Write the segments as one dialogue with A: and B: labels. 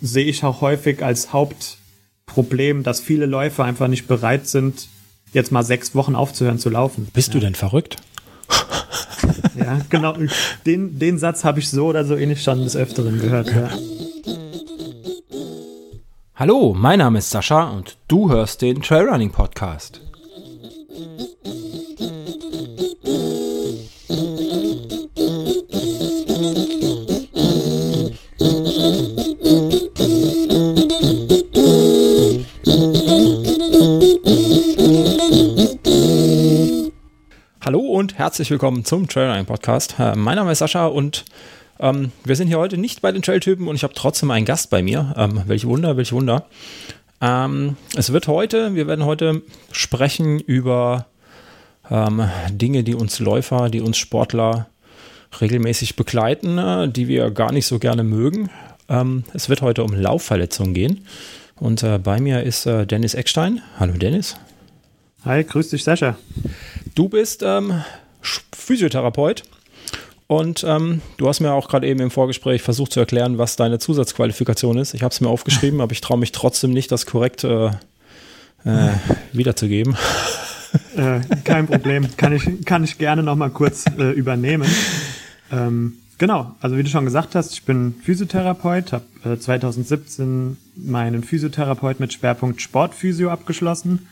A: sehe ich auch häufig als Hauptproblem, dass viele Läufer einfach nicht bereit sind, jetzt mal sechs Wochen aufzuhören zu laufen.
B: Bist ja. du denn verrückt?
A: ja, genau. Den, den Satz habe ich so oder so ähnlich schon des Öfteren gehört. Ja.
B: Hallo, mein Name ist Sascha und du hörst den Trailrunning Podcast. Herzlich willkommen zum Trailrunning Podcast. Äh, mein Name ist Sascha und ähm, wir sind hier heute nicht bei den Trailtypen und ich habe trotzdem einen Gast bei mir. Ähm, welch Wunder, welch Wunder. Ähm, es wird heute, wir werden heute sprechen über ähm, Dinge, die uns Läufer, die uns Sportler regelmäßig begleiten, äh, die wir gar nicht so gerne mögen. Ähm, es wird heute um Laufverletzungen gehen. Und äh, bei mir ist äh, Dennis Eckstein. Hallo Dennis.
A: Hi, grüß dich Sascha.
B: Du bist ähm, Physiotherapeut und ähm, du hast mir auch gerade eben im Vorgespräch versucht zu erklären, was deine Zusatzqualifikation ist. Ich habe es mir aufgeschrieben, aber ich traue mich trotzdem nicht, das korrekt äh, äh, wiederzugeben.
A: Äh, kein Problem, kann ich, kann ich gerne nochmal kurz äh, übernehmen. Ähm, genau, also wie du schon gesagt hast, ich bin Physiotherapeut, habe äh, 2017 meinen Physiotherapeut mit Schwerpunkt Sportphysio abgeschlossen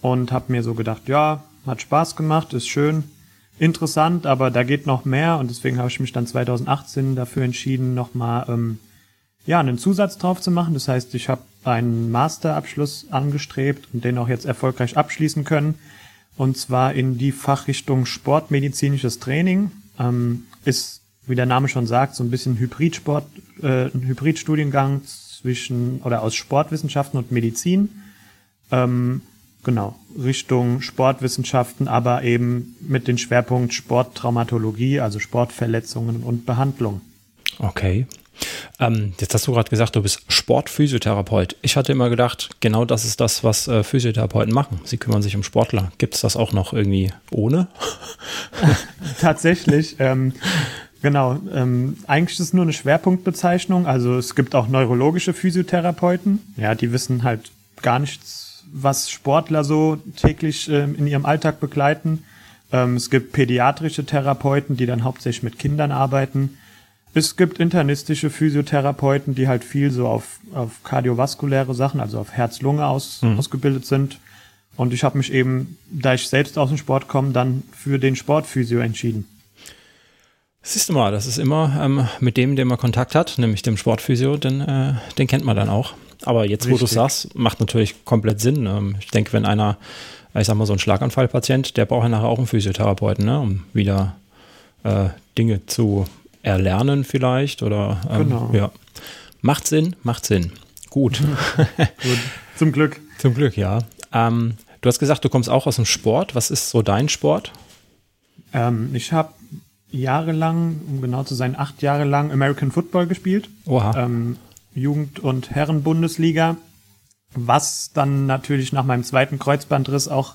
A: und habe mir so gedacht, ja, hat Spaß gemacht, ist schön, interessant, aber da geht noch mehr und deswegen habe ich mich dann 2018 dafür entschieden, nochmal ähm, ja, einen Zusatz drauf zu machen. Das heißt, ich habe einen Masterabschluss angestrebt und den auch jetzt erfolgreich abschließen können. Und zwar in die Fachrichtung Sportmedizinisches Training. Ähm, ist, wie der Name schon sagt, so ein bisschen Hybridsport, äh, ein Hybridstudiengang zwischen oder aus Sportwissenschaften und Medizin. Ähm, Genau, Richtung Sportwissenschaften, aber eben mit dem Schwerpunkt Sporttraumatologie, also Sportverletzungen und Behandlung.
B: Okay. Ähm, jetzt hast du gerade gesagt, du bist Sportphysiotherapeut. Ich hatte immer gedacht, genau das ist das, was äh, Physiotherapeuten machen. Sie kümmern sich um Sportler. Gibt es das auch noch irgendwie ohne?
A: Tatsächlich. Ähm, genau. Ähm, eigentlich ist es nur eine Schwerpunktbezeichnung. Also es gibt auch neurologische Physiotherapeuten. Ja, die wissen halt gar nichts was Sportler so täglich ähm, in ihrem Alltag begleiten. Ähm, es gibt pädiatrische Therapeuten, die dann hauptsächlich mit Kindern arbeiten. Es gibt internistische Physiotherapeuten, die halt viel so auf, auf kardiovaskuläre Sachen, also auf Herz-Lunge aus, mhm. ausgebildet sind. Und ich habe mich eben, da ich selbst aus dem Sport komme, dann für den Sportphysio entschieden.
B: Siehst du mal, das ist immer ähm, mit dem, dem man Kontakt hat, nämlich dem Sportphysio, den, äh, den kennt man dann auch. Aber jetzt, Richtig. wo du sagst, macht natürlich komplett Sinn. Ähm, ich denke, wenn einer, ich sag mal, so ein Schlaganfallpatient, der braucht ja nachher auch einen Physiotherapeuten, ne, um wieder äh, Dinge zu erlernen vielleicht oder ähm, genau. ja. Macht Sinn, macht Sinn. Gut.
A: Gut. Zum Glück.
B: Zum Glück, ja. Ähm, du hast gesagt, du kommst auch aus dem Sport. Was ist so dein Sport?
A: Ähm, ich habe jahrelang, um genau zu sein, acht Jahre lang American Football gespielt. Oha. Ähm, Jugend- und Herren-Bundesliga, was dann natürlich nach meinem zweiten Kreuzbandriss auch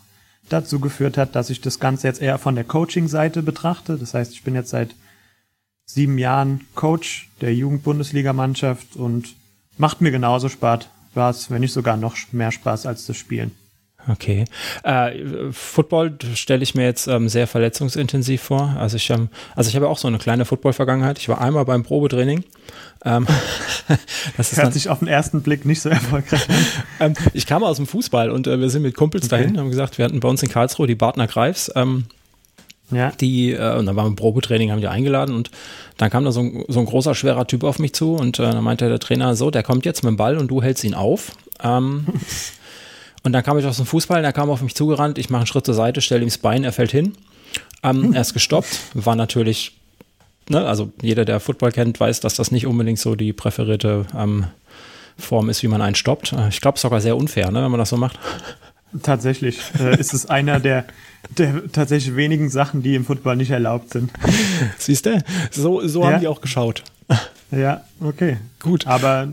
A: dazu geführt hat, dass ich das Ganze jetzt eher von der Coaching-Seite betrachte. Das heißt, ich bin jetzt seit sieben Jahren Coach der Jugend-Bundesliga-Mannschaft und macht mir genauso Spaß, wenn nicht sogar noch mehr Spaß als das Spielen.
B: Okay. Äh, Football stelle ich mir jetzt ähm, sehr verletzungsintensiv vor. Also ich, ähm, also ich habe auch so eine kleine Football-Vergangenheit. Ich war einmal beim Probetraining.
A: Ähm, das Hört sich auf den ersten Blick nicht so erfolgreich
B: an. ähm, ich kam aus dem Fußball und äh, wir sind mit Kumpels okay. dahin, haben gesagt, wir hatten bei uns in Karlsruhe die Bartner Greifs. Ähm, ja. Die, äh, und dann waren wir im Probetraining, haben die eingeladen und dann kam da so ein, so ein großer, schwerer Typ auf mich zu und äh, dann meinte der Trainer so, der kommt jetzt mit dem Ball und du hältst ihn auf. Ähm, Und dann kam ich aus dem Fußball, er kam auf mich zugerannt, ich mache einen Schritt zur Seite, stelle ihm das Bein, er fällt hin. Ähm, hm. Er ist gestoppt, war natürlich, ne, also jeder, der Football kennt, weiß, dass das nicht unbedingt so die präferierte ähm, Form ist, wie man einen stoppt. Äh, ich glaube, es ist sogar sehr unfair, ne, wenn man das so macht.
A: Tatsächlich äh, ist es einer der, der tatsächlich wenigen Sachen, die im Football nicht erlaubt sind.
B: Siehst du? So, so ja. haben die auch geschaut.
A: Ja, okay. Gut. Aber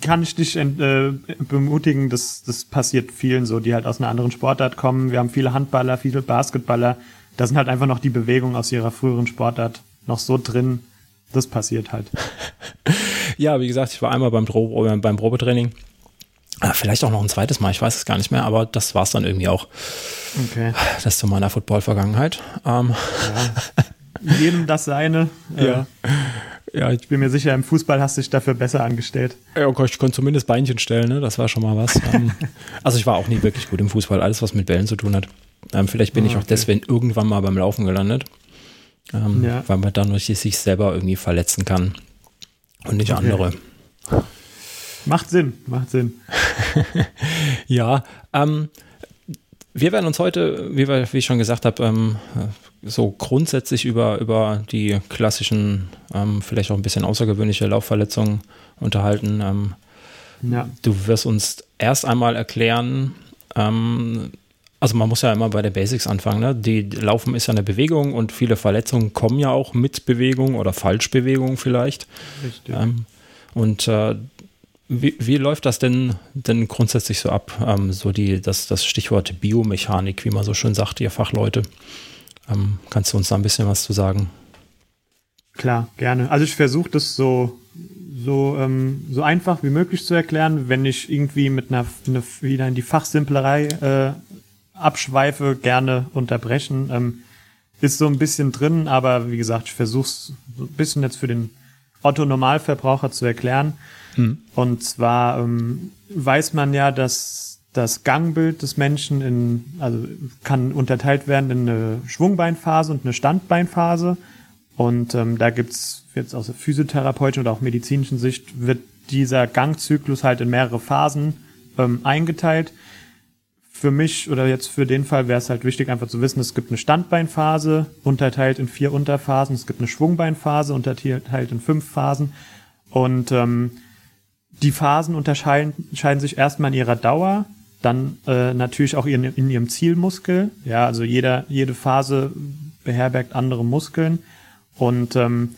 A: kann ich dich äh, bemutigen, dass das passiert vielen so, die halt aus einer anderen Sportart kommen. Wir haben viele Handballer, viele Basketballer. Da sind halt einfach noch die Bewegungen aus ihrer früheren Sportart noch so drin. Das passiert halt.
B: ja, wie gesagt, ich war einmal beim, Dro äh, beim Probetraining. Ah, vielleicht auch noch ein zweites Mal, ich weiß es gar nicht mehr, aber das war es dann irgendwie auch. Okay. Das zu meiner Football-Vergangenheit. Ähm.
A: Ja. Jedem das seine. ja. Ja, ich bin mir sicher, im Fußball hast du dich dafür besser angestellt.
B: Ja, okay, ich konnte zumindest Beinchen stellen, ne? das war schon mal was. Ähm, also ich war auch nie wirklich gut im Fußball, alles was mit Bällen zu tun hat. Ähm, vielleicht bin oh, ich auch deswegen irgendwann mal beim Laufen gelandet, ähm, ja. weil man dadurch sich selber irgendwie verletzen kann und nicht okay. andere.
A: Macht Sinn, macht Sinn.
B: ja, ähm, wir werden uns heute, wie, wir, wie ich schon gesagt habe, ähm, so grundsätzlich über, über die klassischen, ähm, vielleicht auch ein bisschen außergewöhnliche Laufverletzungen unterhalten. Ähm, ja. Du wirst uns erst einmal erklären, ähm, also man muss ja immer bei der Basics anfangen. Ne? Die Laufen ist ja eine Bewegung und viele Verletzungen kommen ja auch mit Bewegung oder Falschbewegung vielleicht. Richtig. Ähm, und äh, wie, wie, läuft das denn, denn grundsätzlich so ab? Ähm, so die, das, das Stichwort Biomechanik, wie man so schön sagt, ihr Fachleute. Ähm, kannst du uns da ein bisschen was zu sagen?
A: Klar, gerne. Also ich versuche das so, so, ähm, so einfach wie möglich zu erklären. Wenn ich irgendwie mit einer, eine, wieder in die Fachsimplerei äh, abschweife, gerne unterbrechen. Ähm, ist so ein bisschen drin, aber wie gesagt, ich versuche es so ein bisschen jetzt für den Otto-Normalverbraucher zu erklären. Hm. Und zwar ähm, weiß man ja, dass das Gangbild des Menschen in, also kann unterteilt werden in eine Schwungbeinphase und eine Standbeinphase. Und ähm, da gibt's jetzt aus der physiotherapeutischen oder auch medizinischen Sicht wird dieser Gangzyklus halt in mehrere Phasen ähm, eingeteilt für mich oder jetzt für den Fall wäre es halt wichtig, einfach zu wissen, es gibt eine Standbeinphase, unterteilt in vier Unterphasen, es gibt eine Schwungbeinphase, unterteilt in fünf Phasen. Und ähm, die Phasen unterscheiden, unterscheiden sich erstmal in ihrer Dauer, dann äh, natürlich auch in, in ihrem Zielmuskel. Ja, also jeder, jede Phase beherbergt andere Muskeln. Und ähm,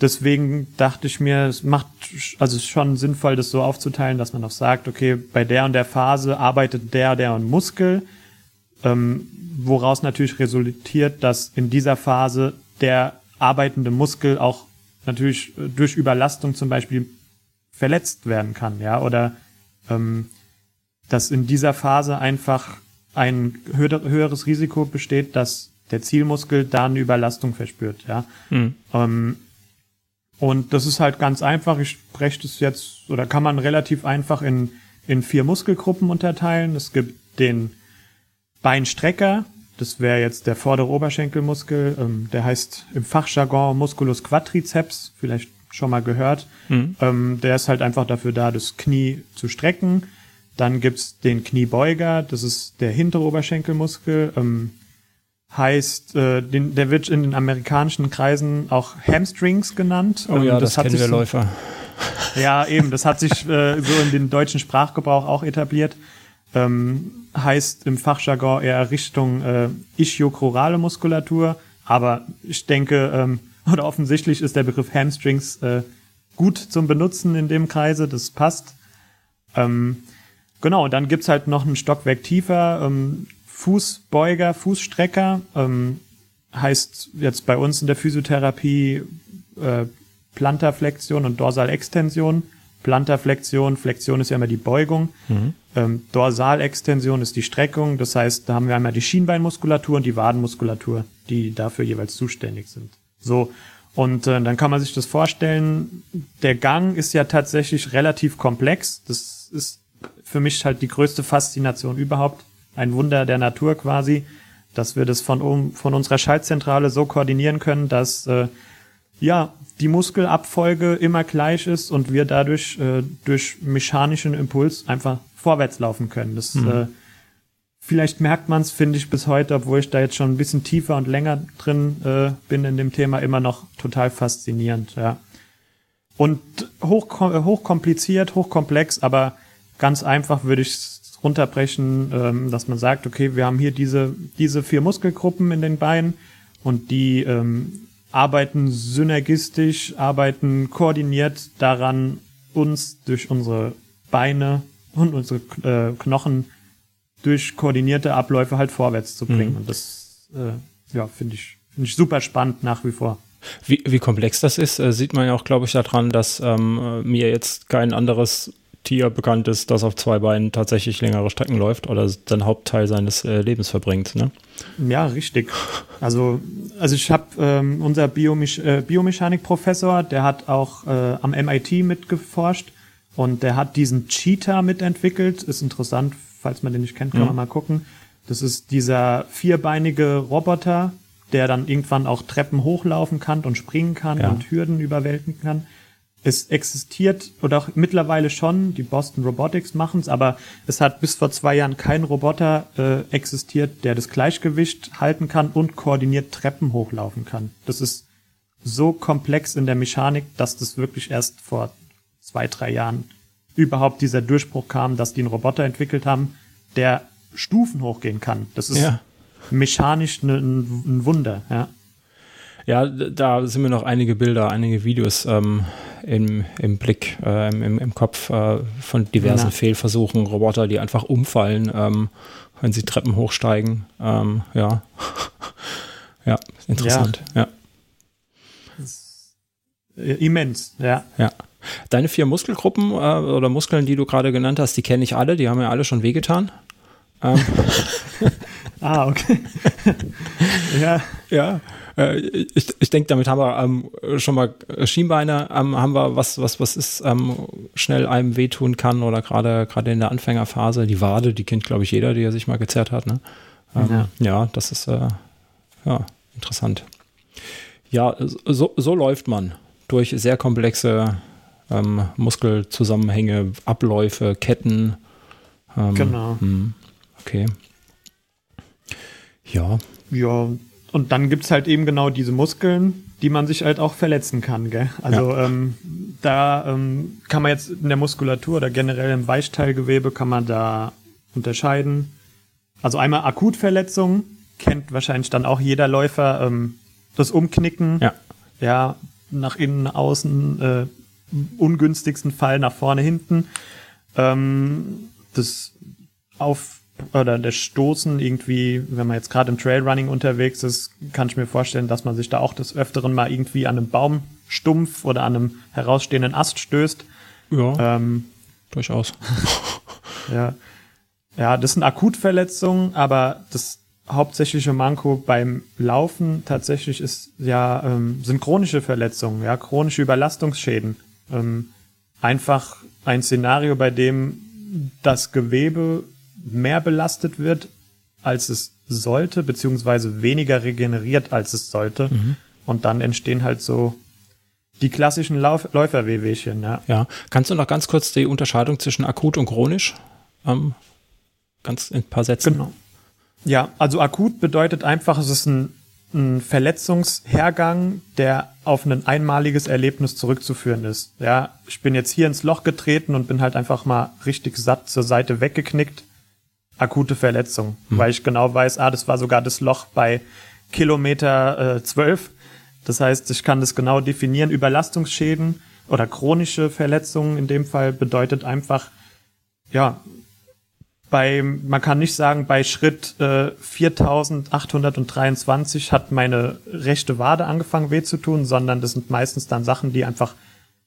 A: deswegen dachte ich mir, es macht, also schon sinnvoll, das so aufzuteilen, dass man auch sagt, okay, bei der und der Phase arbeitet der, der und Muskel, ähm, woraus natürlich resultiert, dass in dieser Phase der arbeitende Muskel auch natürlich durch Überlastung zum Beispiel verletzt werden kann, ja, oder ähm, dass in dieser Phase einfach ein höheres Risiko besteht, dass der Zielmuskel da eine Überlastung verspürt, ja. Mhm. Ähm, und das ist halt ganz einfach. Ich spreche das jetzt, oder kann man relativ einfach in, in vier Muskelgruppen unterteilen. Es gibt den Beinstrecker, das wäre jetzt der vordere Oberschenkelmuskel, ähm, der heißt im Fachjargon Musculus quadriceps, vielleicht schon mal gehört. Mhm. Ähm, der ist halt einfach dafür da, das Knie zu strecken. Dann gibt's den Kniebeuger, das ist der hintere Oberschenkelmuskel. Ähm, heißt, äh, den, der wird in den amerikanischen Kreisen auch Hamstrings genannt.
B: Oh ja, das, das kennen wir Läufer.
A: Ja, eben, das hat sich äh, so in den deutschen Sprachgebrauch auch etabliert. Ähm, heißt im Fachjargon eher Richtung äh, ischiochorale Muskulatur, aber ich denke, ähm, oder offensichtlich ist der Begriff Hamstrings äh, gut zum Benutzen in dem Kreise, das passt. Ähm, genau, dann gibt's halt noch ein Stockwerk tiefer, ähm, Fußbeuger, Fußstrecker, ähm, heißt jetzt bei uns in der Physiotherapie äh, Plantarflexion und Dorsalextension. Plantarflexion, Flexion ist ja immer die Beugung. Mhm. Ähm, Dorsalextension ist die Streckung. Das heißt, da haben wir einmal die Schienbeinmuskulatur und die Wadenmuskulatur, die dafür jeweils zuständig sind. So. Und äh, dann kann man sich das vorstellen, der Gang ist ja tatsächlich relativ komplex. Das ist für mich halt die größte Faszination überhaupt ein Wunder der Natur quasi, dass wir das von, von unserer Schaltzentrale so koordinieren können, dass äh, ja die Muskelabfolge immer gleich ist und wir dadurch äh, durch mechanischen Impuls einfach vorwärts laufen können. Das mhm. äh, vielleicht merkt man es, finde ich bis heute, obwohl ich da jetzt schon ein bisschen tiefer und länger drin äh, bin in dem Thema, immer noch total faszinierend. Ja. Und hoch, hochkompliziert, hochkomplex, aber ganz einfach würde ich runterbrechen, ähm, dass man sagt, okay, wir haben hier diese, diese vier Muskelgruppen in den Beinen und die ähm, arbeiten synergistisch, arbeiten koordiniert daran, uns durch unsere Beine und unsere äh, Knochen durch koordinierte Abläufe halt vorwärts zu bringen. Mhm. Und das, äh, ja, finde ich, finde ich super spannend nach wie vor.
B: Wie, wie komplex das ist, äh, sieht man ja auch, glaube ich, daran, dass ähm, mir jetzt kein anderes Tier bekannt ist, das auf zwei Beinen tatsächlich längere Strecken läuft oder den Hauptteil seines äh, Lebens verbringt. Ne?
A: Ja, richtig. Also, also ich habe ähm, unser Biomech äh, Biomechanik-Professor, der hat auch äh, am MIT mitgeforscht und der hat diesen Cheetah mitentwickelt. Ist interessant, falls man den nicht kennt, kann mhm. man mal gucken. Das ist dieser vierbeinige Roboter, der dann irgendwann auch Treppen hochlaufen kann und springen kann ja. und Hürden überwältigen kann es existiert oder auch mittlerweile schon, die Boston Robotics machen es, aber es hat bis vor zwei Jahren kein Roboter äh, existiert, der das Gleichgewicht halten kann und koordiniert Treppen hochlaufen kann. Das ist so komplex in der Mechanik, dass das wirklich erst vor zwei, drei Jahren überhaupt dieser Durchbruch kam, dass die einen Roboter entwickelt haben, der Stufen hochgehen kann. Das ist ja. mechanisch ne, ein, ein Wunder, ja.
B: Ja, da sind mir noch einige Bilder, einige Videos ähm, im, im Blick, äh, im, im Kopf äh, von diversen ja. Fehlversuchen, Roboter, die einfach umfallen, ähm, wenn sie Treppen hochsteigen. Ähm, ja. ja, interessant. Ja.
A: ja. Immens, ja.
B: Ja. Deine vier Muskelgruppen äh, oder Muskeln, die du gerade genannt hast, die kenne ich alle, die haben ja alle schon wehgetan.
A: Ah, okay.
B: ja. Ja. Äh, ich, ich denke, damit haben wir ähm, schon mal Schienbeine, ähm, haben wir was, was, was ist ähm, schnell einem wehtun kann oder gerade gerade in der Anfängerphase. Die Wade, die kennt, glaube ich, jeder, der sich mal gezerrt hat. Ne? Ähm, ja. ja. das ist äh, ja, interessant. Ja, so, so läuft man durch sehr komplexe ähm, Muskelzusammenhänge, Abläufe, Ketten.
A: Ähm, genau. Mh, hm,
B: okay. Ja.
A: Ja, und dann gibt's halt eben genau diese Muskeln, die man sich halt auch verletzen kann. Gell? Also ja. ähm, da ähm, kann man jetzt in der Muskulatur oder generell im Weichteilgewebe kann man da unterscheiden. Also einmal Akutverletzungen, kennt wahrscheinlich dann auch jeder Läufer, ähm, das Umknicken, ja, ja nach innen, außen, äh, ungünstigsten Fall nach vorne, hinten. Ähm, das auf oder das Stoßen irgendwie, wenn man jetzt gerade im Trailrunning unterwegs ist, kann ich mir vorstellen, dass man sich da auch des Öfteren mal irgendwie an einem Baumstumpf oder an einem herausstehenden Ast stößt.
B: Ja, ähm, durchaus.
A: ja. ja, das sind Akutverletzungen, aber das hauptsächliche Manko beim Laufen tatsächlich ist ja ähm, sind chronische Verletzungen, ja chronische Überlastungsschäden. Ähm, einfach ein Szenario, bei dem das Gewebe mehr belastet wird, als es sollte, beziehungsweise weniger regeneriert, als es sollte. Mhm. Und dann entstehen halt so die klassischen Lauf Läuferwehwehchen, ja.
B: Ja. Kannst du noch ganz kurz die Unterscheidung zwischen akut und chronisch ähm, ganz in ein paar Sätzen?
A: Genau. Ja, also akut bedeutet einfach, es ist ein, ein Verletzungshergang, der auf ein einmaliges Erlebnis zurückzuführen ist. Ja, ich bin jetzt hier ins Loch getreten und bin halt einfach mal richtig satt zur Seite weggeknickt akute Verletzung, mhm. weil ich genau weiß, ah, das war sogar das Loch bei Kilometer äh, 12. Das heißt, ich kann das genau definieren. Überlastungsschäden oder chronische Verletzungen in dem Fall bedeutet einfach, ja, bei, man kann nicht sagen, bei Schritt äh, 4823 hat meine rechte Wade angefangen weh zu tun, sondern das sind meistens dann Sachen, die einfach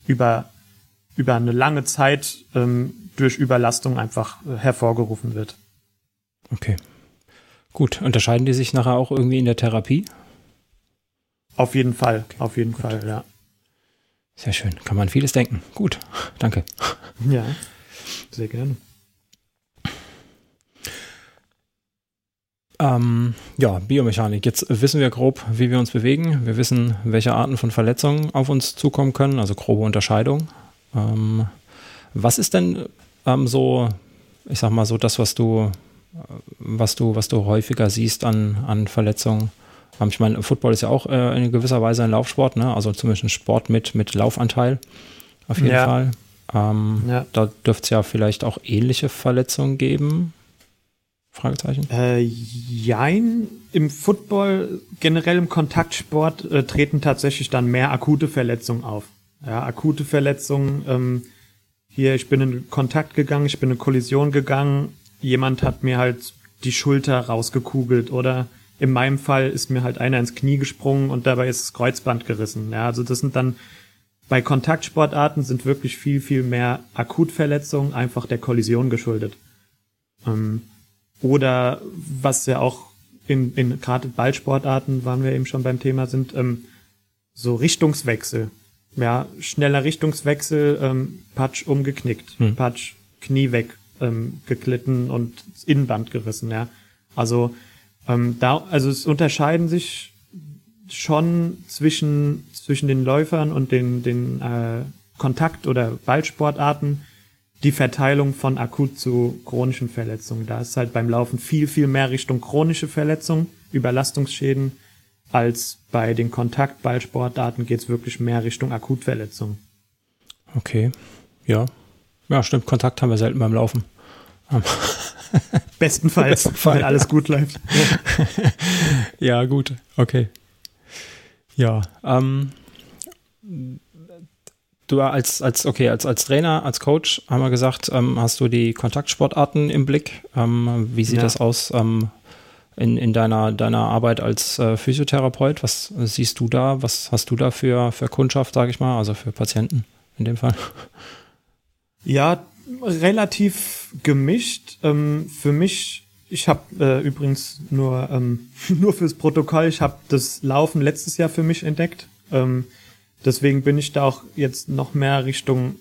A: über, über eine lange Zeit ähm, durch Überlastung einfach äh, hervorgerufen wird.
B: Okay. Gut. Unterscheiden die sich nachher auch irgendwie in der Therapie?
A: Auf jeden Fall. Okay. Auf jeden Gut. Fall, ja.
B: Sehr schön. Kann man vieles denken. Gut. Danke.
A: Ja. Sehr gerne.
B: Ähm, ja, Biomechanik. Jetzt wissen wir grob, wie wir uns bewegen. Wir wissen, welche Arten von Verletzungen auf uns zukommen können, also grobe Unterscheidung. Ähm, was ist denn ähm, so, ich sag mal so, das, was du was du, was du häufiger siehst an, an Verletzungen. Ähm, ich meine, Football ist ja auch äh, in gewisser Weise ein Laufsport, ne? also zumindest ein Sport mit, mit Laufanteil auf jeden ja. Fall. Ähm, ja. Da dürfte es ja vielleicht auch ähnliche Verletzungen geben. Fragezeichen?
A: Äh, jein. Im Football, generell im Kontaktsport, äh, treten tatsächlich dann mehr akute Verletzungen auf. Ja, akute Verletzungen. Ähm, hier, ich bin in Kontakt gegangen, ich bin in Kollision gegangen, jemand hat mir halt die Schulter rausgekugelt oder in meinem Fall ist mir halt einer ins Knie gesprungen und dabei ist das Kreuzband gerissen. Ja, also das sind dann bei Kontaktsportarten sind wirklich viel, viel mehr Akutverletzungen einfach der Kollision geschuldet. Ähm, oder was ja auch in, in gerade Ballsportarten, waren wir eben schon beim Thema, sind ähm, so Richtungswechsel. Ja, schneller Richtungswechsel, ähm, Patsch umgeknickt, hm. Patsch, Knie weg, ähm, geglitten und Innenband gerissen, ja. Also ähm, da, also es unterscheiden sich schon zwischen, zwischen den Läufern und den, den äh, Kontakt- oder Ballsportarten die Verteilung von akut zu chronischen Verletzungen. Da ist halt beim Laufen viel, viel mehr Richtung chronische Verletzungen, Überlastungsschäden, als bei den Kontaktballsportarten geht es wirklich mehr Richtung Akutverletzungen.
B: Okay, ja. Ja, stimmt. Kontakt haben wir selten beim Laufen.
A: Bestenfalls, Bestenfalls wenn alles ja. gut läuft.
B: ja, gut. Okay. Ja, ähm, du als, als, okay, als, als Trainer, als Coach haben wir gesagt, ähm, hast du die Kontaktsportarten im Blick. Ähm, wie sieht ja. das aus ähm, in, in deiner, deiner Arbeit als äh, Physiotherapeut? Was siehst du da? Was hast du da für, für Kundschaft, sage ich mal, also für Patienten in dem Fall?
A: Ja, relativ gemischt. Ähm, für mich ich habe äh, übrigens nur ähm, nur fürs Protokoll, ich habe das Laufen letztes Jahr für mich entdeckt. Ähm, deswegen bin ich da auch jetzt noch mehr Richtung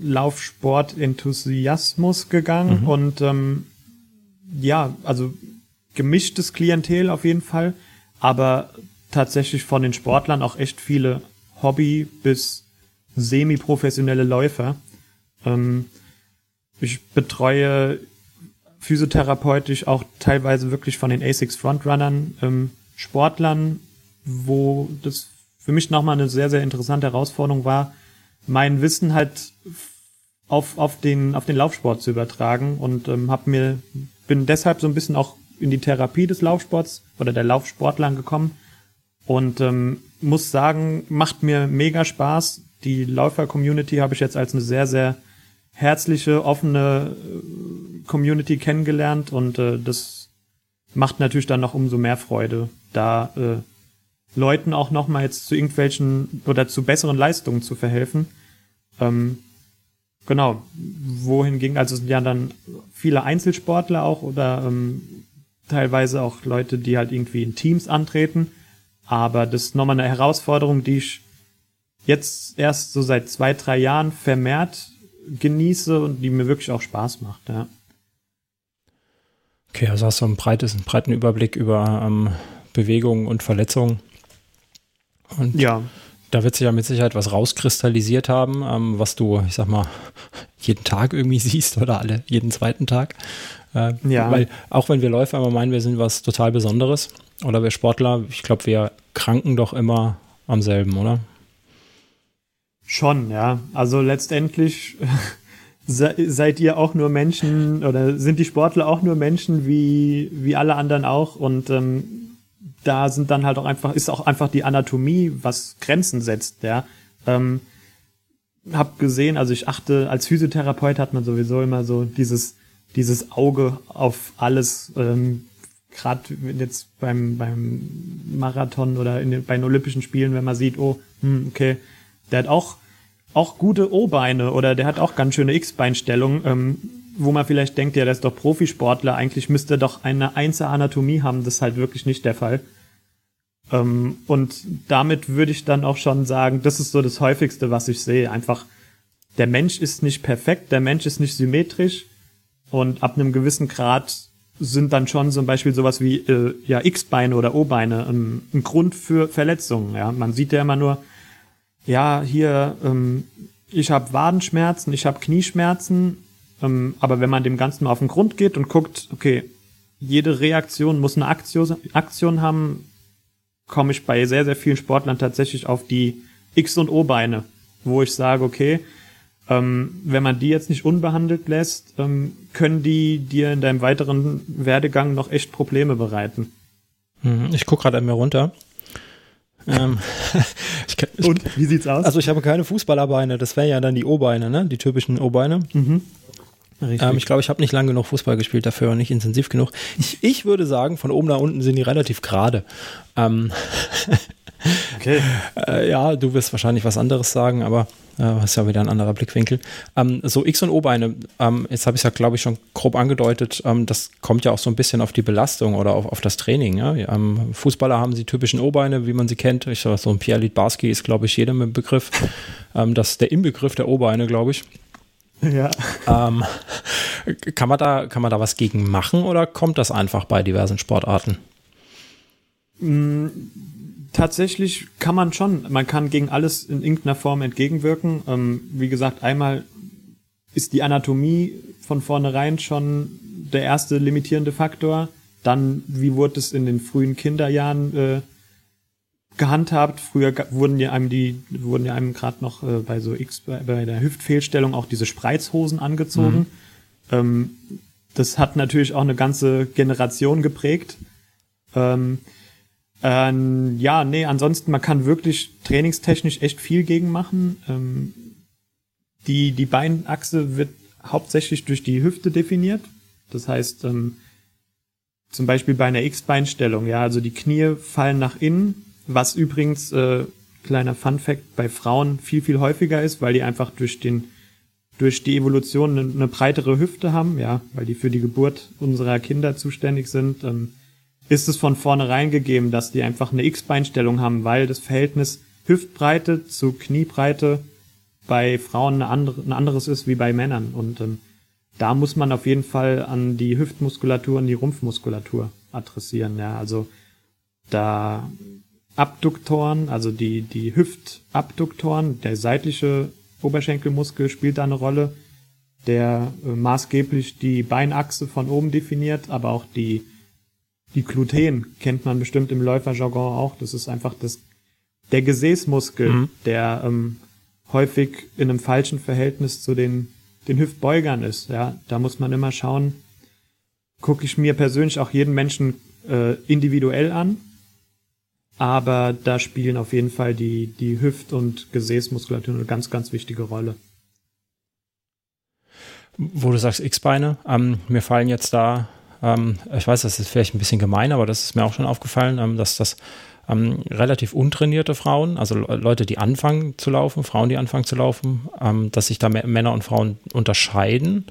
A: Laufsport-Enthusiasmus gegangen mhm. und ähm, ja, also gemischtes Klientel auf jeden Fall, aber tatsächlich von den Sportlern auch echt viele Hobby- bis semi-professionelle Läufer. Ähm, ich betreue physiotherapeutisch auch teilweise wirklich von den ASICS Frontrunnern, ähm, Sportlern, wo das für mich nochmal eine sehr, sehr interessante Herausforderung war, mein Wissen halt auf, auf, den, auf den Laufsport zu übertragen und ähm, hab mir, bin deshalb so ein bisschen auch in die Therapie des Laufsports oder der Laufsportlern gekommen und ähm, muss sagen, macht mir mega Spaß. Die Läufer-Community habe ich jetzt als eine sehr, sehr herzliche, offene äh, Community kennengelernt und äh, das macht natürlich dann noch umso mehr Freude, da äh, Leuten auch noch mal jetzt zu irgendwelchen oder zu besseren Leistungen zu verhelfen. Ähm, genau, wohin ging also ja dann viele Einzelsportler auch oder ähm, teilweise auch Leute, die halt irgendwie in Teams antreten. Aber das ist nochmal eine Herausforderung, die ich jetzt erst so seit zwei, drei Jahren vermehrt genieße und die mir wirklich auch Spaß macht, ja.
B: Okay, also hast du ein breites, einen breiten Überblick über ähm, Bewegungen und Verletzungen. Und ja. Da wird sich ja mit Sicherheit was rauskristallisiert haben, ähm, was du, ich sag mal, jeden Tag irgendwie siehst oder alle, jeden zweiten Tag. Äh, ja. Weil auch wenn wir Läufer immer meinen, wir sind was total Besonderes oder wir Sportler, ich glaube, wir kranken doch immer am selben, oder?
A: Schon, ja. Also letztendlich seid ihr auch nur Menschen oder sind die Sportler auch nur Menschen wie, wie alle anderen auch und ähm, da sind dann halt auch einfach, ist auch einfach die Anatomie, was Grenzen setzt, ja. Ähm, hab gesehen, also ich achte, als Physiotherapeut hat man sowieso immer so dieses, dieses Auge auf alles, ähm, gerade jetzt beim, beim Marathon oder in den, bei den Olympischen Spielen, wenn man sieht, oh, hm, okay, der hat auch, auch gute O-Beine oder der hat auch ganz schöne X-Beinstellungen, ähm, wo man vielleicht denkt, ja, der ist doch Profisportler, eigentlich müsste er doch eine einzelne Anatomie haben, das ist halt wirklich nicht der Fall. Ähm, und damit würde ich dann auch schon sagen, das ist so das häufigste, was ich sehe. Einfach, der Mensch ist nicht perfekt, der Mensch ist nicht symmetrisch und ab einem gewissen Grad sind dann schon zum Beispiel sowas wie äh, ja X-Beine oder O-Beine ein, ein Grund für Verletzungen. Ja, man sieht ja immer nur, ja, hier, ähm, ich habe Wadenschmerzen, ich habe Knieschmerzen, ähm, aber wenn man dem Ganzen mal auf den Grund geht und guckt, okay, jede Reaktion muss eine Aktion, haben, komme ich bei sehr, sehr vielen Sportlern tatsächlich auf die X- und O-Beine, wo ich sage, okay, ähm, wenn man die jetzt nicht unbehandelt lässt, ähm, können die dir in deinem weiteren Werdegang noch echt Probleme bereiten.
B: Mhm, ich gucke gerade an mir runter. Ähm,
A: ich ich, Und wie sieht's aus?
B: Also ich habe keine Fußballerbeine, das wären ja dann die O-Beine, ne? Die typischen O-Beine. Mhm. Ähm, ich glaube, ich habe nicht lange genug Fußball gespielt dafür, nicht intensiv genug. Ich, ich würde sagen, von oben nach unten sind die relativ gerade. Ähm, okay. äh, ja, du wirst wahrscheinlich was anderes sagen, aber äh, ist ja wieder ein anderer Blickwinkel. Ähm, so X- und O-Beine, ähm, jetzt habe ich es ja, glaube ich, schon grob angedeutet, ähm, das kommt ja auch so ein bisschen auf die Belastung oder auf, auf das Training. Ja? Ähm, Fußballer haben die typischen O-Beine, wie man sie kennt. Ich sag, so ein Pierre Littbarski ist, glaube ich, jedem im Begriff. Ähm, das ist der Inbegriff der O-Beine, glaube ich. Ja. Ähm, kann, man da, kann man da was gegen machen oder kommt das einfach bei diversen Sportarten?
A: Mm, tatsächlich kann man schon. Man kann gegen alles in irgendeiner Form entgegenwirken. Ähm, wie gesagt, einmal ist die Anatomie von vornherein schon der erste limitierende Faktor. Dann, wie wurde es in den frühen Kinderjahren äh, gehandhabt. Früher wurden ja einem die, wurden ja einem gerade noch äh, bei so X, bei, bei, der Hüftfehlstellung auch diese Spreizhosen angezogen. Mhm. Ähm, das hat natürlich auch eine ganze Generation geprägt. Ähm, äh, ja, nee, ansonsten, man kann wirklich trainingstechnisch echt viel gegen machen. Ähm, die, die Beinachse wird hauptsächlich durch die Hüfte definiert. Das heißt, ähm, zum Beispiel bei einer X-Beinstellung, ja, also die Knie fallen nach innen, was übrigens, äh, kleiner Fun Fact, bei Frauen viel, viel häufiger ist, weil die einfach durch den, durch die Evolution eine, eine breitere Hüfte haben, ja, weil die für die Geburt unserer Kinder zuständig sind, ähm, ist es von vornherein gegeben, dass die einfach eine X-Beinstellung haben, weil das Verhältnis Hüftbreite zu Kniebreite bei Frauen eine andere, ein anderes ist wie bei Männern. Und ähm, da muss man auf jeden Fall an die Hüftmuskulatur und die Rumpfmuskulatur adressieren. Ja, also da Abduktoren, also die, die Hüftabduktoren, der seitliche Oberschenkelmuskel spielt da eine Rolle, der äh, maßgeblich die Beinachse von oben definiert, aber auch die, die Gluten kennt man bestimmt im Läuferjargon auch. Das ist einfach das, der Gesäßmuskel, mhm. der ähm, häufig in einem falschen Verhältnis zu den, den Hüftbeugern ist. Ja, da muss man immer schauen, gucke ich mir persönlich auch jeden Menschen äh, individuell an aber da spielen auf jeden Fall die, die Hüft- und Gesäßmuskulatur eine ganz, ganz wichtige Rolle.
B: Wo du sagst X-Beine, ähm, mir fallen jetzt da, ähm, ich weiß, das ist vielleicht ein bisschen gemein, aber das ist mir auch schon aufgefallen, ähm, dass das ähm, relativ untrainierte Frauen, also Leute, die anfangen zu laufen, Frauen, die anfangen zu laufen, ähm, dass sich da Männer und Frauen unterscheiden.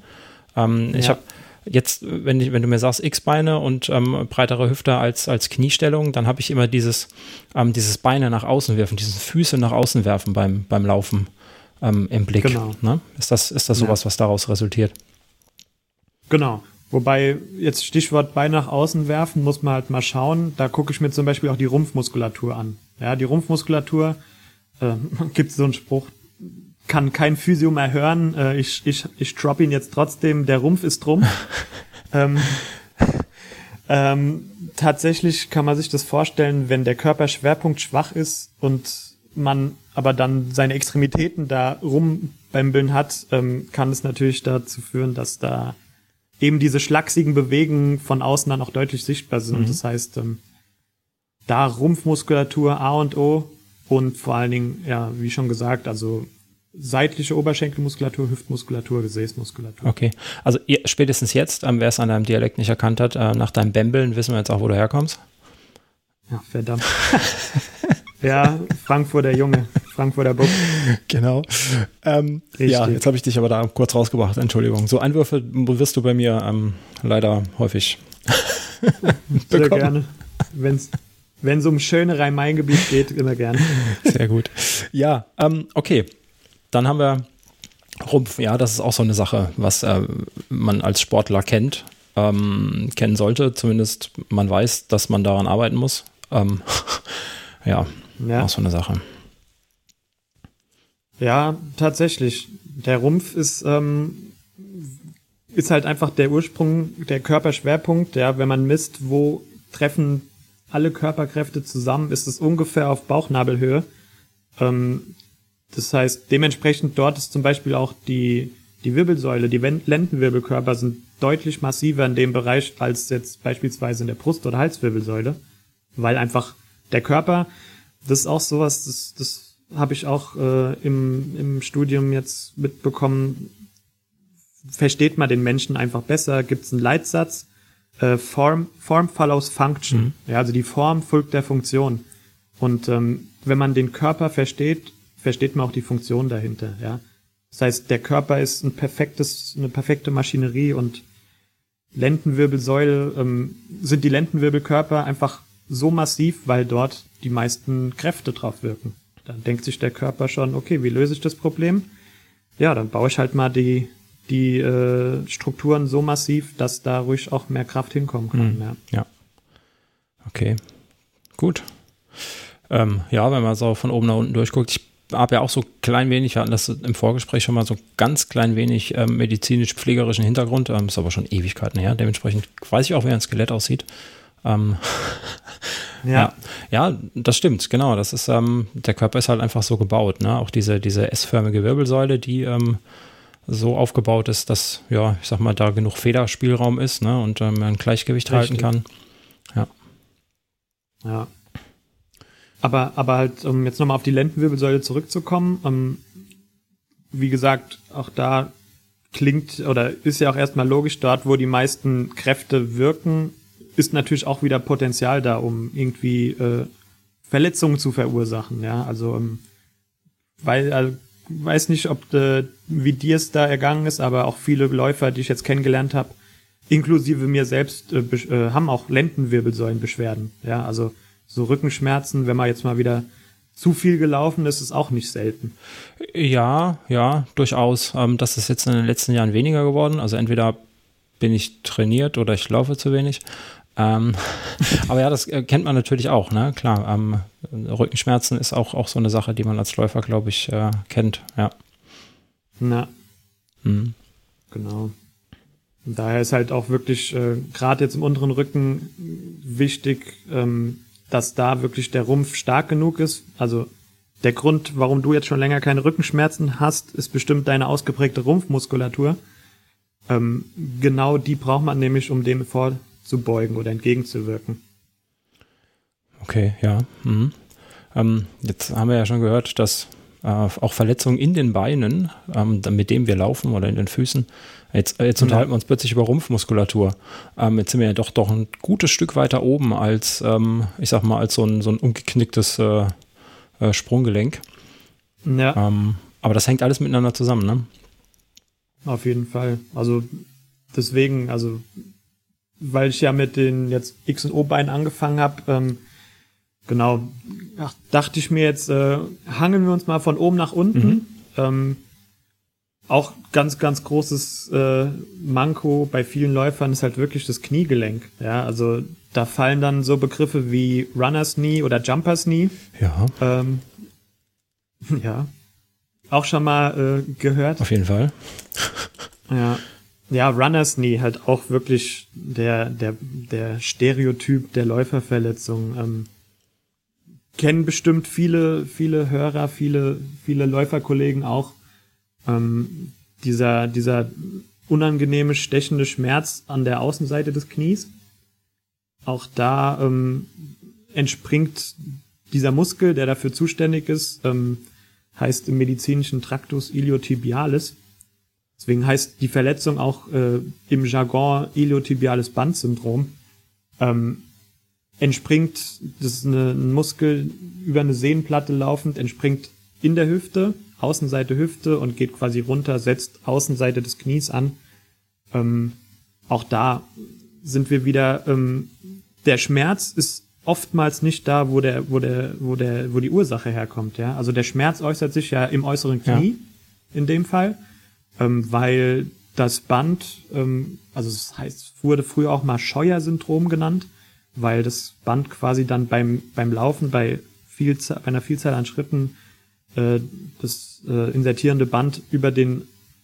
B: Ähm, ja. Ich habe Jetzt, wenn, ich, wenn du mir sagst, X-Beine und ähm, breitere Hüfte als, als Kniestellung, dann habe ich immer dieses, dieses Beine nach außen werfen, diese Füße nach außen werfen beim, beim Laufen im Blick. Genau. Ne? Ist das, ist das sowas, ja. was daraus resultiert?
A: Genau. Wobei jetzt Stichwort Bein nach außen werfen, muss man halt mal schauen. Da gucke ich mir zum Beispiel auch die Rumpfmuskulatur an. Ja, die Rumpfmuskulatur, äh, gibt so einen Spruch, kann kein Physio mehr hören. Äh, ich, ich, ich drop ihn jetzt trotzdem. Der Rumpf ist drum. ähm, ähm, tatsächlich kann man sich das vorstellen, wenn der Körperschwerpunkt schwach ist und man aber dann seine Extremitäten da rumbämbeln hat, ähm, kann es natürlich dazu führen, dass da eben diese schlachsigen Bewegungen von außen dann auch deutlich sichtbar sind. Mhm. Das heißt, ähm, da Rumpfmuskulatur A und O und vor allen Dingen, ja, wie schon gesagt, also seitliche Oberschenkelmuskulatur, Hüftmuskulatur, Gesäßmuskulatur.
B: Okay, also spätestens jetzt, ähm, wer es an deinem Dialekt nicht erkannt hat, äh, nach deinem Bämbeln wissen wir jetzt auch, wo du herkommst.
A: Ja, verdammt. ja, Frankfurter Junge, Frankfurter Bub.
B: Genau. Ähm, ja, jetzt habe ich dich aber da kurz rausgebracht, Entschuldigung. So Einwürfe wirst du bei mir ähm, leider häufig
A: Sehr gerne. Wenn's wenn es um schöne Rhein-Main-Gebiet geht, immer gerne.
B: Sehr gut. Ja, ähm, okay. Dann haben wir Rumpf. Ja, das ist auch so eine Sache, was äh, man als Sportler kennt, ähm, kennen sollte. Zumindest man weiß, dass man daran arbeiten muss. Ähm, ja, ja, auch so eine Sache.
A: Ja, tatsächlich. Der Rumpf ist, ähm, ist halt einfach der Ursprung, der Körperschwerpunkt. Ja, wenn man misst, wo treffen alle Körperkräfte zusammen, ist es ungefähr auf Bauchnabelhöhe. Ähm, das heißt, dementsprechend dort ist zum Beispiel auch die, die Wirbelsäule, die Lendenwirbelkörper sind deutlich massiver in dem Bereich als jetzt beispielsweise in der Brust- oder Halswirbelsäule, weil einfach der Körper, das ist auch sowas, das, das habe ich auch äh, im, im Studium jetzt mitbekommen. versteht man den Menschen einfach besser, gibt es einen Leitsatz, äh, Form, Form follows Function. Mhm. Ja, also die Form folgt der Funktion. Und ähm, wenn man den Körper versteht, versteht man auch die Funktion dahinter, ja. Das heißt, der Körper ist ein perfektes, eine perfekte Maschinerie und Lendenwirbelsäule ähm, sind die Lendenwirbelkörper einfach so massiv, weil dort die meisten Kräfte drauf wirken. Dann denkt sich der Körper schon, okay, wie löse ich das Problem? Ja, dann baue ich halt mal die, die äh, Strukturen so massiv, dass da ruhig auch mehr Kraft hinkommen kann.
B: Mhm. Ja. ja. Okay. Gut. Ähm, ja, wenn man so von oben nach unten durchguckt, ich habe ja auch so klein wenig, wir hatten das im Vorgespräch schon mal so ganz klein wenig ähm, medizinisch-pflegerischen Hintergrund, ähm, ist aber schon Ewigkeiten her. Dementsprechend weiß ich auch, wie ein Skelett aussieht. Ähm, ja. ja. ja, das stimmt, genau. Das ist, ähm, der Körper ist halt einfach so gebaut, ne? Auch diese, diese S-förmige Wirbelsäule, die ähm, so aufgebaut ist, dass, ja, ich sag mal, da genug Federspielraum ist, ne? Und ähm, man ein Gleichgewicht Richtig. halten kann. Ja.
A: Ja. Aber, aber halt, um jetzt nochmal auf die Lendenwirbelsäule zurückzukommen, ähm, wie gesagt, auch da klingt oder ist ja auch erstmal logisch, dort, wo die meisten Kräfte wirken, ist natürlich auch wieder Potenzial da, um irgendwie äh, Verletzungen zu verursachen. Ja, also ähm, weil also, weiß nicht, ob äh, wie dir es da ergangen ist, aber auch viele Läufer, die ich jetzt kennengelernt habe, inklusive mir selbst, äh, äh, haben auch Lendenwirbelsäulenbeschwerden. Ja, also so Rückenschmerzen, wenn man jetzt mal wieder zu viel gelaufen ist, ist auch nicht selten.
B: Ja, ja, durchaus. Ähm, das ist jetzt in den letzten Jahren weniger geworden. Also entweder bin ich trainiert oder ich laufe zu wenig. Ähm, aber ja, das äh, kennt man natürlich auch, ne? Klar, ähm, Rückenschmerzen ist auch, auch so eine Sache, die man als Läufer, glaube ich, äh, kennt, ja.
A: Na. Mhm. Genau. Und daher ist halt auch wirklich, äh, gerade jetzt im unteren Rücken, wichtig, ähm, dass da wirklich der Rumpf stark genug ist. Also der Grund, warum du jetzt schon länger keine Rückenschmerzen hast, ist bestimmt deine ausgeprägte Rumpfmuskulatur. Ähm, genau die braucht man nämlich, um dem vorzubeugen oder entgegenzuwirken.
B: Okay, ja. Mhm. Ähm, jetzt haben wir ja schon gehört, dass äh, auch Verletzungen in den Beinen, ähm, mit denen wir laufen oder in den Füßen, Jetzt, äh, jetzt mhm. unterhalten wir uns plötzlich über Rumpfmuskulatur. Ähm, jetzt sind wir ja doch, doch ein gutes Stück weiter oben als, ähm, ich sag mal, als so ein, so ein umgeknicktes äh, äh, Sprunggelenk. Ja. Ähm, aber das hängt alles miteinander zusammen, ne?
A: Auf jeden Fall. Also deswegen, also weil ich ja mit den jetzt X- und O-Beinen angefangen habe, ähm, genau, ach, dachte ich mir jetzt, äh, hangeln wir uns mal von oben nach unten. Mhm. Ähm, auch ganz, ganz großes äh, Manko bei vielen Läufern ist halt wirklich das Kniegelenk. Ja, also da fallen dann so Begriffe wie Runners Knee oder Jumpers Knee.
B: Ja.
A: Ähm, ja. Auch schon mal äh, gehört.
B: Auf jeden Fall.
A: ja. Ja, Runners Knee halt auch wirklich der, der, der Stereotyp der Läuferverletzung. Ähm, kennen bestimmt viele, viele Hörer, viele, viele Läuferkollegen auch ähm, dieser, dieser unangenehme, stechende Schmerz an der Außenseite des Knies. Auch da ähm, entspringt dieser Muskel, der dafür zuständig ist, ähm, heißt im medizinischen Tractus iliotibialis. Deswegen heißt die Verletzung auch äh, im Jargon iliotibiales Bandsyndrom. Ähm, entspringt, das ist eine, ein Muskel über eine Sehnenplatte laufend, entspringt in der Hüfte Außenseite Hüfte und geht quasi runter, setzt Außenseite des Knies an. Ähm, auch da sind wir wieder, ähm, der Schmerz ist oftmals nicht da, wo der, wo der, wo der, wo die Ursache herkommt, ja. Also der Schmerz äußert sich ja im äußeren Knie, ja. in dem Fall, ähm, weil das Band, ähm, also es heißt, wurde früher auch mal Scheuer-Syndrom genannt, weil das Band quasi dann beim, beim Laufen bei Vielzahl, bei einer Vielzahl an Schritten äh, das äh, insertierende Band über den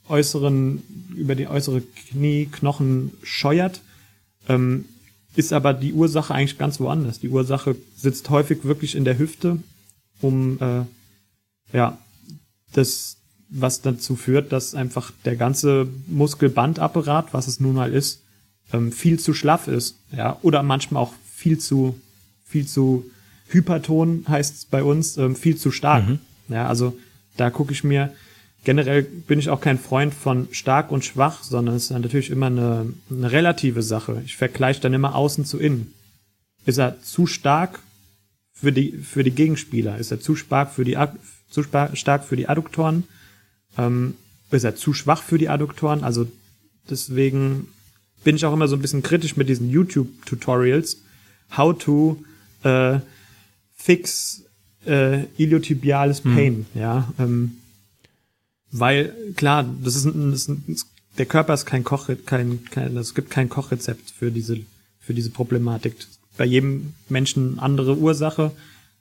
A: äußeren, über die äußere Knieknochen scheuert, ähm, ist aber die Ursache eigentlich ganz woanders. Die Ursache sitzt häufig wirklich in der Hüfte, um äh, ja das, was dazu führt, dass einfach der ganze Muskelbandapparat, was es nun mal ist, ähm, viel zu schlaff ist, ja, oder manchmal auch viel zu viel zu hyperton heißt es bei uns, ähm, viel zu stark. Mhm. Ja, also da gucke ich mir generell bin ich auch kein Freund von stark und schwach, sondern es ist natürlich immer eine, eine relative Sache. Ich vergleiche dann immer außen zu innen. Ist er zu stark für die, für die Gegenspieler? Ist er zu stark für die, zu stark für die Adduktoren? Ähm, ist er zu schwach für die Adduktoren? Also deswegen bin ich auch immer so ein bisschen kritisch mit diesen YouTube-Tutorials. How to äh, fix äh, iliotibiales hm. Pain, hm. ja. Ähm, weil, klar, das ist, ein, das ist ein, der Körper ist kein Koch, kein, kein, es gibt kein Kochrezept für diese, für diese Problematik. Bei jedem Menschen andere Ursache.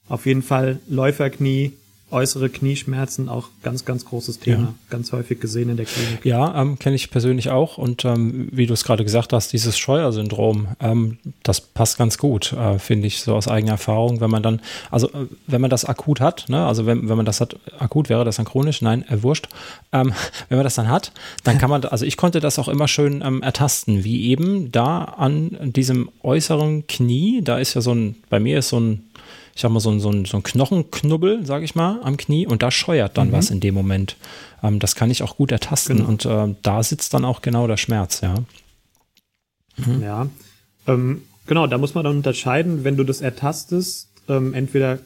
A: Auf jeden Fall Läuferknie, äußere Knieschmerzen auch ganz, ganz großes Thema, ja. ganz häufig gesehen in der Klinik.
B: Ja, ähm, kenne ich persönlich auch und ähm, wie du es gerade gesagt hast, dieses Scheuer-Syndrom, ähm, das passt ganz gut, äh, finde ich, so aus eigener Erfahrung, wenn man dann, also äh, wenn man das akut hat, ne, also wenn, wenn man das hat, akut wäre das dann chronisch, nein, äh, wurscht, ähm, wenn man das dann hat, dann kann man, also ich konnte das auch immer schön ähm, ertasten, wie eben da an diesem äußeren Knie, da ist ja so ein, bei mir ist so ein ich sag mal, so so so ein Knochenknubbel, sage ich mal, am Knie und da scheuert dann mhm. was in dem Moment. Ähm, das kann ich auch gut ertasten genau. und äh, da sitzt dann auch genau der Schmerz, ja.
A: Mhm. Ja, ähm, genau, da muss man dann unterscheiden, wenn du das ertastest, ähm, entweder,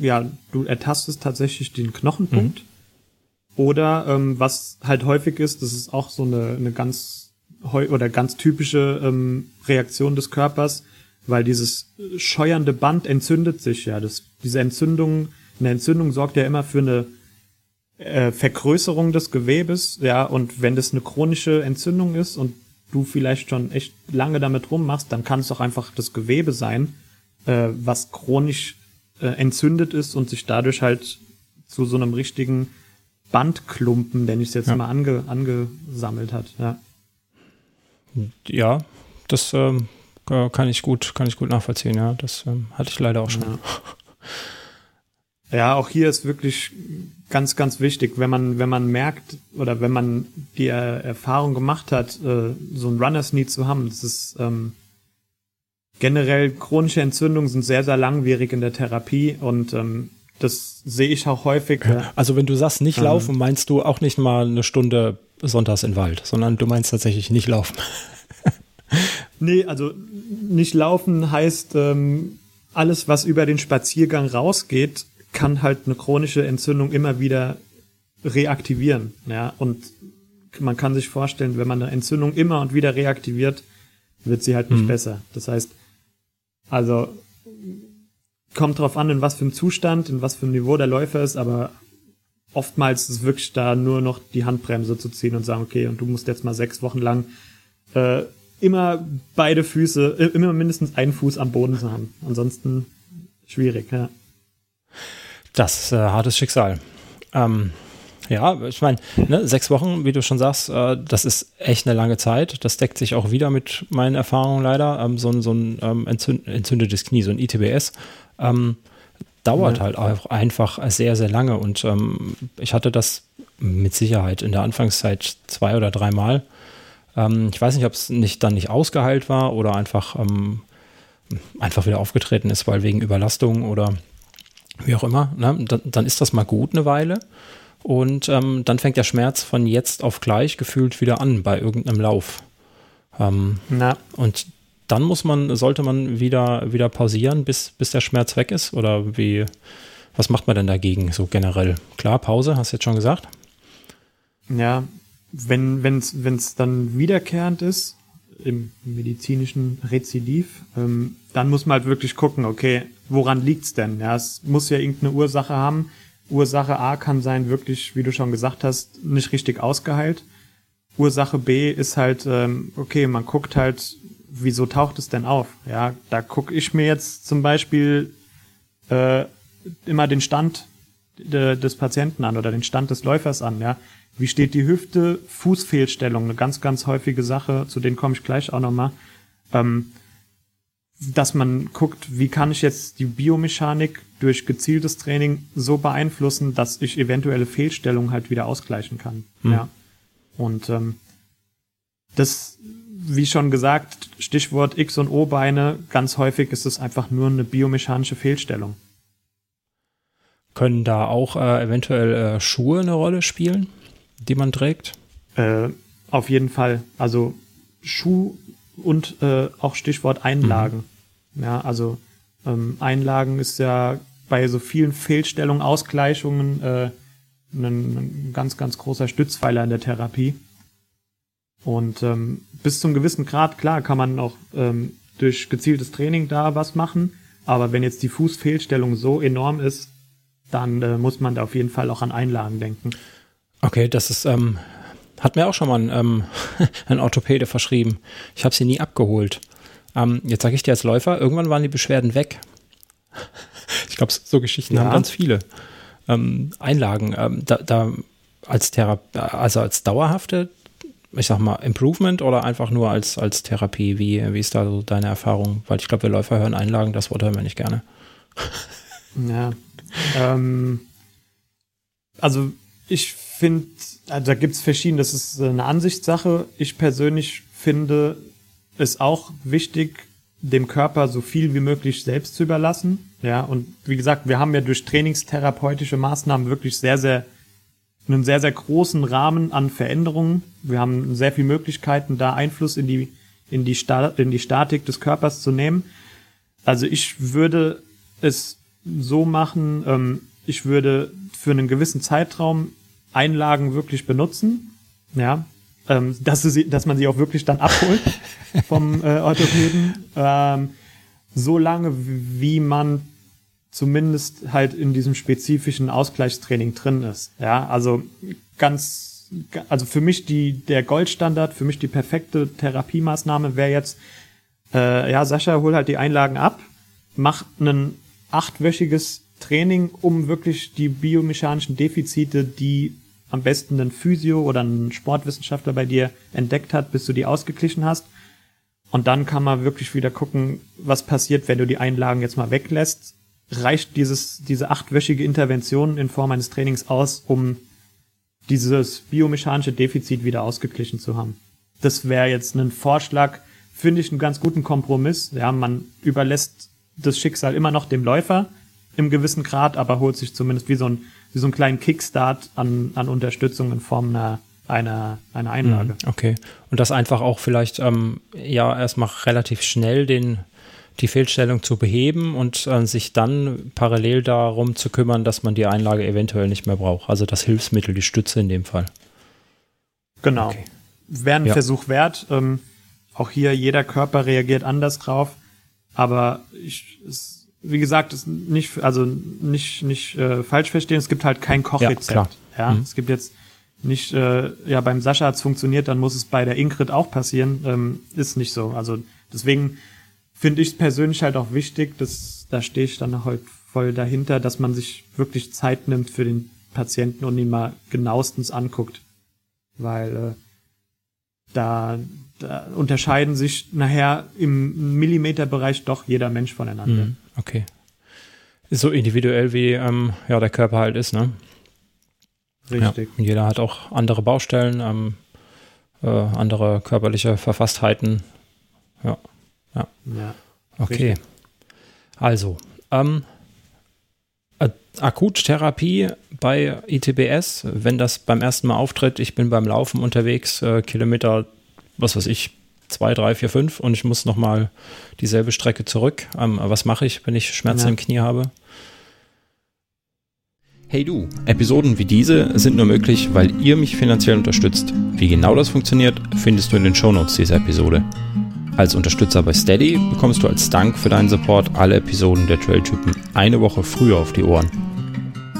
A: ja, du ertastest tatsächlich den Knochenpunkt mhm. oder ähm, was halt häufig ist, das ist auch so eine, eine ganz oder ganz typische ähm, Reaktion des Körpers, weil dieses scheuernde Band entzündet sich ja. Das, diese Entzündung, eine Entzündung sorgt ja immer für eine äh, Vergrößerung des Gewebes, ja, und wenn das eine chronische Entzündung ist und du vielleicht schon echt lange damit rummachst, dann kann es auch einfach das Gewebe sein, äh, was chronisch äh, entzündet ist und sich dadurch halt zu so einem richtigen Bandklumpen, den ich es jetzt ja. mal ange, angesammelt hat, ja.
B: Ja, das ähm, äh, kann ich gut, kann ich gut nachvollziehen, ja. Das ähm, hatte ich leider auch schon.
A: Ja. ja. auch hier ist wirklich ganz, ganz wichtig, wenn man, wenn man merkt oder wenn man die Erfahrung gemacht hat, äh, so ein Runners Need zu haben, das ist ähm, generell chronische Entzündungen sind sehr, sehr langwierig in der Therapie und ähm, das sehe ich auch häufig.
B: Also wenn du sagst nicht ähm, laufen, meinst du auch nicht mal eine Stunde sonntags in Wald, sondern du meinst tatsächlich nicht laufen.
A: Nee, also nicht laufen heißt, ähm, alles, was über den Spaziergang rausgeht, kann halt eine chronische Entzündung immer wieder reaktivieren. Ja, und man kann sich vorstellen, wenn man eine Entzündung immer und wieder reaktiviert, wird sie halt nicht mhm. besser. Das heißt, also kommt drauf an, in was für einem Zustand, in was für einem Niveau der Läufer ist, aber oftmals ist es wirklich da nur noch die Handbremse zu ziehen und sagen, okay, und du musst jetzt mal sechs Wochen lang äh, immer beide Füße, äh, immer mindestens einen Fuß am Boden zu haben. Ansonsten schwierig, ja.
B: Das ist äh, hartes Schicksal. Ähm, ja, ich meine, ne, sechs Wochen, wie du schon sagst, äh, das ist echt eine lange Zeit. Das deckt sich auch wieder mit meinen Erfahrungen leider. Ähm, so, ein, so ein ähm, entzünd entzündetes Knie, so ein ITBS, ähm, dauert ja. halt auch einfach sehr, sehr lange. Und ähm, ich hatte das mit Sicherheit in der Anfangszeit zwei oder dreimal. Ähm, ich weiß nicht, ob es nicht dann nicht ausgeheilt war oder einfach, ähm, einfach wieder aufgetreten ist, weil wegen Überlastung oder wie auch immer. Ne? Dann, dann, ist das mal gut eine Weile. Und ähm, dann fängt der Schmerz von jetzt auf gleich gefühlt wieder an bei irgendeinem Lauf. Ähm, Na. Und dann muss man, sollte man wieder, wieder pausieren, bis, bis der Schmerz weg ist? Oder wie, was macht man denn dagegen so generell? Klar, Pause, hast du jetzt schon gesagt?
A: Ja, wenn wenn's wenn's dann wiederkehrend ist im medizinischen Rezidiv, ähm, dann muss man halt wirklich gucken, okay, woran liegt's denn? Ja, es muss ja irgendeine Ursache haben. Ursache A kann sein, wirklich, wie du schon gesagt hast, nicht richtig ausgeheilt. Ursache B ist halt, ähm, okay, man guckt halt, wieso taucht es denn auf? Ja, da gucke ich mir jetzt zum Beispiel äh, immer den Stand de, des Patienten an oder den Stand des Läufers an. Ja, wie steht die Hüfte? Fußfehlstellung, eine ganz, ganz häufige Sache, zu denen komme ich gleich auch nochmal. Ähm, dass man guckt, wie kann ich jetzt die Biomechanik durch gezieltes Training so beeinflussen, dass ich eventuelle Fehlstellungen halt wieder ausgleichen kann. Mhm. Ja. Und ähm, das, wie schon gesagt, Stichwort X- und O-Beine, ganz häufig ist es einfach nur eine biomechanische Fehlstellung.
B: Können da auch äh, eventuell äh, Schuhe eine Rolle spielen? Die man trägt?
A: Äh, auf jeden Fall. Also Schuh und äh, auch Stichwort Einlagen. Mhm. Ja, also ähm, Einlagen ist ja bei so vielen Fehlstellungen, Ausgleichungen äh, ein, ein ganz, ganz großer Stützpfeiler in der Therapie. Und ähm, bis zum gewissen Grad, klar, kann man auch ähm, durch gezieltes Training da was machen. Aber wenn jetzt die Fußfehlstellung so enorm ist, dann äh, muss man da auf jeden Fall auch an Einlagen denken.
B: Okay, das ist, ähm, hat mir auch schon mal ein, ähm, ein Orthopäde verschrieben. Ich habe sie nie abgeholt. Ähm, jetzt sage ich dir als Läufer, irgendwann waren die Beschwerden weg. ich glaube, so Geschichten ja. haben ganz viele. Ähm, Einlagen, ähm, da, da als Therapie, also als dauerhafte ich sag mal, Improvement oder einfach nur als, als Therapie? Wie, wie ist da so deine Erfahrung? Weil ich glaube, wir Läufer hören Einlagen, das Wort hören wir nicht gerne.
A: Ja. Ähm, also ich finde, also da gibt es verschiedene, das ist eine Ansichtssache. Ich persönlich finde es auch wichtig, dem Körper so viel wie möglich selbst zu überlassen. Ja, und wie gesagt, wir haben ja durch trainingstherapeutische Maßnahmen wirklich sehr, sehr einen sehr, sehr großen Rahmen an Veränderungen. Wir haben sehr viele Möglichkeiten, da Einfluss in die, in die, Sta in die Statik des Körpers zu nehmen. Also ich würde es so machen, ähm, ich würde für einen gewissen Zeitraum Einlagen wirklich benutzen, ja, ähm, dass, sie, dass man sie auch wirklich dann abholt vom äh, Orthopäden, ähm, so lange wie man zumindest halt in diesem spezifischen Ausgleichstraining drin ist. Ja, also ganz, also für mich die, der Goldstandard, für mich die perfekte Therapiemaßnahme wäre jetzt, äh, ja, Sascha, hol halt die Einlagen ab, mach ein achtwöchiges Training, um wirklich die biomechanischen Defizite, die am besten ein Physio oder ein Sportwissenschaftler bei dir entdeckt hat, bis du die ausgeglichen hast. Und dann kann man wirklich wieder gucken, was passiert, wenn du die Einlagen jetzt mal weglässt reicht dieses, diese achtwöchige Intervention in Form eines Trainings aus, um dieses biomechanische Defizit wieder ausgeglichen zu haben. Das wäre jetzt ein Vorschlag, finde ich einen ganz guten Kompromiss. Ja, man überlässt das Schicksal immer noch dem Läufer im gewissen Grad, aber holt sich zumindest wie so, ein, wie so einen kleinen Kickstart an, an Unterstützung in Form einer, einer, einer Einlage.
B: Mhm, okay. Und das einfach auch vielleicht ähm, ja erstmal relativ schnell den die Fehlstellung zu beheben und äh, sich dann parallel darum zu kümmern, dass man die Einlage eventuell nicht mehr braucht. Also das Hilfsmittel, die Stütze in dem Fall.
A: Genau. Okay. Wäre ein ja. Versuch wert. Ähm, auch hier, jeder Körper reagiert anders drauf. Aber ich, es, wie gesagt, ist nicht, also nicht, nicht äh, falsch verstehen. Es gibt halt kein Kochrezept. Ja, ja mhm. es gibt jetzt nicht, äh, ja, beim Sascha hat es funktioniert, dann muss es bei der Ingrid auch passieren. Ähm, ist nicht so. Also deswegen finde ich persönlich halt auch wichtig, dass da stehe ich dann halt voll dahinter, dass man sich wirklich Zeit nimmt für den Patienten und ihn mal genauestens anguckt. Weil äh, da, da unterscheiden sich nachher im Millimeterbereich doch jeder Mensch voneinander. Mhm,
B: okay. Ist so individuell wie ähm, ja, der Körper halt ist, ne? Richtig. Ja, jeder hat auch andere Baustellen, ähm, äh, andere körperliche Verfasstheiten. Ja. Ja. ja okay. Richtig. Also, ähm, Akuttherapie bei ITBS, wenn das beim ersten Mal auftritt, ich bin beim Laufen unterwegs, äh, Kilometer, was weiß ich, zwei, drei, vier, fünf und ich muss nochmal dieselbe Strecke zurück. Ähm, was mache ich, wenn ich Schmerzen ja. im Knie habe? Hey du, Episoden wie diese sind nur möglich, weil ihr mich finanziell unterstützt. Wie genau das funktioniert, findest du in den Shownotes dieser Episode. Als Unterstützer bei Steady bekommst du als Dank für deinen Support alle Episoden der Trailtypen eine Woche früher auf die Ohren.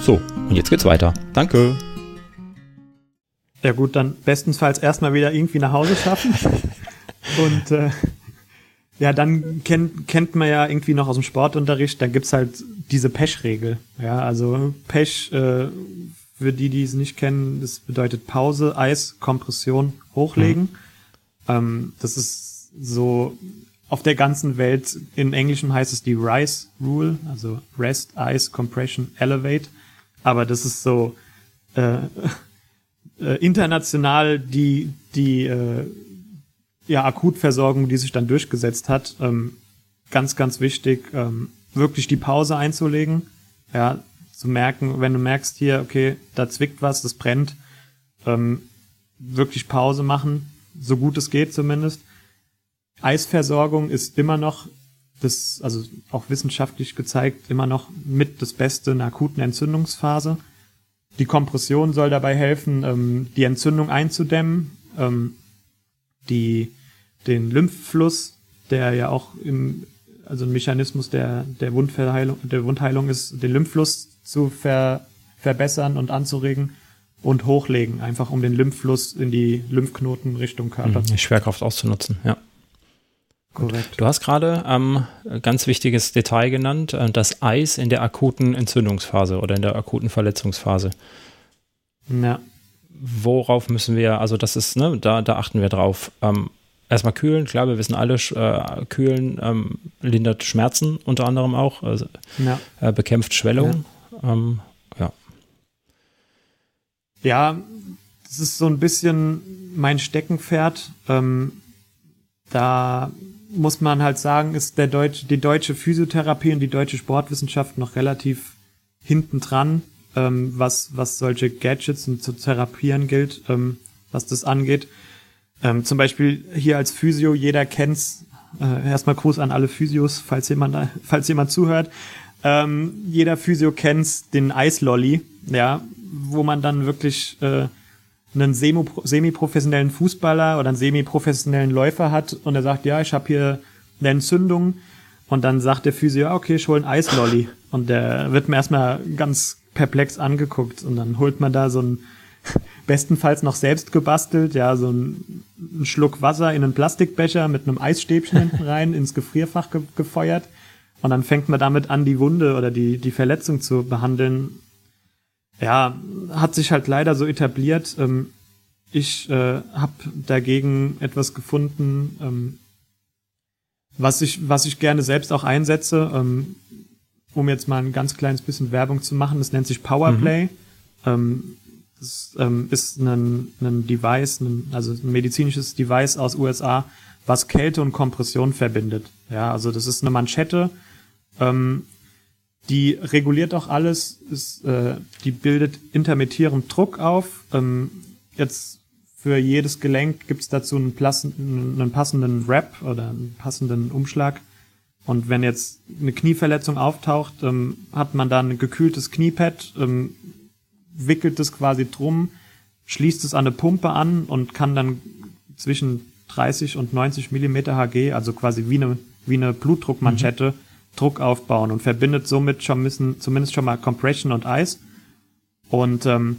B: So, und jetzt geht's weiter. Danke.
A: Ja gut, dann bestensfalls erstmal wieder irgendwie nach Hause schaffen. und äh, ja, dann kennt, kennt man ja irgendwie noch aus dem Sportunterricht, da gibt's halt diese Pech-Regel. Ja, also Pech, äh, für die, die es nicht kennen, das bedeutet Pause, Eis, Kompression, hochlegen. Mhm. Ähm, das ist so auf der ganzen Welt, in Englischem heißt es die RICE Rule, also Rest, Ice, Compression, Elevate. Aber das ist so äh, äh, international die, die äh, ja, Akutversorgung, die sich dann durchgesetzt hat. Ähm, ganz, ganz wichtig, ähm, wirklich die Pause einzulegen. Ja, zu merken, wenn du merkst hier, okay, da zwickt was, das brennt, ähm, wirklich Pause machen, so gut es geht zumindest. Eisversorgung ist immer noch das, also auch wissenschaftlich gezeigt, immer noch mit das Beste in akuten Entzündungsphase. Die Kompression soll dabei helfen, ähm, die Entzündung einzudämmen, ähm, die, den Lymphfluss, der ja auch im, also ein Mechanismus der, der Wundverheilung, der Wundheilung ist, den Lymphfluss zu ver, verbessern und anzuregen und hochlegen, einfach um den Lymphfluss in die Lymphknoten Richtung Körper.
B: Mhm, die Schwerkraft auszunutzen, ja.
A: Korrekt.
B: Du hast gerade ähm, ganz wichtiges Detail genannt, äh, das Eis in der akuten Entzündungsphase oder in der akuten Verletzungsphase.
A: Ja.
B: Worauf müssen wir, also das ist, ne, da, da achten wir drauf. Ähm, erstmal kühlen, klar, wir wissen alle, äh, kühlen ähm, lindert Schmerzen unter anderem auch, also, ja. äh, bekämpft Schwellung. Ja. Ähm, ja.
A: ja, das ist so ein bisschen mein Steckenpferd. Ähm, da muss man halt sagen, ist der deutsche, die deutsche Physiotherapie und die deutsche Sportwissenschaft noch relativ hinten dran, ähm, was, was solche Gadgets und zu therapieren gilt, ähm, was das angeht. Ähm, zum Beispiel hier als Physio, jeder kennt's. Äh, erstmal Gruß an alle Physios, falls jemand, falls jemand zuhört. Ähm, jeder Physio kennt's, den Eislolly, ja, wo man dann wirklich äh, einen semi-professionellen Fußballer oder einen semi-professionellen Läufer hat und er sagt, ja, ich habe hier eine Entzündung und dann sagt der Physio, okay, ich hole ein Eislolly und der wird mir erstmal ganz perplex angeguckt und dann holt man da so ein bestenfalls noch selbst gebastelt, ja, so ein, ein Schluck Wasser in einen Plastikbecher mit einem Eisstäbchen hinten rein ins Gefrierfach ge gefeuert und dann fängt man damit an, die Wunde oder die, die Verletzung zu behandeln ja, hat sich halt leider so etabliert. Ähm, ich äh, habe dagegen etwas gefunden, ähm, was ich, was ich gerne selbst auch einsetze, ähm, um jetzt mal ein ganz kleines bisschen Werbung zu machen. Das nennt sich Powerplay. Mhm. Ähm, das ähm, ist ein, ein Device, ein, also ein medizinisches Device aus USA, was Kälte und Kompression verbindet. Ja, also das ist eine Manschette, ähm, die reguliert auch alles, ist, äh, die bildet intermittierend Druck auf. Ähm, jetzt für jedes Gelenk gibt's dazu einen, passenden, einen passenden Wrap oder einen passenden Umschlag. Und wenn jetzt eine Knieverletzung auftaucht, ähm, hat man dann ein gekühltes Kniepad, ähm, wickelt es quasi drum, schließt es an eine Pumpe an und kann dann zwischen 30 und 90 Millimeter Hg, also quasi wie eine, wie eine Blutdruckmanschette, mhm Druck aufbauen und verbindet somit schon müssen, zumindest schon mal Compression und Eis. Und ähm,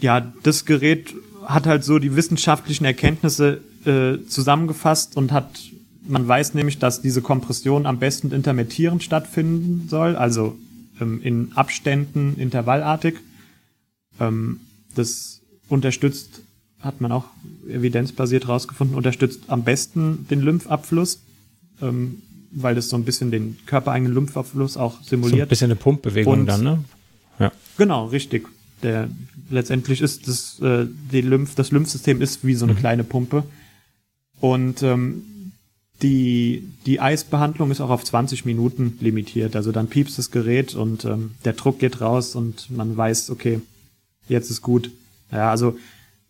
A: ja, das Gerät hat halt so die wissenschaftlichen Erkenntnisse äh, zusammengefasst und hat, man weiß nämlich, dass diese Kompression am besten intermittierend stattfinden soll, also ähm, in Abständen intervallartig. Ähm, das unterstützt, hat man auch evidenzbasiert rausgefunden, unterstützt am besten den Lymphabfluss. Ähm, weil das so ein bisschen den körpereigenen Lymphabfluss auch simuliert. So ein
B: bisschen eine Pumpbewegung Und, dann, ne?
A: Ja. Genau, richtig. Der, letztendlich ist das, äh, die Lymph, das Lymphsystem ist wie so eine mhm. kleine Pumpe. Und ähm, die, die Eisbehandlung ist auch auf 20 Minuten limitiert. Also dann piepst das Gerät und ähm, der Druck geht raus und man weiß, okay, jetzt ist gut. Ja, also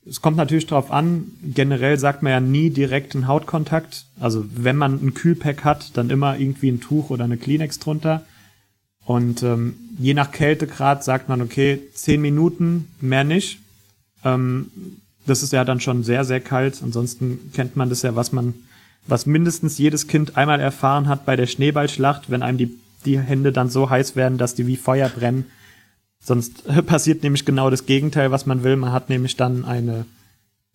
A: es kommt natürlich darauf an, generell sagt man ja nie direkten Hautkontakt. Also wenn man ein Kühlpack hat, dann immer irgendwie ein Tuch oder eine Kleenex drunter. Und ähm, je nach Kältegrad sagt man, okay, zehn Minuten, mehr nicht. Ähm, das ist ja dann schon sehr, sehr kalt. Ansonsten kennt man das ja, was man, was mindestens jedes Kind einmal erfahren hat bei der Schneeballschlacht, wenn einem die, die Hände dann so heiß werden, dass die wie Feuer brennen Sonst passiert nämlich genau das Gegenteil, was man will. Man hat nämlich dann eine,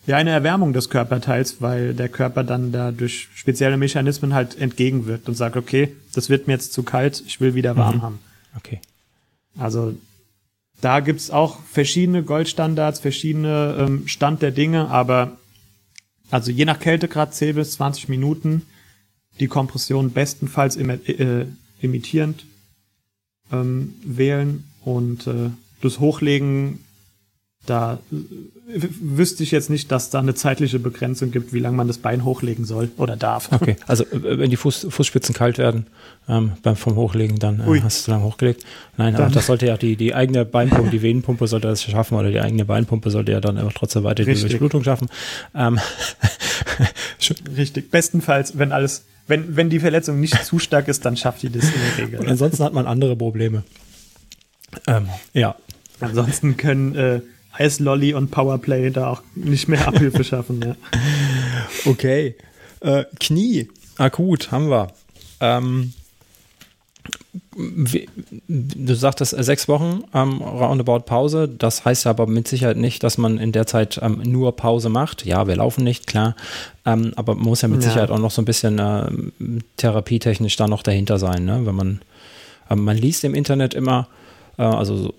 A: ja, eine Erwärmung des Körperteils, weil der Körper dann da durch spezielle Mechanismen halt entgegenwirkt und sagt, okay, das wird mir jetzt zu kalt, ich will wieder warm mhm. haben.
B: Okay.
A: Also da gibt's auch verschiedene Goldstandards, verschiedene ähm, Stand der Dinge, aber also je nach Kältegrad 10 bis 20 Minuten, die Kompression bestenfalls im, äh, imitierend ähm, wählen und äh, das Hochlegen da wüsste ich jetzt nicht, dass da eine zeitliche Begrenzung gibt, wie lange man das Bein hochlegen soll oder darf.
B: Okay, also äh, wenn die Fuß, Fußspitzen kalt werden ähm, beim vom Hochlegen, dann äh, hast du zu lange hochgelegt. Nein, aber das sollte ja die, die eigene Beinpumpe, die Venenpumpe sollte das schaffen oder die eigene Beinpumpe sollte ja dann auch trotzdem weiter die Durchblutung schaffen. Ähm,
A: Richtig. Bestenfalls, wenn alles, wenn, wenn die Verletzung nicht zu stark ist, dann schafft die das in der Regel.
B: Und ansonsten hat man andere Probleme. Ähm, ja.
A: Ansonsten können äh, Eislolly und Powerplay da auch nicht mehr Abhilfe schaffen. Ja.
B: Okay. Äh, Knie, akut, haben wir. Ähm, wie, du sagtest äh, sechs Wochen ähm, roundabout Pause. Das heißt aber mit Sicherheit nicht, dass man in der Zeit ähm, nur Pause macht. Ja, wir laufen nicht, klar. Ähm, aber man muss ja mit ja. Sicherheit auch noch so ein bisschen äh, therapietechnisch da noch dahinter sein. Ne? Wenn man, ähm, man liest im Internet immer, äh, also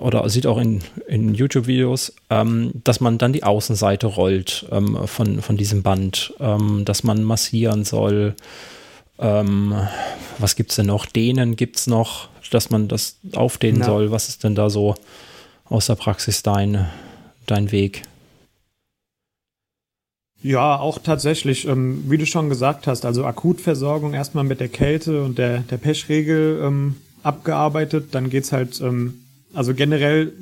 B: oder sieht auch in, in YouTube-Videos, ähm, dass man dann die Außenseite rollt ähm, von, von diesem Band, ähm, dass man massieren soll. Ähm, was gibt es denn noch? Dehnen gibt es noch, dass man das aufdehnen ja. soll. Was ist denn da so aus der Praxis dein, dein Weg?
A: Ja, auch tatsächlich, ähm, wie du schon gesagt hast, also Akutversorgung erstmal mit der Kälte und der, der Pechregel ähm, abgearbeitet. Dann geht's halt, ähm, also generell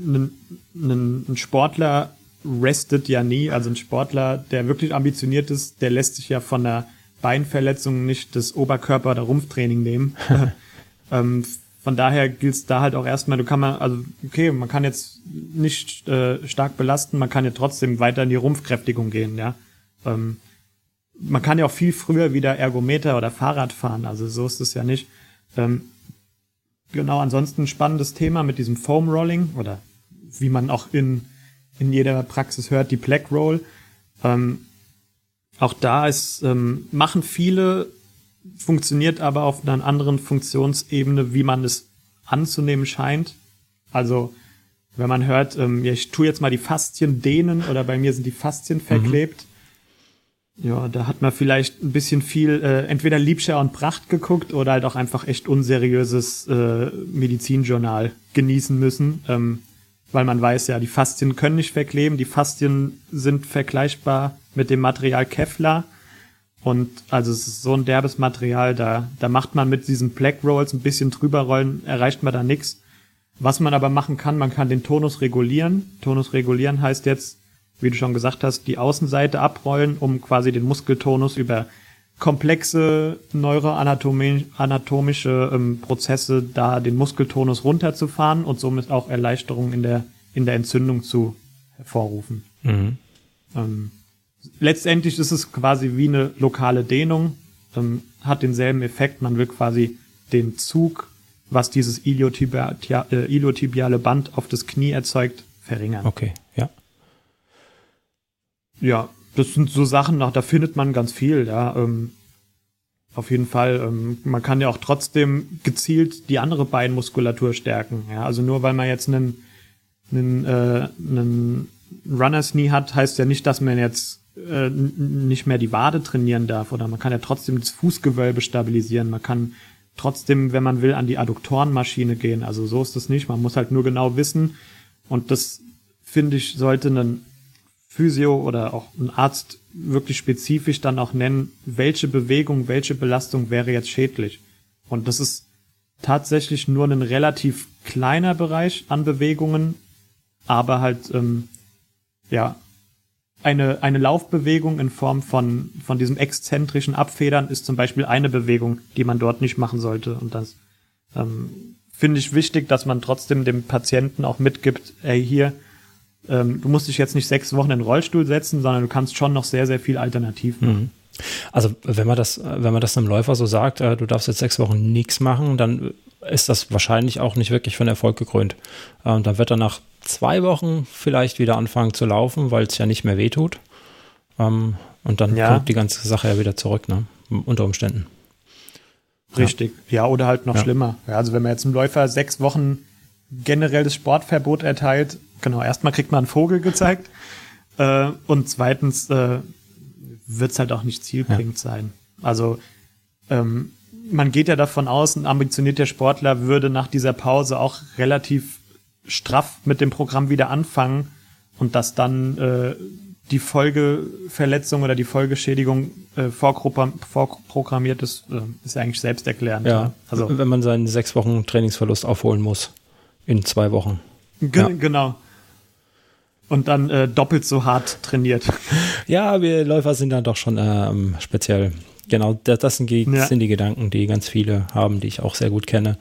A: ein Sportler restet ja nie. Also ein Sportler, der wirklich ambitioniert ist, der lässt sich ja von der Beinverletzung nicht das Oberkörper- oder Rumpftraining nehmen. ähm, von daher gilt es da halt auch erstmal, du kann man, also okay, man kann jetzt nicht äh, stark belasten, man kann ja trotzdem weiter in die Rumpfkräftigung gehen, ja. Ähm, man kann ja auch viel früher wieder Ergometer oder Fahrrad fahren, also so ist es ja nicht. Ähm, Genau, ansonsten spannendes Thema mit diesem Foam Rolling oder wie man auch in, in jeder Praxis hört, die Black Roll. Ähm, auch da ist, ähm, machen viele, funktioniert aber auf einer anderen Funktionsebene, wie man es anzunehmen scheint. Also, wenn man hört, ähm, ja, ich tue jetzt mal die Faszien dehnen oder bei mir sind die Faszien verklebt, ja, da hat man vielleicht ein bisschen viel äh, entweder Liebscher und Pracht geguckt oder halt auch einfach echt unseriöses äh, Medizinjournal genießen müssen, ähm, weil man weiß ja, die Faszien können nicht verkleben, die Faszien sind vergleichbar mit dem Material Kevlar und also es ist so ein derbes Material, da, da macht man mit diesen Black Rolls ein bisschen drüber rollen, erreicht man da nichts. Was man aber machen kann, man kann den Tonus regulieren. Tonus regulieren heißt jetzt, wie du schon gesagt hast, die Außenseite abrollen, um quasi den Muskeltonus über komplexe neuroanatomische ähm, Prozesse da den Muskeltonus runterzufahren und somit auch Erleichterung in der, in der Entzündung zu hervorrufen. Mhm. Ähm, letztendlich ist es quasi wie eine lokale Dehnung, ähm, hat denselben Effekt. Man will quasi den Zug, was dieses iliotibiale, äh, iliotibiale Band auf das Knie erzeugt, verringern.
B: Okay, ja.
A: Ja, das sind so Sachen, da findet man ganz viel, ja. Ähm, auf jeden Fall. Ähm, man kann ja auch trotzdem gezielt die andere Beinmuskulatur stärken. Ja, also nur weil man jetzt einen, einen, äh, einen Runner's Knee hat, heißt ja nicht, dass man jetzt äh, nicht mehr die Wade trainieren darf. Oder man kann ja trotzdem das Fußgewölbe stabilisieren. Man kann trotzdem, wenn man will, an die Adduktorenmaschine gehen. Also so ist das nicht. Man muss halt nur genau wissen. Und das, finde ich, sollte ein Physio oder auch ein Arzt wirklich spezifisch dann auch nennen, welche Bewegung, welche Belastung wäre jetzt schädlich. Und das ist tatsächlich nur ein relativ kleiner Bereich an Bewegungen, aber halt ähm, ja eine eine Laufbewegung in Form von von diesem exzentrischen Abfedern ist zum Beispiel eine Bewegung, die man dort nicht machen sollte. Und das ähm, finde ich wichtig, dass man trotzdem dem Patienten auch mitgibt, ey hier ähm, du musst dich jetzt nicht sechs Wochen in den Rollstuhl setzen, sondern du kannst schon noch sehr, sehr viel alternativ machen. Mhm.
B: Also wenn man das, wenn man das einem Läufer so sagt, äh, du darfst jetzt sechs Wochen nichts machen, dann ist das wahrscheinlich auch nicht wirklich von Erfolg gekrönt. Und dann wird er nach zwei Wochen vielleicht wieder anfangen zu laufen, weil es ja nicht mehr wehtut. Ähm, und dann ja. kommt die ganze Sache ja wieder zurück, ne? Unter Umständen.
A: Richtig. Ja, ja oder halt noch ja. schlimmer. Ja, also wenn man jetzt einem Läufer sechs Wochen generell das Sportverbot erteilt, genau, erstmal kriegt man einen Vogel gezeigt äh, und zweitens äh, wird es halt auch nicht zielbringend ja. sein. Also ähm, man geht ja davon aus, ein ambitionierter Sportler würde nach dieser Pause auch relativ straff mit dem Programm wieder anfangen und dass dann äh, die Folgeverletzung oder die Folgeschädigung äh, vorprogrammiert ist, äh, ist ja eigentlich selbsterklärend.
B: Ja, ja, also wenn man seinen sechs Wochen Trainingsverlust aufholen muss in zwei Wochen.
A: Ge ja. Genau. Und dann äh, doppelt so hart trainiert.
B: Ja, wir Läufer sind dann doch schon ähm, speziell. Genau, das, das sind, die, ja. sind, die Gedanken, die ganz viele haben, die ich auch sehr gut kenne.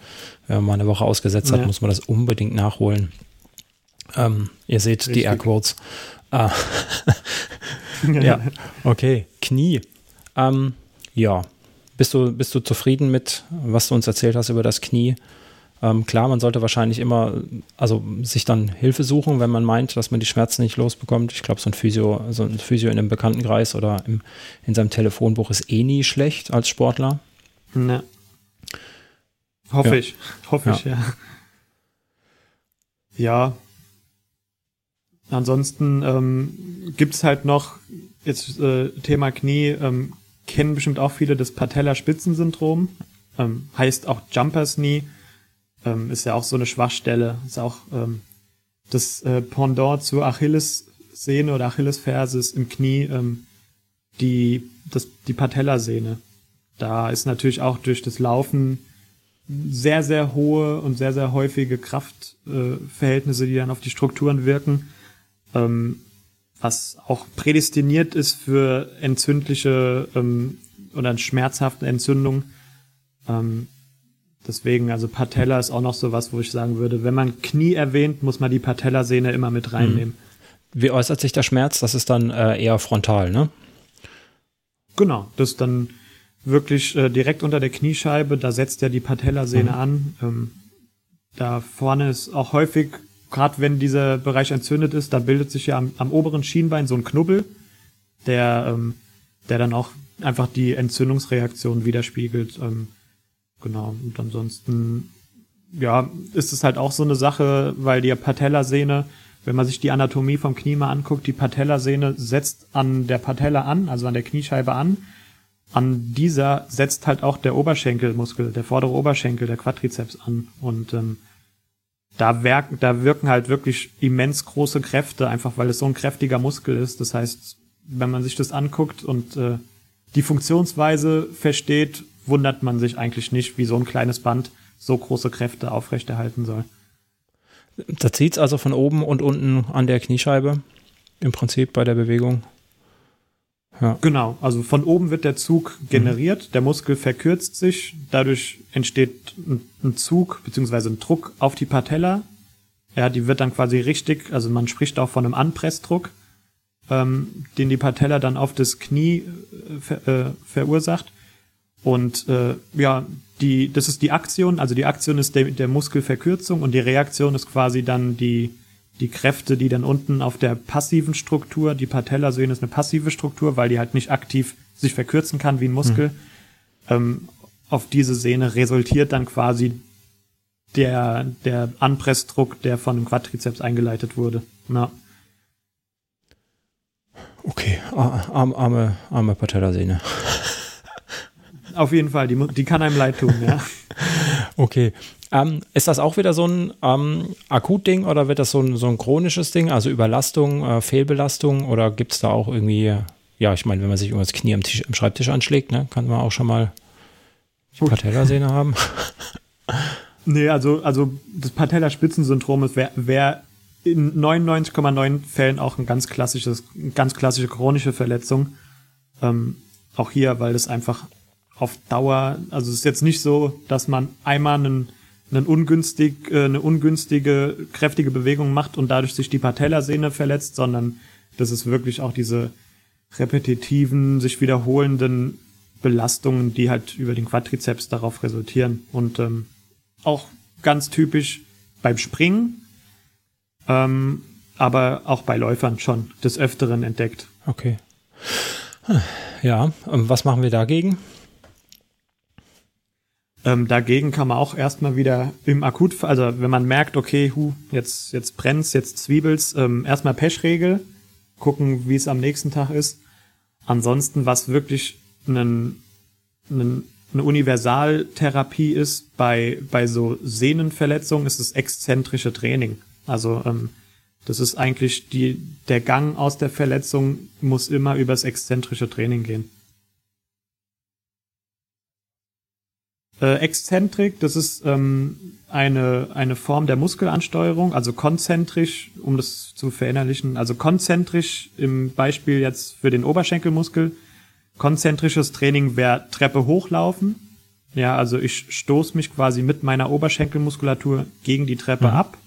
B: Wenn man eine Woche ausgesetzt hat, muss man das unbedingt nachholen. Ähm, ihr seht Richtig. die Airquotes. Ah. ja, okay. Knie. Ähm, ja. Bist du, bist du zufrieden mit, was du uns erzählt hast über das Knie? Ähm, klar, man sollte wahrscheinlich immer, also sich dann Hilfe suchen, wenn man meint, dass man die Schmerzen nicht losbekommt. Ich glaube, so ein Physio, so ein Physio in einem Bekanntenkreis oder im, in seinem Telefonbuch ist eh nie schlecht als Sportler.
A: Ne. Hoffe ja. ich. Hoffe ja. ich, ja. Ja, Ansonsten ähm, gibt halt noch, jetzt äh, Thema Knie, ähm, kennen bestimmt auch viele das Patellaspitzensyndrom, ähm, heißt auch Jumpers Knee, ähm, ist ja auch so eine Schwachstelle, ist auch ähm, das äh, Pendant zur Achillessehne oder Achillesferse ist im Knie ähm, die, das, die Patellasehne. Da ist natürlich auch durch das Laufen sehr, sehr hohe und sehr, sehr häufige Kraftverhältnisse, äh, die dann auf die Strukturen wirken ähm, was auch prädestiniert ist für entzündliche ähm, oder schmerzhafte Entzündungen. Ähm, deswegen, also Patella ist auch noch so was, wo ich sagen würde, wenn man Knie erwähnt, muss man die Patellasehne immer mit reinnehmen.
B: Mhm. Wie äußert sich der Schmerz? Das ist dann äh, eher frontal, ne?
A: Genau, das ist dann wirklich äh, direkt unter der Kniescheibe, da setzt ja die Patellasehne mhm. an. Ähm, da vorne ist auch häufig gerade wenn dieser Bereich entzündet ist, da bildet sich ja am, am oberen Schienbein so ein Knubbel, der, ähm, der dann auch einfach die Entzündungsreaktion widerspiegelt. Ähm, genau. Und ansonsten, ja, ist es halt auch so eine Sache, weil die Patellasehne, wenn man sich die Anatomie vom Knie mal anguckt, die Patellasehne setzt an der Patella an, also an der Kniescheibe an. An dieser setzt halt auch der Oberschenkelmuskel, der vordere Oberschenkel, der Quadrizeps an. Und ähm, da, werken, da wirken halt wirklich immens große Kräfte, einfach weil es so ein kräftiger Muskel ist. Das heißt, wenn man sich das anguckt und äh, die Funktionsweise versteht, wundert man sich eigentlich nicht, wie so ein kleines Band so große Kräfte aufrechterhalten soll.
B: Da zieht es also von oben und unten an der Kniescheibe im Prinzip bei der Bewegung.
A: Ja. Genau, also von oben wird der Zug generiert, mhm. der Muskel verkürzt sich, dadurch entsteht ein, Zug beziehungsweise ein Druck auf die Patella. Ja, die wird dann quasi richtig, also man spricht auch von einem Anpressdruck, ähm, den die Patella dann auf das Knie äh, ver, äh, verursacht. Und äh, ja, die, das ist die Aktion, also die Aktion ist der, der Muskelverkürzung und die Reaktion ist quasi dann die die Kräfte, die dann unten auf der passiven Struktur, die Patellasehne ist eine passive Struktur, weil die halt nicht aktiv sich verkürzen kann wie ein Muskel. Mhm. Ähm, auf diese Sehne resultiert dann quasi der, der Anpressdruck, der von dem Quadrizeps eingeleitet wurde. Ja.
B: Okay, arme, arme, arme Patellasehne.
A: Auf jeden Fall, die, die kann einem leid tun, ja.
B: okay. Ähm, ist das auch wieder so ein ähm, Akutding oder wird das so ein, so ein chronisches Ding, also Überlastung, äh, Fehlbelastung oder gibt es da auch irgendwie, ja, ich meine, wenn man sich über das Knie am, Tisch, am Schreibtisch anschlägt, ne, kann man auch schon mal Patellasehne haben?
A: Nee, also, also das Patellaspitzensyndrom wäre wär in 99,9 Fällen auch ein ganz klassisches, ganz klassische chronische Verletzung. Ähm, auch hier, weil das einfach auf Dauer, also es ist jetzt nicht so, dass man einmal einen einen ungünstig, äh, eine ungünstige, kräftige Bewegung macht und dadurch sich die Patellasehne verletzt, sondern das ist wirklich auch diese repetitiven, sich wiederholenden Belastungen, die halt über den Quadrizeps darauf resultieren. Und ähm, auch ganz typisch beim Springen, ähm, aber auch bei Läufern schon des Öfteren entdeckt.
B: Okay. Ja, was machen wir dagegen?
A: Ähm, dagegen kann man auch erstmal wieder im Akutfall, also wenn man merkt, okay, hu, jetzt, jetzt brennt's, jetzt zwiebelt's, ähm, erstmal Pechregel, gucken, wie es am nächsten Tag ist. Ansonsten, was wirklich einen, einen, eine Universaltherapie ist bei, bei so Sehnenverletzungen, ist das exzentrische Training. Also ähm, Das ist eigentlich die, der Gang aus der Verletzung muss immer übers exzentrische Training gehen. Äh, Exzentrik, das ist ähm, eine, eine Form der Muskelansteuerung, also konzentrisch, um das zu verinnerlichen, also konzentrisch im Beispiel jetzt für den Oberschenkelmuskel. Konzentrisches Training wäre Treppe hochlaufen. Ja, also ich stoße mich quasi mit meiner Oberschenkelmuskulatur gegen die Treppe mhm. ab.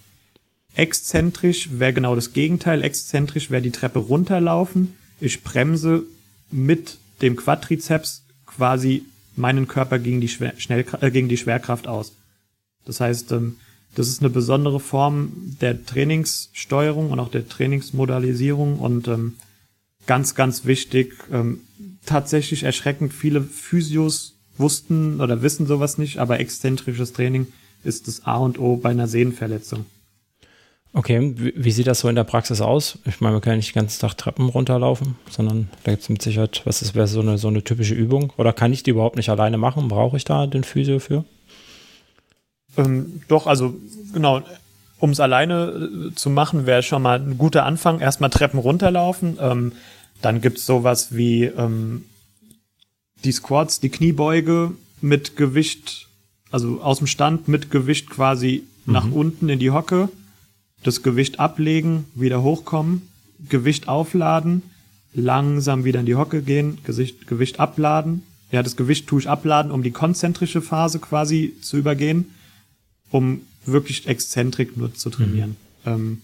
A: Exzentrisch wäre genau das Gegenteil. Exzentrisch wäre die Treppe runterlaufen. Ich bremse mit dem Quadrizeps quasi meinen Körper gegen die, Schwer äh, gegen die Schwerkraft aus. Das heißt, ähm, das ist eine besondere Form der Trainingssteuerung und auch der Trainingsmodalisierung und ähm, ganz, ganz wichtig. Ähm, tatsächlich erschreckend viele Physios wussten oder wissen sowas nicht, aber exzentrisches Training ist das A und O bei einer Sehnenverletzung.
B: Okay, wie, sieht das so in der Praxis aus? Ich meine, kann ja nicht den ganzen Tag Treppen runterlaufen, sondern da gibt es mit Sicherheit, was ist, wäre so eine, so eine typische Übung? Oder kann ich die überhaupt nicht alleine machen? Brauche ich da den Physio für?
A: Ähm, doch, also genau, um es alleine äh, zu machen, wäre schon mal ein guter Anfang. Erstmal Treppen runterlaufen. Ähm, dann es sowas wie ähm, die Squats, die Kniebeuge mit Gewicht, also aus dem Stand mit Gewicht quasi mhm. nach unten in die Hocke das Gewicht ablegen, wieder hochkommen, Gewicht aufladen, langsam wieder in die Hocke gehen, Gesicht, Gewicht abladen. Ja, das Gewicht tue ich abladen, um die konzentrische Phase quasi zu übergehen, um wirklich Exzentrik nur zu trainieren. Mhm. Ähm,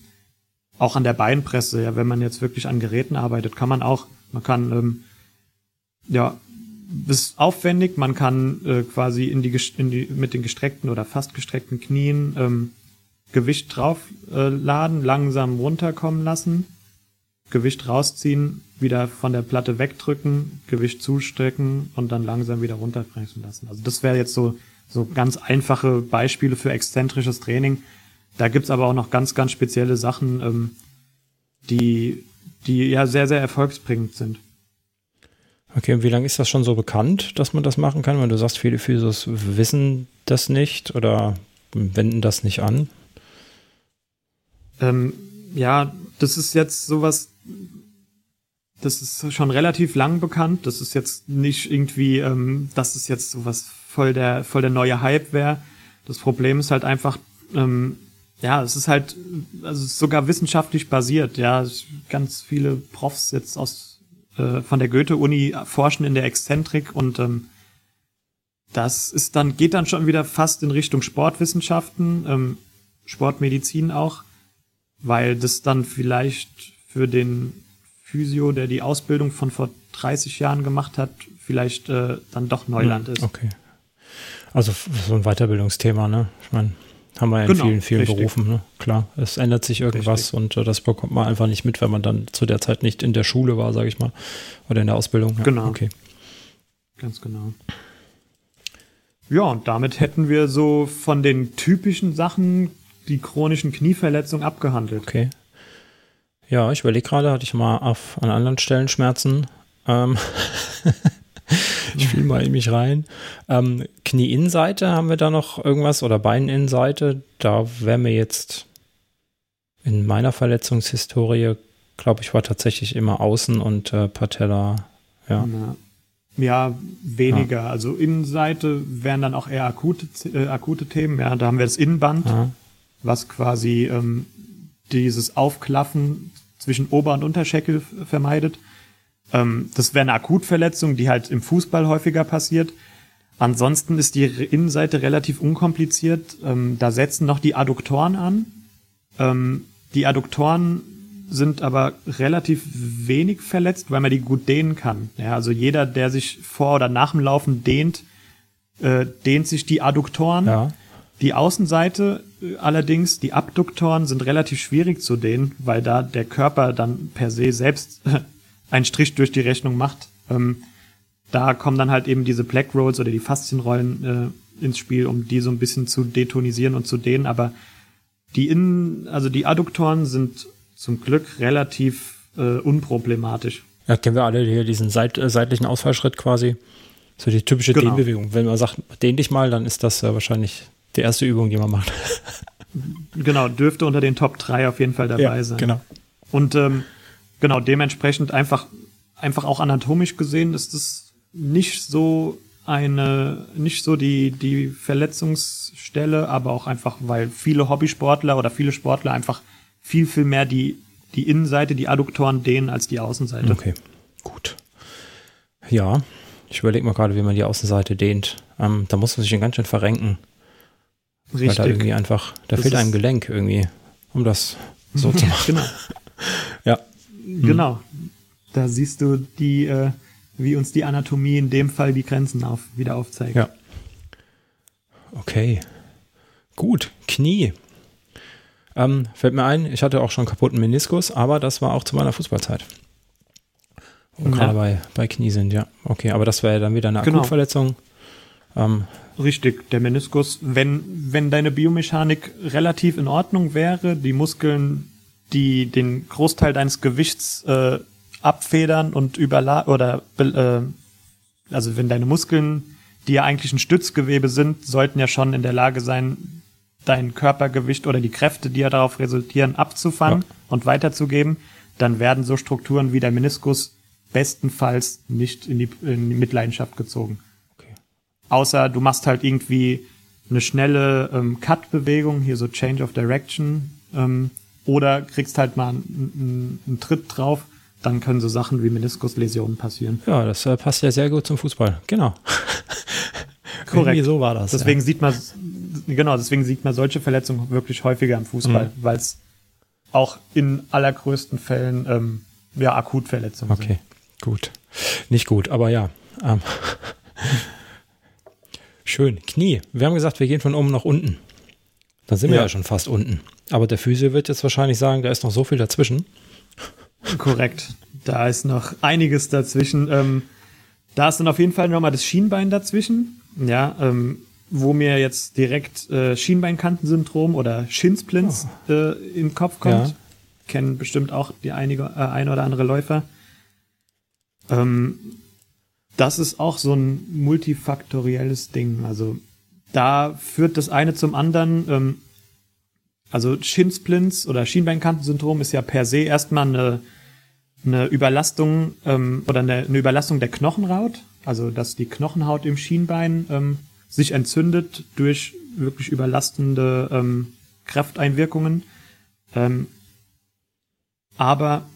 A: auch an der Beinpresse, ja, wenn man jetzt wirklich an Geräten arbeitet, kann man auch, man kann, ähm, ja, ist aufwendig, man kann äh, quasi in die, in die, mit den gestreckten oder fast gestreckten Knien ähm, Gewicht draufladen, äh, langsam runterkommen lassen, Gewicht rausziehen, wieder von der Platte wegdrücken, Gewicht zustrecken und dann langsam wieder runterbremsen lassen. Also das wäre jetzt so, so ganz einfache Beispiele für exzentrisches Training. Da gibt's aber auch noch ganz, ganz spezielle Sachen, ähm, die, die ja sehr, sehr erfolgsbringend sind.
B: Okay, und wie lange ist das schon so bekannt, dass man das machen kann? Wenn du sagst, viele Physios wissen das nicht oder wenden das nicht an.
A: Ähm, ja, das ist jetzt sowas, das ist schon relativ lang bekannt. Das ist jetzt nicht irgendwie, ähm, dass es jetzt sowas voll der, voll der neue Hype wäre. Das Problem ist halt einfach, ähm, ja, es ist halt, also es ist sogar wissenschaftlich basiert. Ja, ganz viele Profs jetzt aus äh, von der Goethe-Uni forschen in der Exzentrik und ähm, das ist dann geht dann schon wieder fast in Richtung Sportwissenschaften, ähm, Sportmedizin auch weil das dann vielleicht für den Physio, der die Ausbildung von vor 30 Jahren gemacht hat, vielleicht äh, dann doch Neuland hm, ist.
B: Okay. Also so ein Weiterbildungsthema, ne? Ich meine, haben wir ja in genau, vielen, vielen richtig. Berufen, ne? Klar, es ändert sich irgendwas richtig. und äh, das bekommt man einfach nicht mit, wenn man dann zu der Zeit nicht in der Schule war, sage ich mal, oder in der Ausbildung.
A: Ja, genau. Okay. Ganz genau. Ja, und damit hätten wir so von den typischen Sachen die chronischen Knieverletzungen abgehandelt.
B: Okay. Ja, ich überlege gerade, hatte ich mal auf, an anderen Stellen Schmerzen. Ähm ich fiel mal in mich rein. Ähm, Knieinnenseite haben wir da noch irgendwas oder Beininnenseite. Da wäre mir jetzt in meiner Verletzungshistorie, glaube ich, war tatsächlich immer Außen und äh, Patella. Ja.
A: Ja, weniger. Ja. Also Innenseite wären dann auch eher akute, äh, akute Themen. Ja, da haben wir das Innenband. Ja was quasi ähm, dieses Aufklaffen zwischen Ober- und Unterschenkel vermeidet. Ähm, das wäre eine Akutverletzung, die halt im Fußball häufiger passiert. Ansonsten ist die Innenseite relativ unkompliziert. Ähm, da setzen noch die Adduktoren an. Ähm, die Adduktoren sind aber relativ wenig verletzt, weil man die gut dehnen kann. Ja, also jeder, der sich vor oder nach dem Laufen dehnt, äh, dehnt sich die Adduktoren. Ja. Die Außenseite allerdings, die Abduktoren sind relativ schwierig zu dehnen, weil da der Körper dann per se selbst einen Strich durch die Rechnung macht. Ähm, da kommen dann halt eben diese Black Rolls oder die Faszienrollen äh, ins Spiel, um die so ein bisschen zu detonisieren und zu dehnen. Aber die Innen, also die Adduktoren sind zum Glück relativ äh, unproblematisch.
B: Ja, kennen wir alle hier diesen seit, äh, seitlichen Ausfallschritt quasi. So die typische genau. Dehnbewegung. Wenn man sagt, dehn dich mal, dann ist das äh, wahrscheinlich die erste Übung, die man macht.
A: genau, dürfte unter den Top 3 auf jeden Fall dabei ja, sein.
B: Genau.
A: Und ähm, genau, dementsprechend einfach, einfach auch anatomisch gesehen ist es nicht so eine, nicht so die, die Verletzungsstelle, aber auch einfach, weil viele Hobbysportler oder viele Sportler einfach viel, viel mehr die, die Innenseite, die Adduktoren dehnen als die Außenseite.
B: Okay, gut. Ja, ich überlege mal gerade, wie man die Außenseite dehnt. Ähm, da muss man sich ganz schön verrenken. Richtig. Weil da irgendwie einfach, da das fehlt einem Gelenk irgendwie, um das so zu machen.
A: genau.
B: ja.
A: Genau. Da siehst du die, äh, wie uns die Anatomie in dem Fall die Grenzen auf, wieder aufzeigt.
B: Ja. Okay. Gut. Knie. Ähm, fällt mir ein, ich hatte auch schon kaputten Meniskus, aber das war auch zu meiner Fußballzeit. Und ja. gerade bei, bei Knie sind, ja. Okay, aber das wäre ja dann wieder eine genau. Akutverletzung.
A: Ähm, Richtig, der Meniskus. Wenn, wenn deine Biomechanik relativ in Ordnung wäre, die Muskeln, die den Großteil deines Gewichts äh, abfedern und überla oder äh, also wenn deine Muskeln, die ja eigentlich ein Stützgewebe sind, sollten ja schon in der Lage sein, dein Körpergewicht oder die Kräfte, die ja darauf resultieren, abzufangen ja. und weiterzugeben, dann werden so Strukturen wie der Meniskus bestenfalls nicht in die, in die Mitleidenschaft gezogen. Außer du machst halt irgendwie eine schnelle ähm, Cut-Bewegung, hier so Change of Direction, ähm, oder kriegst halt mal einen, einen Tritt drauf, dann können so Sachen wie Meniskusläsionen passieren.
B: Ja, das äh, passt ja sehr gut zum Fußball. Genau.
A: Korrekt. Irgendwie
B: so war das.
A: Deswegen ja. sieht man, genau, deswegen sieht man solche Verletzungen wirklich häufiger im Fußball, mhm. weil es auch in allergrößten Fällen ähm, ja Akutverletzungen
B: okay. sind. Okay, gut. Nicht gut, aber ja. Ähm. Schön. Knie. Wir haben gesagt, wir gehen von oben nach unten. Dann sind ja. wir ja schon fast unten. Aber der Physio wird jetzt wahrscheinlich sagen, da ist noch so viel dazwischen.
A: Korrekt. Da ist noch einiges dazwischen. Ähm, da ist dann auf jeden Fall nochmal das Schienbein dazwischen. Ja, ähm, wo mir jetzt direkt äh, Schienbeinkantensyndrom oder Shinsplints oh. äh, im Kopf kommt. Ja. Kennen bestimmt auch die einige, äh, ein oder andere Läufer. Ähm, das ist auch so ein multifaktorielles Ding. Also da führt das eine zum anderen. Ähm, also Shinsplints oder Schienbeinkantensyndrom ist ja per se erstmal eine, eine Überlastung ähm, oder eine, eine Überlastung der Knochenhaut. Also dass die Knochenhaut im Schienbein ähm, sich entzündet durch wirklich überlastende ähm, Krafteinwirkungen. Ähm, aber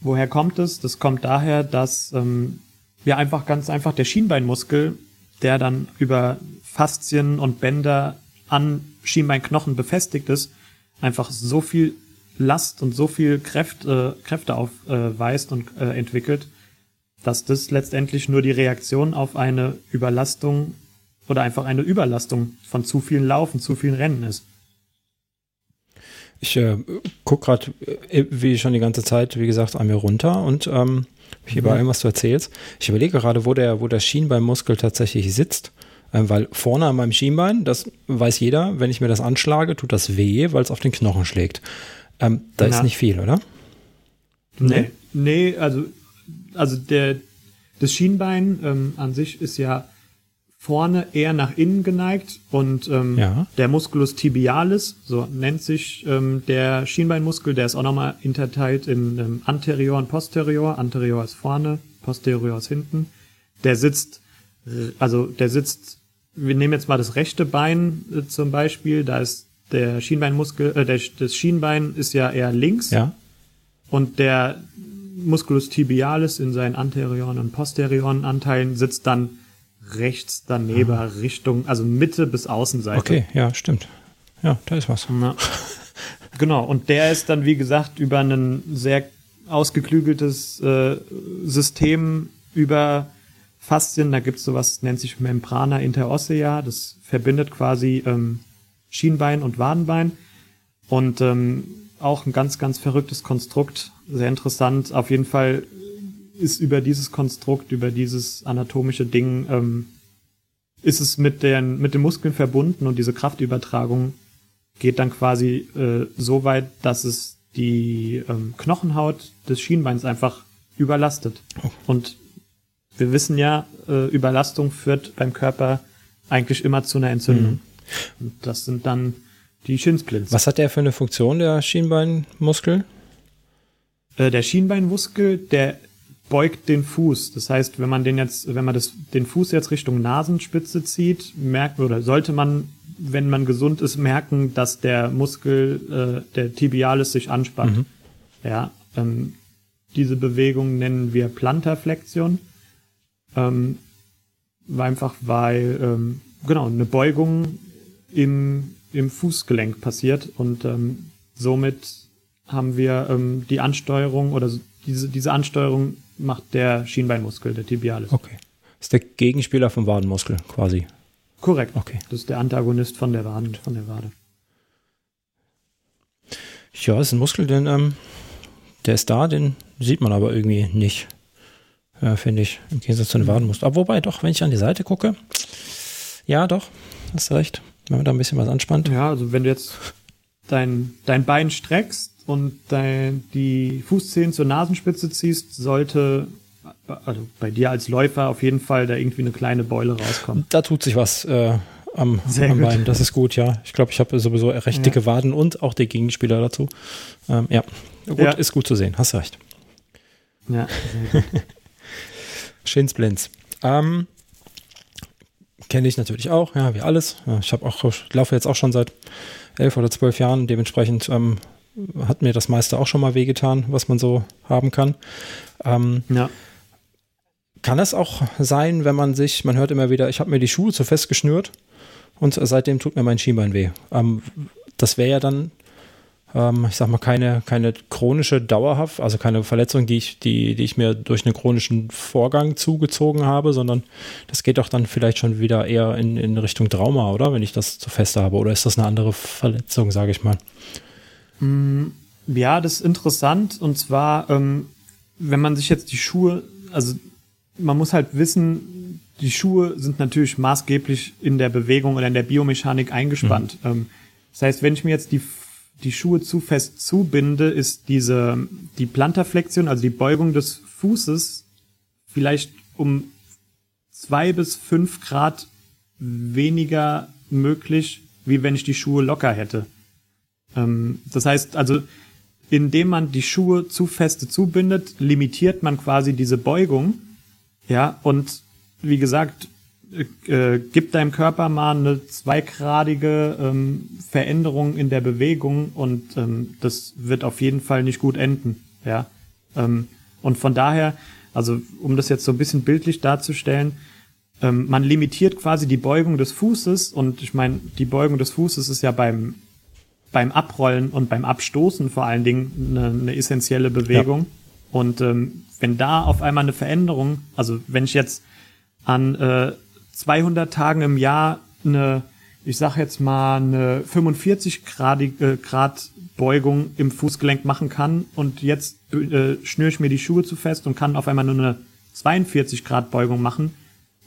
A: woher kommt es? Das kommt daher, dass ähm, ja einfach ganz einfach der Schienbeinmuskel, der dann über Faszien und Bänder an Schienbeinknochen befestigt ist, einfach so viel Last und so viel Kräfte, äh, Kräfte aufweist äh, und äh, entwickelt, dass das letztendlich nur die Reaktion auf eine Überlastung oder einfach eine Überlastung von zu vielen Laufen, zu vielen Rennen ist.
B: Ich äh, gucke gerade, äh, wie schon die ganze Zeit, wie gesagt, an mir runter und ähm, hier mhm. bei allem, was du erzählst. Ich überlege gerade, wo der, wo der Schienbeinmuskel tatsächlich sitzt. Ähm, weil vorne an meinem Schienbein, das weiß jeder, wenn ich mir das anschlage, tut das weh, weil es auf den Knochen schlägt. Ähm, da Na. ist nicht viel, oder?
A: Nee, nee, also, also der, das Schienbein ähm, an sich ist ja vorne eher nach innen geneigt und ähm, ja. der Musculus tibialis, so nennt sich ähm, der Schienbeinmuskel, der ist auch nochmal interteilt in ähm, anterior und posterior. Anterior ist vorne, posterior ist hinten. Der sitzt, also der sitzt, wir nehmen jetzt mal das rechte Bein äh, zum Beispiel, da ist der Schienbeinmuskel, äh, der, das Schienbein ist ja eher links.
B: Ja.
A: Und der Musculus tibialis in seinen anterioren und posterioren Anteilen sitzt dann rechts daneben ah. Richtung, also Mitte bis Außenseite.
B: Okay, ja, stimmt. Ja, da ist was.
A: Na. Genau, und der ist dann, wie gesagt, über ein sehr ausgeklügeltes äh, System über Faszien, da gibt es sowas, nennt sich Membrana interossea, das verbindet quasi ähm, Schienbein und Wadenbein. Und ähm, auch ein ganz, ganz verrücktes Konstrukt, sehr interessant. Auf jeden Fall ist über dieses Konstrukt, über dieses anatomische Ding, ähm, ist es mit den, mit den Muskeln verbunden und diese Kraftübertragung geht dann quasi äh, so weit, dass es die ähm, Knochenhaut des Schienbeins einfach überlastet. Oh. Und wir wissen ja, äh, Überlastung führt beim Körper eigentlich immer zu einer Entzündung. Mhm. Und das sind dann die Shinsplints.
B: Was hat der für eine Funktion, der Schienbeinmuskel?
A: Äh, der Schienbeinmuskel, der beugt den Fuß. Das heißt, wenn man den jetzt, wenn man das, den Fuß jetzt Richtung Nasenspitze zieht, merkt oder sollte man, wenn man gesund ist, merken, dass der Muskel, äh, der Tibialis sich anspannt. Mhm. Ja, ähm, diese Bewegung nennen wir Plantarflexion. Ähm, einfach weil, ähm, genau, eine Beugung im, im Fußgelenk passiert und ähm, somit haben wir ähm, die Ansteuerung oder diese, diese Ansteuerung macht der Schienbeinmuskel, der Tibialis.
B: Okay. Das ist der Gegenspieler vom Wadenmuskel quasi.
A: Korrekt. Okay. Das ist der Antagonist von der Waden, von der Wade.
B: Ja, ist ein Muskel, den, ähm, der ist da, den sieht man aber irgendwie nicht. Ja, finde ich, im Gegensatz zu den Wadenmuskeln. Aber wobei, doch, wenn ich an die Seite gucke, ja, doch, hast recht. Wenn man da ein bisschen was anspannt.
A: Ja, also wenn du jetzt dein, dein Bein streckst und dein, die Fußzehen zur Nasenspitze ziehst, sollte also bei dir als Läufer auf jeden Fall da irgendwie eine kleine Beule rauskommen.
B: Da tut sich was äh, am, am Bein. Das ist gut, ja. Ich glaube, ich habe sowieso recht ja. dicke Waden und auch die Gegenspieler dazu. Ähm, ja, gut, ja. ist gut zu sehen. Hast recht.
A: Ja, sehr gut.
B: Shinsplints. Ähm, Kenne ich natürlich auch, ja, wie alles. Ich habe auch, laufe jetzt auch schon seit elf oder zwölf Jahren. Dementsprechend ähm, hat mir das meiste auch schon mal wehgetan, was man so haben kann. Ähm, ja. Kann es auch sein, wenn man sich, man hört immer wieder, ich habe mir die Schuhe zu fest geschnürt und seitdem tut mir mein Schienbein weh. Ähm, das wäre ja dann ähm, ich sag mal, keine, keine chronische dauerhaft, also keine Verletzung, die ich, die, die ich mir durch einen chronischen Vorgang zugezogen habe, sondern das geht doch dann vielleicht schon wieder eher in, in Richtung Trauma, oder? Wenn ich das zu fest habe. Oder ist das eine andere Verletzung, sage ich mal?
A: Mm, ja, das ist interessant. Und zwar, ähm, wenn man sich jetzt die Schuhe, also man muss halt wissen, die Schuhe sind natürlich maßgeblich in der Bewegung oder in der Biomechanik eingespannt. Mhm. Ähm, das heißt, wenn ich mir jetzt die die Schuhe zu fest zubinde, ist diese, die Plantarflexion, also die Beugung des Fußes, vielleicht um zwei bis fünf Grad weniger möglich, wie wenn ich die Schuhe locker hätte. Ähm, das heißt, also, indem man die Schuhe zu feste zubindet, limitiert man quasi diese Beugung. Ja, und wie gesagt, äh, gib deinem Körper mal eine zweigradige ähm, Veränderung in der Bewegung und ähm, das wird auf jeden Fall nicht gut enden. Ja. Ähm, und von daher, also um das jetzt so ein bisschen bildlich darzustellen, ähm, man limitiert quasi die Beugung des Fußes und ich meine, die Beugung des Fußes ist ja beim beim Abrollen und beim Abstoßen vor allen Dingen eine, eine essentielle Bewegung. Ja. Und ähm, wenn da auf einmal eine Veränderung, also wenn ich jetzt an äh, 200 Tagen im Jahr eine, ich sag jetzt mal, eine 45 Grad, äh, Grad Beugung im Fußgelenk machen kann und jetzt äh, schnüre ich mir die Schuhe zu fest und kann auf einmal nur eine 42 Grad Beugung machen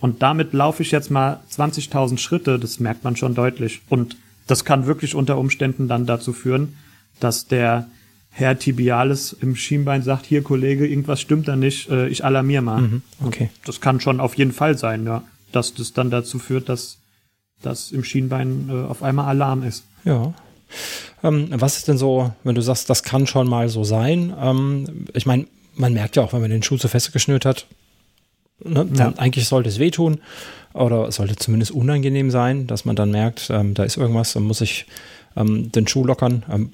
A: und damit laufe ich jetzt mal 20.000 Schritte, das merkt man schon deutlich und das kann wirklich unter Umständen dann dazu führen, dass der Herr Tibialis im Schienbein sagt, hier Kollege, irgendwas stimmt da nicht, äh, ich alarmiere mal. Mhm,
B: okay.
A: Und das kann schon auf jeden Fall sein, ja dass das dann dazu führt, dass das im Schienbein äh, auf einmal Alarm ist.
B: Ja. Ähm, was ist denn so, wenn du sagst, das kann schon mal so sein? Ähm, ich meine, man merkt ja auch, wenn man den Schuh zu fest geschnürt hat, ne, ja. eigentlich sollte es wehtun oder sollte zumindest unangenehm sein, dass man dann merkt, ähm, da ist irgendwas, dann muss ich ähm, den Schuh lockern. Ähm,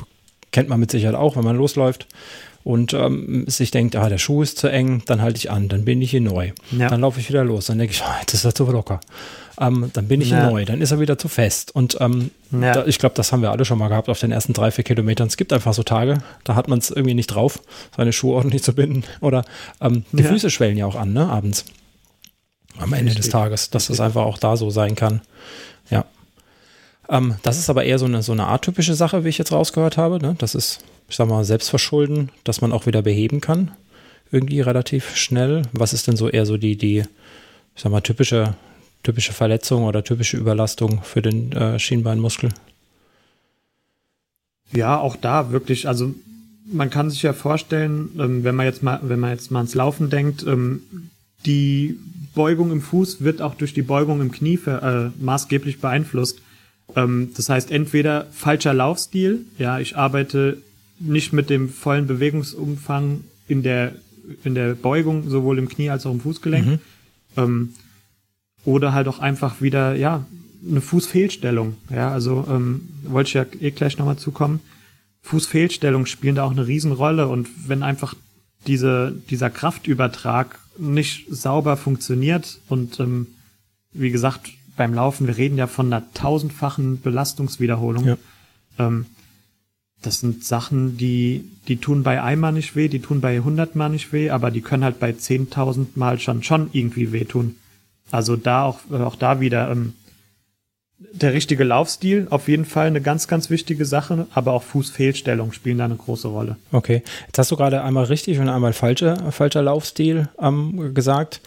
B: kennt man mit Sicherheit auch, wenn man losläuft und ähm, sich denkt, ah, der Schuh ist zu eng, dann halte ich an, dann bin ich hier neu. Ja. Dann laufe ich wieder los, dann denke ich, oh, das ist ja zu locker. Ähm, dann bin ich ja. neu, dann ist er wieder zu fest. Und ähm, ja. da, ich glaube, das haben wir alle schon mal gehabt auf den ersten drei, vier Kilometern. Es gibt einfach so Tage, da hat man es irgendwie nicht drauf, seine Schuhe ordentlich zu binden. Oder ähm, die Füße schwellen ja auch an, ne, abends. Am Ende Richtig. des Tages, dass das einfach auch da so sein kann. Ja. Ähm, das ist aber eher so eine, so eine atypische Sache, wie ich jetzt rausgehört habe. Ne? Das ist ich sag mal, Selbstverschulden, dass man auch wieder beheben kann. Irgendwie relativ schnell. Was ist denn so eher so die, die, ich sag mal, typische, typische Verletzung oder typische Überlastung für den äh, Schienbeinmuskel?
A: Ja, auch da wirklich, also man kann sich ja vorstellen, ähm, wenn man jetzt mal, wenn man jetzt mal ans Laufen denkt, ähm, die Beugung im Fuß wird auch durch die Beugung im Knie für, äh, maßgeblich beeinflusst. Ähm, das heißt, entweder falscher Laufstil, ja, ich arbeite nicht mit dem vollen Bewegungsumfang in der, in der Beugung, sowohl im Knie als auch im Fußgelenk. Mhm. Ähm, oder halt auch einfach wieder, ja, eine Fußfehlstellung. Ja, also ähm, wollte ich ja eh gleich nochmal zukommen. Fußfehlstellungen spielen da auch eine Riesenrolle und wenn einfach diese, dieser Kraftübertrag nicht sauber funktioniert und ähm, wie gesagt, beim Laufen, wir reden ja von einer tausendfachen Belastungswiederholung. Ja. Ähm, das sind Sachen, die, die tun bei einmal nicht weh, die tun bei hundertmal nicht weh, aber die können halt bei zehntausend Mal schon, schon irgendwie wehtun. Also da auch, auch da wieder, ähm, der richtige Laufstil, auf jeden Fall eine ganz, ganz wichtige Sache, aber auch Fußfehlstellungen spielen da eine große Rolle.
B: Okay, jetzt hast du gerade einmal richtig und einmal falscher, falscher Laufstil ähm, gesagt.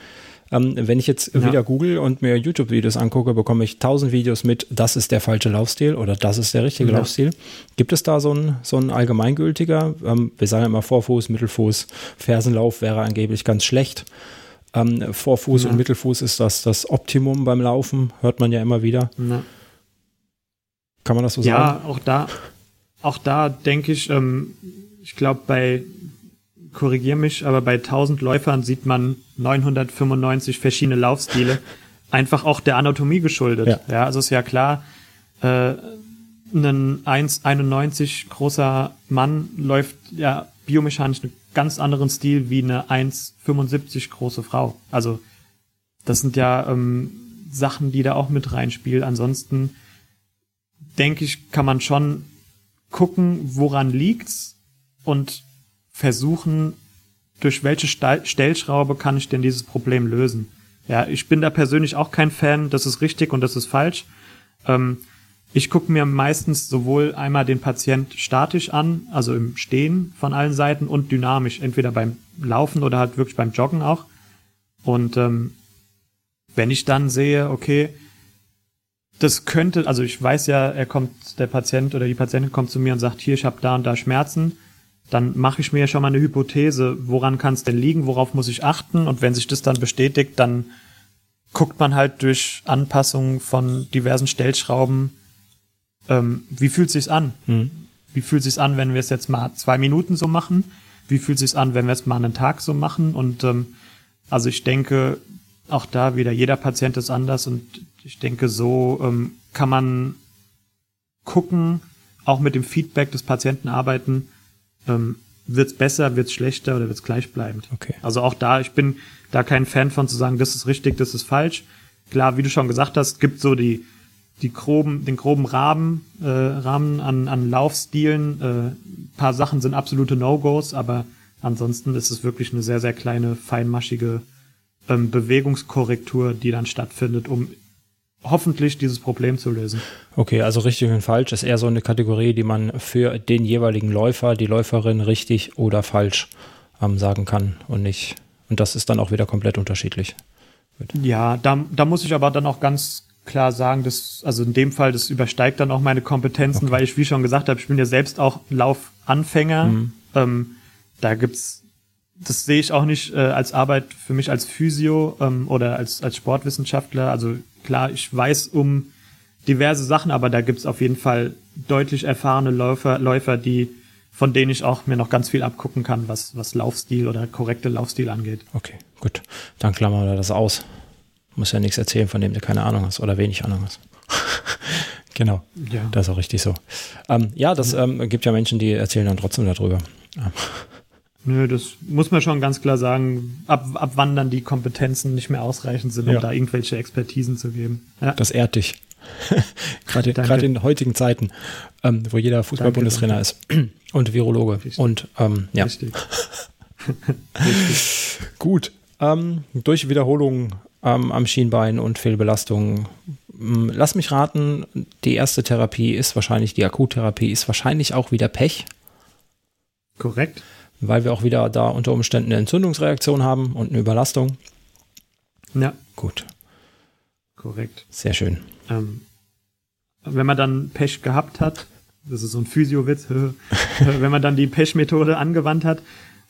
B: Ähm, wenn ich jetzt ja. wieder google und mir YouTube-Videos angucke, bekomme ich tausend Videos mit, das ist der falsche Laufstil oder das ist der richtige ja. Laufstil. Gibt es da so ein, so ein allgemeingültiger, ähm, wir sagen immer Vorfuß, Mittelfuß, Fersenlauf wäre angeblich ganz schlecht. Ähm, Vorfuß ja. und Mittelfuß ist das das Optimum beim Laufen, hört man ja immer wieder. Ja. Kann man das so
A: ja,
B: sagen?
A: Ja, auch da, auch da denke ich, ähm, ich glaube bei, korrigier mich, aber bei 1000 Läufern sieht man 995 verschiedene Laufstile, einfach auch der Anatomie geschuldet. Ja, ja also ist ja klar, äh, ein 1,91 großer Mann läuft ja biomechanisch einen ganz anderen Stil wie eine 1,75 große Frau. Also das sind ja ähm, Sachen, die da auch mit reinspielen. Ansonsten denke ich, kann man schon gucken, woran liegt's und versuchen, durch welche Stellschraube kann ich denn dieses Problem lösen. Ja, ich bin da persönlich auch kein Fan, das ist richtig und das ist falsch. Ähm, ich gucke mir meistens sowohl einmal den Patient statisch an, also im Stehen von allen Seiten und dynamisch, entweder beim Laufen oder halt wirklich beim Joggen auch. Und ähm, wenn ich dann sehe, okay, das könnte, also ich weiß ja, er kommt, der Patient oder die Patientin kommt zu mir und sagt, hier, ich habe da und da Schmerzen, dann mache ich mir ja schon mal eine Hypothese, woran kann es denn liegen, worauf muss ich achten und wenn sich das dann bestätigt, dann guckt man halt durch Anpassungen von diversen Stellschrauben, ähm, wie fühlt sich's an? Hm. Wie fühlt sich's an, wenn wir es jetzt mal zwei Minuten so machen? Wie fühlt sich's an, wenn wir es mal einen Tag so machen? Und ähm, also ich denke, auch da wieder, jeder Patient ist anders und ich denke, so ähm, kann man gucken, auch mit dem Feedback des Patienten arbeiten, ähm, wird's besser, wird's schlechter oder wird's gleichbleibend.
B: Okay.
A: Also auch da, ich bin da kein Fan von zu sagen, das ist richtig, das ist falsch. Klar, wie du schon gesagt hast, gibt so die die groben, den groben Rahmen, äh, Rahmen an, an Laufstilen. Äh, paar Sachen sind absolute No-Gos, aber ansonsten ist es wirklich eine sehr, sehr kleine, feinmaschige ähm, Bewegungskorrektur, die dann stattfindet, um hoffentlich dieses Problem zu lösen.
B: Okay, also richtig und falsch ist eher so eine Kategorie, die man für den jeweiligen Läufer, die Läuferin richtig oder falsch ähm, sagen kann und nicht. Und das ist dann auch wieder komplett unterschiedlich.
A: Ja, da, da muss ich aber dann auch ganz klar sagen, dass, also in dem Fall, das übersteigt dann auch meine Kompetenzen, okay. weil ich, wie schon gesagt habe, ich bin ja selbst auch Laufanfänger. Mhm. Ähm, da gibt's, das sehe ich auch nicht äh, als Arbeit für mich als Physio ähm, oder als, als Sportwissenschaftler. Also klar, ich weiß um diverse Sachen, aber da gibt's auf jeden Fall deutlich erfahrene Läufer, Läufer, die von denen ich auch mir noch ganz viel abgucken kann, was, was Laufstil oder korrekte Laufstil angeht.
B: Okay, gut. Dann klammern wir das aus. Muss ja nichts erzählen, von dem du keine Ahnung hast oder wenig Ahnung hast. genau. Ja. Das ist auch richtig so. Ähm, ja, das ähm, gibt ja Menschen, die erzählen dann trotzdem darüber.
A: Nö, das muss man schon ganz klar sagen, ab, ab wann dann die Kompetenzen nicht mehr ausreichend sind, um ja. da irgendwelche Expertisen zu geben.
B: Ja. Das ehrt dich. Gerade in heutigen Zeiten, ähm, wo jeder Fußball-Bundestrainer ist und Virologe. Richtig. Und ähm, ja. Richtig. Richtig. Gut. Ähm, durch Wiederholung ähm, am Schienbein und Fehlbelastung. Mm, lass mich raten, die erste Therapie ist wahrscheinlich, die Akuttherapie ist wahrscheinlich auch wieder Pech.
A: Korrekt.
B: Weil wir auch wieder da unter Umständen eine Entzündungsreaktion haben und eine Überlastung.
A: Ja.
B: Gut.
A: Korrekt.
B: Sehr schön.
A: Ähm, wenn man dann Pech gehabt hat, das ist so ein Physiowitz, wenn man dann die Pech-Methode angewandt hat,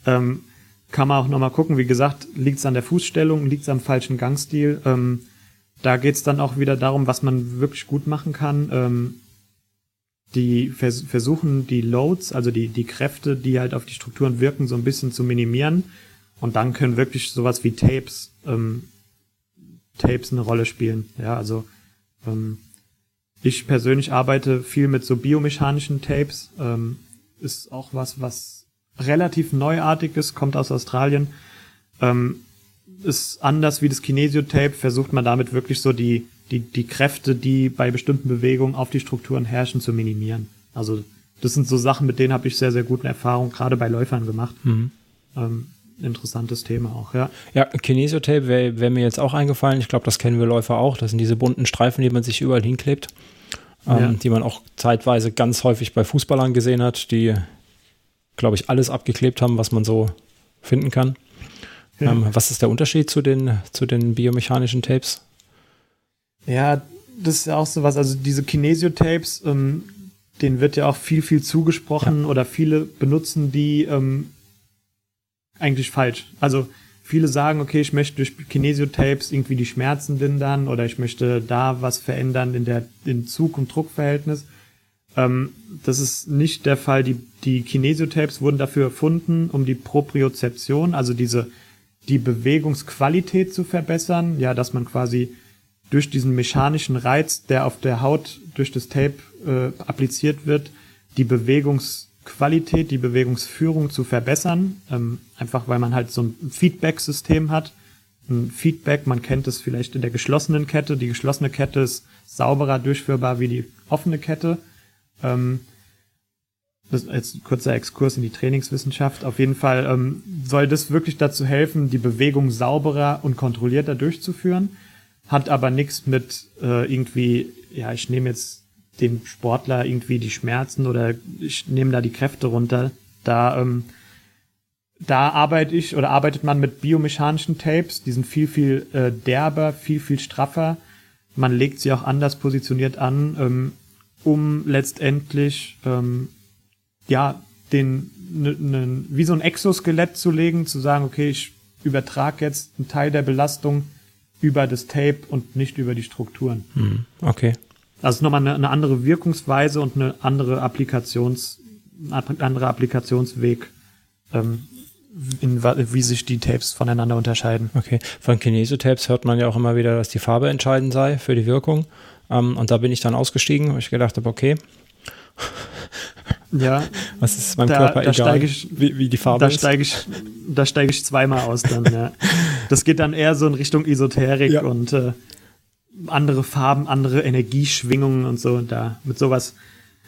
A: ähm, kann man auch nochmal gucken. Wie gesagt, liegt es an der Fußstellung, liegt es am falschen Gangstil. Ähm, da geht's dann auch wieder darum, was man wirklich gut machen kann. Ähm, die vers versuchen die Loads, also die, die Kräfte, die halt auf die Strukturen wirken, so ein bisschen zu minimieren. Und dann können wirklich sowas wie Tapes, ähm, Tapes eine Rolle spielen. Ja, also ähm, ich persönlich arbeite viel mit so biomechanischen Tapes. Ähm, ist auch was, was relativ neuartig ist, kommt aus Australien. Ähm, ist anders wie das Kinesiotape, versucht man damit wirklich so die, die, die Kräfte, die bei bestimmten Bewegungen auf die Strukturen herrschen, zu minimieren. Also das sind so Sachen, mit denen habe ich sehr, sehr gute Erfahrungen, gerade bei Läufern gemacht. Mhm. Ähm, interessantes Thema auch, ja.
B: Ja, Kinesiotape wäre wär mir jetzt auch eingefallen. Ich glaube, das kennen wir Läufer auch. Das sind diese bunten Streifen, die man sich überall hinklebt, ähm, ja. die man auch zeitweise ganz häufig bei Fußballern gesehen hat, die, glaube ich, alles abgeklebt haben, was man so finden kann. Ja. Ähm, was ist der Unterschied zu den, zu den biomechanischen Tapes?
A: Ja, das ist ja auch so was, also diese Kinesio-Tapes, ähm, denen wird ja auch viel, viel zugesprochen ja. oder viele benutzen die ähm, eigentlich falsch. Also viele sagen, okay, ich möchte durch Kinesio-Tapes irgendwie die Schmerzen lindern oder ich möchte da was verändern in der in Zug- und Druckverhältnis. Ähm, das ist nicht der Fall. Die, die Kinesio-Tapes wurden dafür erfunden, um die Propriozeption, also diese die Bewegungsqualität zu verbessern, ja, dass man quasi durch diesen mechanischen Reiz, der auf der Haut durch das Tape äh, appliziert wird, die Bewegungsqualität, die Bewegungsführung zu verbessern, ähm, einfach weil man halt so ein Feedback-System hat. Ein Feedback, man kennt es vielleicht in der geschlossenen Kette. Die geschlossene Kette ist sauberer durchführbar wie die offene Kette. Ähm, das jetzt ein kurzer Exkurs in die Trainingswissenschaft. Auf jeden Fall ähm, soll das wirklich dazu helfen, die Bewegung sauberer und kontrollierter durchzuführen. Hat aber nichts mit äh, irgendwie, ja, ich nehme jetzt dem Sportler irgendwie die Schmerzen oder ich nehme da die Kräfte runter. Da, ähm, da arbeite ich oder arbeitet man mit biomechanischen Tapes, die sind viel, viel äh, derber, viel, viel straffer. Man legt sie auch anders positioniert an, ähm, um letztendlich ähm, ja, den, ne, ne, wie so ein Exoskelett zu legen, zu sagen, okay, ich übertrage jetzt einen Teil der Belastung über das Tape und nicht über die Strukturen.
B: Hm, okay.
A: Also nochmal eine, eine andere Wirkungsweise und eine andere Applikations, ein anderer Applikationsweg, ähm, in, wie sich die Tapes voneinander unterscheiden.
B: Okay. Von Kinesio-Tapes hört man ja auch immer wieder, dass die Farbe entscheidend sei für die Wirkung. Ähm, und da bin ich dann ausgestiegen, weil ich gedacht habe, okay,
A: ja.
B: Was ist meinem da, Körper da egal, ich, wie, wie, die Farbe
A: da
B: ist?
A: Steig ich, da steige ich zweimal aus dann, ja. Das geht dann eher so in Richtung Esoterik ja. und äh, andere Farben, andere Energieschwingungen und so. Und da mit sowas,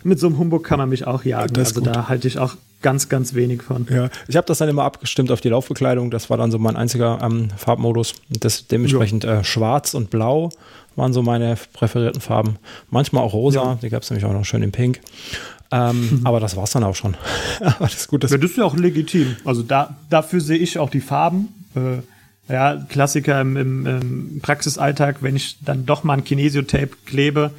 A: mit so einem Humbug kann man mich auch jagen. also gut. da halte ich auch ganz, ganz wenig von.
B: Ja, ich habe das dann immer abgestimmt auf die Laufbekleidung. Das war dann so mein einziger ähm, Farbmodus. Das dementsprechend äh, schwarz und blau waren so meine präferierten Farben. Manchmal auch rosa, ja. die gab es nämlich auch noch schön in pink. Ähm, aber das war es dann auch schon.
A: aber das ist gut. Das, ja, das ist ja auch legitim. Also da, dafür sehe ich auch die Farben. Äh, ja, Klassiker im, im, im, Praxisalltag, wenn ich dann doch mal ein Kinesiotape klebe,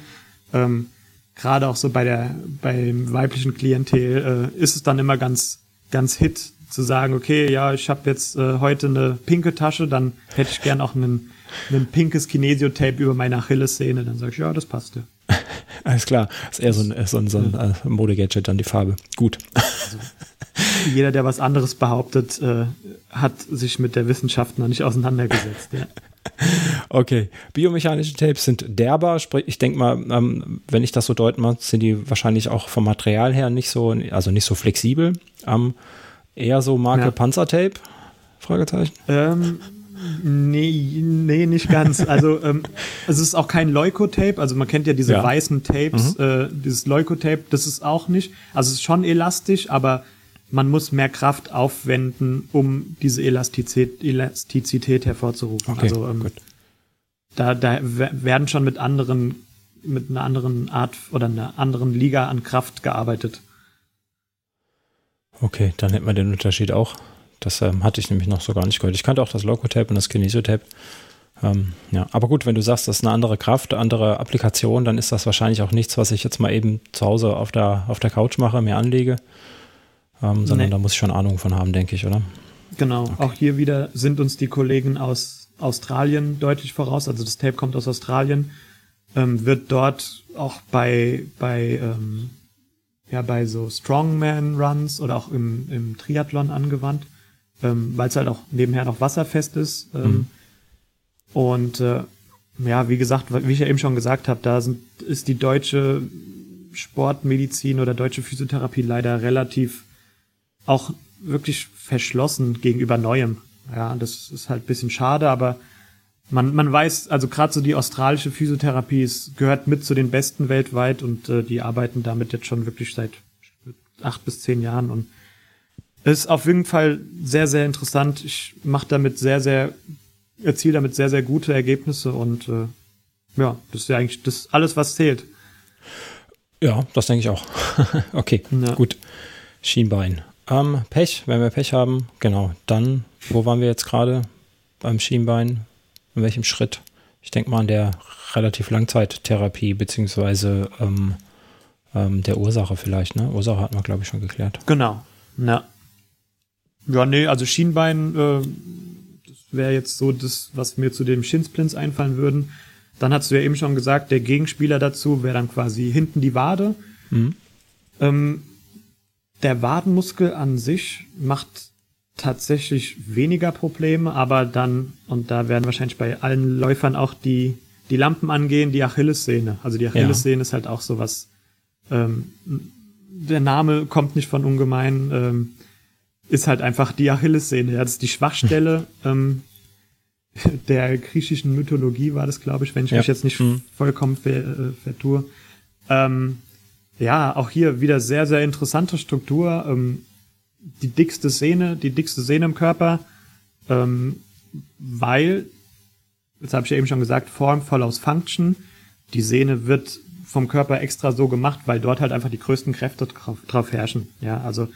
A: ähm, gerade auch so bei der beim weiblichen Klientel äh, ist es dann immer ganz ganz hit zu sagen, okay, ja, ich habe jetzt äh, heute eine pinke Tasche, dann hätte ich gern auch einen, einen pinkes Kinesiotape über meine Achillessehne. Dann sage ich, ja, das passt ja.
B: Alles klar. Ist eher so ein, so ein, so ein ja. Äh, Modegadget, dann die Farbe. Gut. Also,
A: jeder, der was anderes behauptet, äh, hat sich mit der Wissenschaft noch nicht auseinandergesetzt. Ja.
B: Okay, biomechanische Tapes sind derber, sprich, ich denke mal, ähm, wenn ich das so deuten mag, sind die wahrscheinlich auch vom Material her nicht so, also nicht so flexibel. Ähm, eher so Marke ja. Panzertape? Fragezeichen.
A: Ähm, Nee, nee, nicht ganz. Also ähm, es ist auch kein Leukotape. Also man kennt ja diese ja. weißen Tapes, mhm. äh, dieses Leukotape, das ist auch nicht. Also es ist schon elastisch, aber man muss mehr Kraft aufwenden, um diese Elastizität, Elastizität hervorzurufen. Okay, also ähm, gut. Da, da werden schon mit anderen, mit einer anderen Art oder einer anderen Liga an Kraft gearbeitet.
B: Okay, dann hätten wir den Unterschied auch. Das ähm, hatte ich nämlich noch so gar nicht gehört. Ich kannte auch das Loco-Tape und das Kinesio-Tape. Ähm, ja, aber gut, wenn du sagst, das ist eine andere Kraft, andere Applikation, dann ist das wahrscheinlich auch nichts, was ich jetzt mal eben zu Hause auf der, auf der Couch mache, mir anlege. Ähm, sondern nee. da muss ich schon Ahnung von haben, denke ich, oder?
A: Genau, okay. auch hier wieder sind uns die Kollegen aus Australien deutlich voraus. Also das Tape kommt aus Australien, ähm, wird dort auch bei, bei, ähm, ja, bei so Strongman-Runs oder auch im, im Triathlon angewandt, ähm, weil es halt auch nebenher noch wasserfest ist. Ähm, mhm. Und äh, ja, wie gesagt, wie ich ja eben schon gesagt habe, da sind, ist die deutsche Sportmedizin oder deutsche Physiotherapie leider relativ auch wirklich verschlossen gegenüber Neuem. Ja, das ist halt bisschen schade, aber man, man weiß, also gerade so die australische Physiotherapie ist, gehört mit zu den besten weltweit und äh, die arbeiten damit jetzt schon wirklich seit acht bis zehn Jahren und ist auf jeden Fall sehr, sehr interessant. Ich mache damit sehr, sehr, erziele damit sehr, sehr gute Ergebnisse und äh, ja, das ist ja eigentlich das alles, was zählt.
B: Ja, das denke ich auch. okay, ja. gut. Schienbein. Ähm, Pech, wenn wir Pech haben, genau. Dann, wo waren wir jetzt gerade beim Schienbein? In welchem Schritt? Ich denke mal an der relativ Langzeittherapie, beziehungsweise ähm, ähm, der Ursache vielleicht, ne? Ursache hatten wir, glaube ich, schon geklärt.
A: Genau. Ja. Ja, nee, also Schienbein, äh, das wäre jetzt so das, was mir zu dem Shinsplints einfallen würden. Dann hast du ja eben schon gesagt, der Gegenspieler dazu wäre dann quasi hinten die Wade. Mhm. Ähm, der Wadenmuskel an sich macht tatsächlich weniger Probleme, aber dann, und da werden wahrscheinlich bei allen Läufern auch die, die Lampen angehen, die Achillessehne. Also die Achillessehne ja. ist halt auch sowas, ähm, der Name kommt nicht von ungemein, ähm, ist halt einfach die Achillessehne. Ja, das ist die Schwachstelle ähm, der griechischen Mythologie, war das, glaube ich, wenn ich ja. mich jetzt nicht mhm. vollkommen ver, äh, vertue. Ähm, ja, auch hier wieder sehr, sehr interessante Struktur. Ähm, die dickste Sehne, die dickste Sehne im Körper, ähm, weil, das habe ich ja eben schon gesagt, Form follows Function. Die Sehne wird vom Körper extra so gemacht, weil dort halt einfach die größten Kräfte drauf, drauf herrschen. Ja, also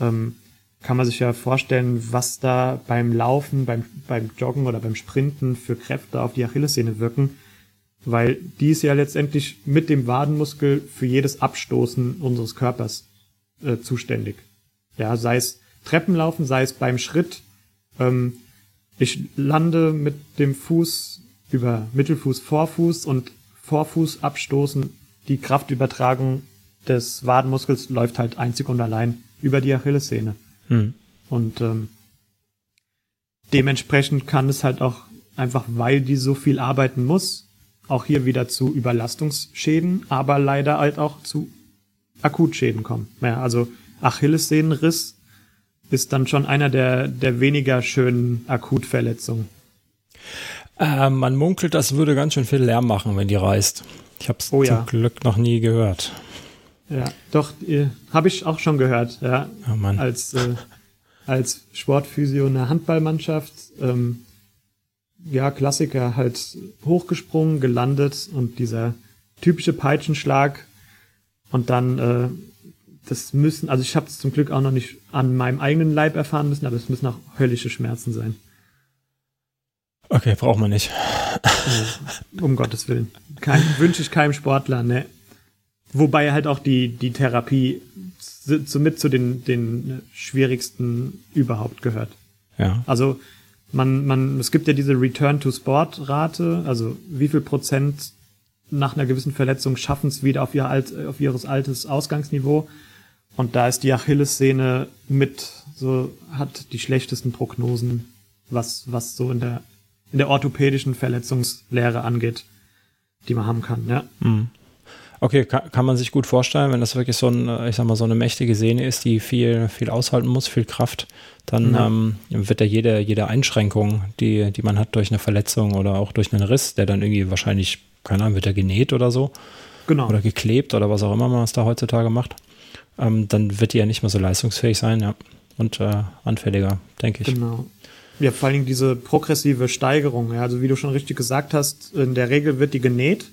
A: ähm, kann man sich ja vorstellen, was da beim Laufen, beim, beim Joggen oder beim Sprinten für Kräfte auf die Achillessehne wirken weil die ist ja letztendlich mit dem Wadenmuskel für jedes Abstoßen unseres Körpers äh, zuständig. Ja, sei es Treppenlaufen, sei es beim Schritt. Ähm, ich lande mit dem Fuß über Mittelfuß, Vorfuß und Vorfuß abstoßen. Die Kraftübertragung des Wadenmuskels läuft halt einzig und allein über die Achillessehne. Hm. Und ähm, dementsprechend kann es halt auch einfach, weil die so viel arbeiten muss, auch hier wieder zu Überlastungsschäden, aber leider halt auch zu Akutschäden kommen. Ja, also Achillessehnenriss ist dann schon einer der, der weniger schönen Akutverletzungen.
B: Äh, man munkelt, das würde ganz schön viel Lärm machen, wenn die reißt. Ich habe es oh, zum ja. Glück noch nie gehört.
A: Ja, doch, äh, habe ich auch schon gehört. Ja, oh Mann. als äh, als Sportphysio einer Handballmannschaft ähm, ja, Klassiker halt hochgesprungen, gelandet und dieser typische Peitschenschlag und dann äh, das müssen, also ich habe es zum Glück auch noch nicht an meinem eigenen Leib erfahren müssen, aber es müssen auch höllische Schmerzen sein.
B: Okay, braucht man nicht.
A: um Gottes Willen. Kein, wünsche ich keinem Sportler, ne. Wobei halt auch die, die Therapie somit zu den, den schwierigsten überhaupt gehört.
B: Ja.
A: Also man, man, es gibt ja diese Return-to-Sport-Rate, also wie viel Prozent nach einer gewissen Verletzung schaffen es wieder auf ihr alt, auf ihres altes Ausgangsniveau. Und da ist die Achillessehne mit, so, hat die schlechtesten Prognosen, was, was so in der, in der orthopädischen Verletzungslehre angeht, die man haben kann, ja. Mhm.
B: Okay, kann, kann, man sich gut vorstellen, wenn das wirklich so ein, ich sag mal, so eine mächtige Sehne ist, die viel, viel aushalten muss, viel Kraft, dann ja. ähm, wird da jede, jede Einschränkung, die, die man hat durch eine Verletzung oder auch durch einen Riss, der dann irgendwie wahrscheinlich, keine Ahnung, wird er genäht oder so. Genau. Oder geklebt oder was auch immer man es da heutzutage macht, ähm, dann wird die ja nicht mehr so leistungsfähig sein, ja. Und äh, anfälliger, denke ich.
A: Genau. Ja, vor allen Dingen diese progressive Steigerung, ja, also wie du schon richtig gesagt hast, in der Regel wird die genäht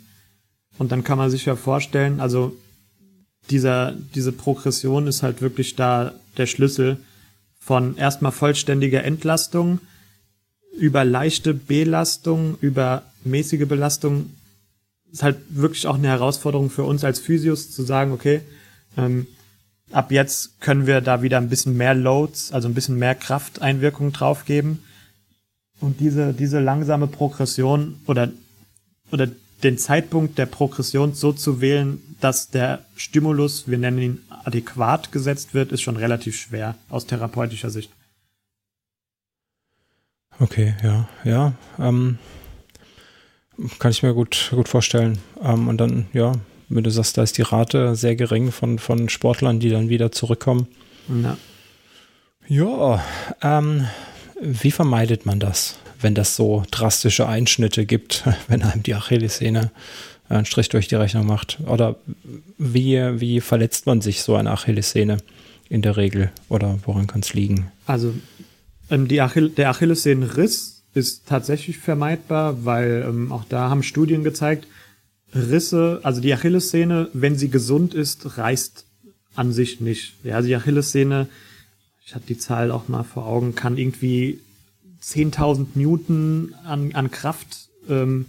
A: und dann kann man sich ja vorstellen, also dieser, diese Progression ist halt wirklich da der Schlüssel von erstmal vollständiger Entlastung über leichte Belastung, über mäßige Belastung. Ist halt wirklich auch eine Herausforderung für uns als Physios zu sagen, okay, ähm, ab jetzt können wir da wieder ein bisschen mehr Loads, also ein bisschen mehr Krafteinwirkung draufgeben. Und diese, diese langsame Progression oder, oder den Zeitpunkt der Progression so zu wählen, dass der Stimulus, wir nennen ihn adäquat gesetzt wird, ist schon relativ schwer aus therapeutischer Sicht.
B: Okay, ja, ja. Ähm, kann ich mir gut, gut vorstellen. Ähm, und dann, ja, wenn du sagst, da ist die Rate sehr gering von, von Sportlern, die dann wieder zurückkommen. Ja. Ja, ähm, wie vermeidet man das, wenn das so drastische Einschnitte gibt, wenn einem die Achillessehne einen Strich durch die Rechnung macht? Oder wie, wie verletzt man sich so eine Achillessehne in der Regel? Oder woran kann es liegen?
A: Also ähm, die Achill der Achillessehnenriss ist tatsächlich vermeidbar, weil ähm, auch da haben Studien gezeigt, Risse, also die Achillessehne, wenn sie gesund ist, reißt an sich nicht. Ja, die Achillessehne, ich hatte die Zahl auch mal vor Augen, kann irgendwie 10.000 Newton an, an Kraft ähm,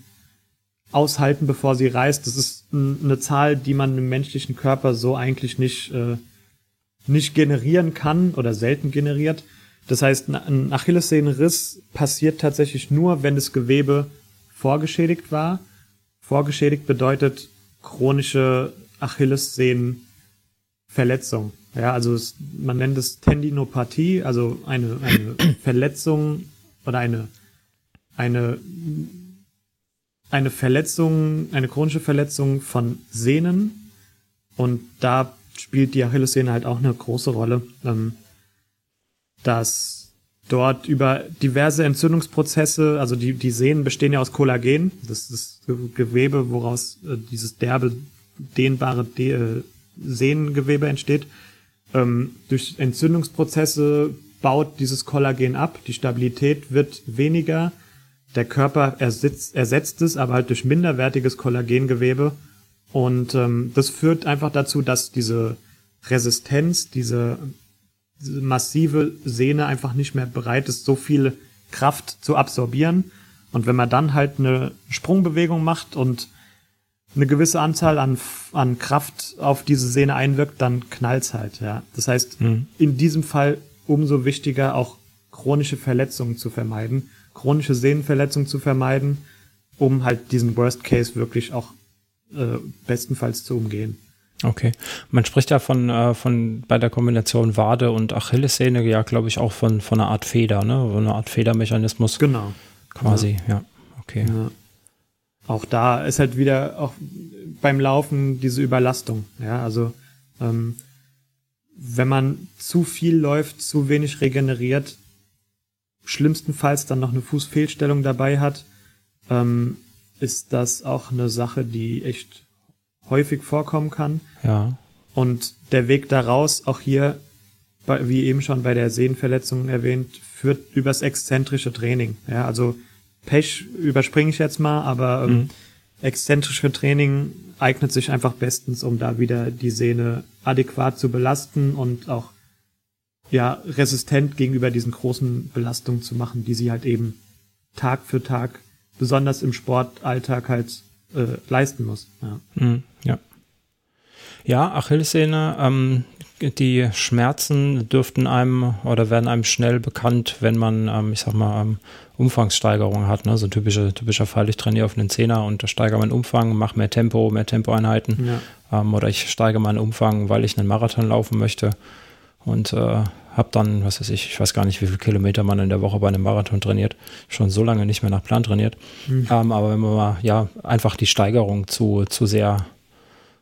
A: aushalten, bevor sie reißt. Das ist eine Zahl, die man im menschlichen Körper so eigentlich nicht, äh, nicht generieren kann oder selten generiert. Das heißt, ein Achillessehnenriss passiert tatsächlich nur, wenn das Gewebe vorgeschädigt war. Vorgeschädigt bedeutet chronische Achillessehnenverletzung. Ja, also es, man nennt es Tendinopathie, also eine, eine Verletzung oder eine, eine, eine Verletzung, eine chronische Verletzung von Sehnen. Und da spielt die Achillessehne halt auch eine große Rolle. Ähm, dass dort über diverse Entzündungsprozesse, also die, die Sehnen bestehen ja aus Kollagen, das ist Gewebe, woraus äh, dieses derbe, dehnbare De äh, Sehnengewebe entsteht. Ähm, durch Entzündungsprozesse baut dieses Kollagen ab, die Stabilität wird weniger, der Körper ersetzt, ersetzt es, aber halt durch minderwertiges Kollagengewebe. Und ähm, das führt einfach dazu, dass diese Resistenz, diese massive Sehne einfach nicht mehr bereit ist, so viel Kraft zu absorbieren. Und wenn man dann halt eine Sprungbewegung macht und eine gewisse Anzahl an, an Kraft auf diese Sehne einwirkt, dann knallt's halt, ja. Das heißt, mhm. in diesem Fall umso wichtiger, auch chronische Verletzungen zu vermeiden, chronische Sehnenverletzungen zu vermeiden, um halt diesen Worst Case wirklich auch äh, bestenfalls zu umgehen.
B: Okay. Man spricht ja von, äh, von bei der Kombination Wade und Achillessehne ja, glaube ich, auch von, von einer Art Feder, ne? So eine Art Federmechanismus.
A: Genau.
B: Quasi, ja. ja. Okay. Ja.
A: Auch da ist halt wieder auch beim Laufen diese Überlastung. Ja, also ähm, wenn man zu viel läuft, zu wenig regeneriert, schlimmstenfalls dann noch eine Fußfehlstellung dabei hat, ähm, ist das auch eine Sache, die echt häufig vorkommen kann.
B: Ja.
A: Und der Weg daraus, auch hier, wie eben schon bei der Sehnenverletzung erwähnt, führt übers exzentrische Training. Ja, also Pech überspringe ich jetzt mal, aber ähm, mhm. Exzentrische Training eignet sich einfach bestens, um da wieder die Sehne adäquat zu belasten und auch ja resistent gegenüber diesen großen Belastungen zu machen, die sie halt eben Tag für Tag, besonders im Sportalltag halt äh, leisten muss. Ja.
B: Mhm, ja. Ja, Achillessehne, ähm, die Schmerzen dürften einem oder werden einem schnell bekannt, wenn man, ähm, ich sag mal, ähm, Umfangssteigerungen hat. Ne? So ein typischer, typischer Fall, ich trainiere auf einen Zehner und steigere meinen Umfang, mache mehr Tempo, mehr Tempoeinheiten. Ja. Ähm, oder ich steige meinen Umfang, weil ich einen Marathon laufen möchte. Und äh, habe dann, was weiß ich, ich weiß gar nicht, wie viele Kilometer man in der Woche bei einem Marathon trainiert, schon so lange nicht mehr nach Plan trainiert. Mhm. Ähm, aber wenn man mal ja einfach die Steigerung zu, zu sehr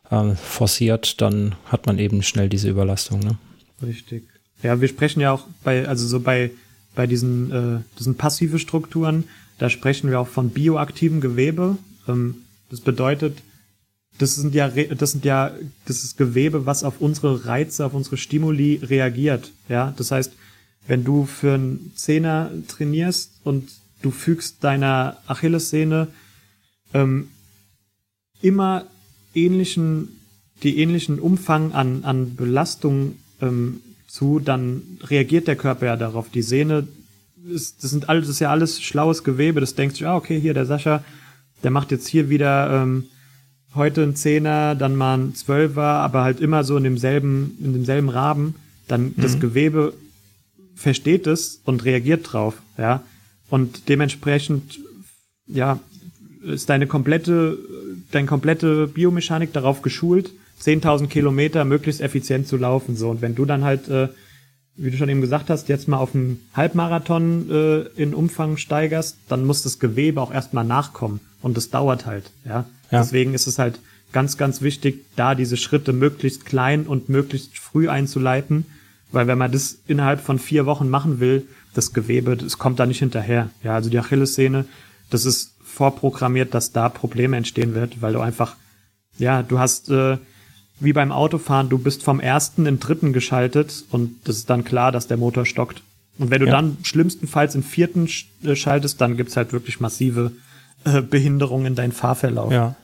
B: ähm, forciert, dann hat man eben schnell diese Überlastung. Ne?
A: Richtig. Ja, wir sprechen ja auch bei, also so bei, bei diesen, äh, diesen passive Strukturen, da sprechen wir auch von bioaktivem Gewebe. Ähm, das bedeutet, das sind ja, das sind ja, das ist Gewebe, was auf unsere Reize, auf unsere Stimuli reagiert. Ja, das heißt, wenn du für einen Zehner trainierst und du fügst deiner Achillessehne ähm, immer ähnlichen, die ähnlichen Umfang an, an Belastung ähm, zu, dann reagiert der Körper ja darauf. Die Sehne, ist, das sind alles, das ist ja alles schlaues Gewebe. Das denkst du, ah, okay, hier der Sascha, der macht jetzt hier wieder ähm, heute ein Zehner, dann mal ein Zwölfer, aber halt immer so in demselben, in demselben Rahmen, dann mhm. das Gewebe versteht es und reagiert drauf, ja. Und dementsprechend, ja, ist deine komplette, deine komplette Biomechanik darauf geschult, 10.000 Kilometer möglichst effizient zu laufen. So. Und wenn du dann halt, äh, wie du schon eben gesagt hast, jetzt mal auf einen Halbmarathon äh, in Umfang steigerst, dann muss das Gewebe auch erstmal nachkommen. Und das dauert halt, ja? ja. Deswegen ist es halt ganz, ganz wichtig, da diese Schritte möglichst klein und möglichst früh einzuleiten, weil wenn man das innerhalb von vier Wochen machen will, das Gewebe, das kommt da nicht hinterher. Ja, also die Achillessehne, das ist vorprogrammiert, dass da Probleme entstehen wird, weil du einfach, ja, du hast äh, wie beim Autofahren, du bist vom ersten in dritten geschaltet und das ist dann klar, dass der Motor stockt. Und wenn du ja. dann schlimmstenfalls im vierten äh, schaltest, dann gibt's halt wirklich massive äh, Behinderungen in deinen Fahrverlauf.
B: Ja.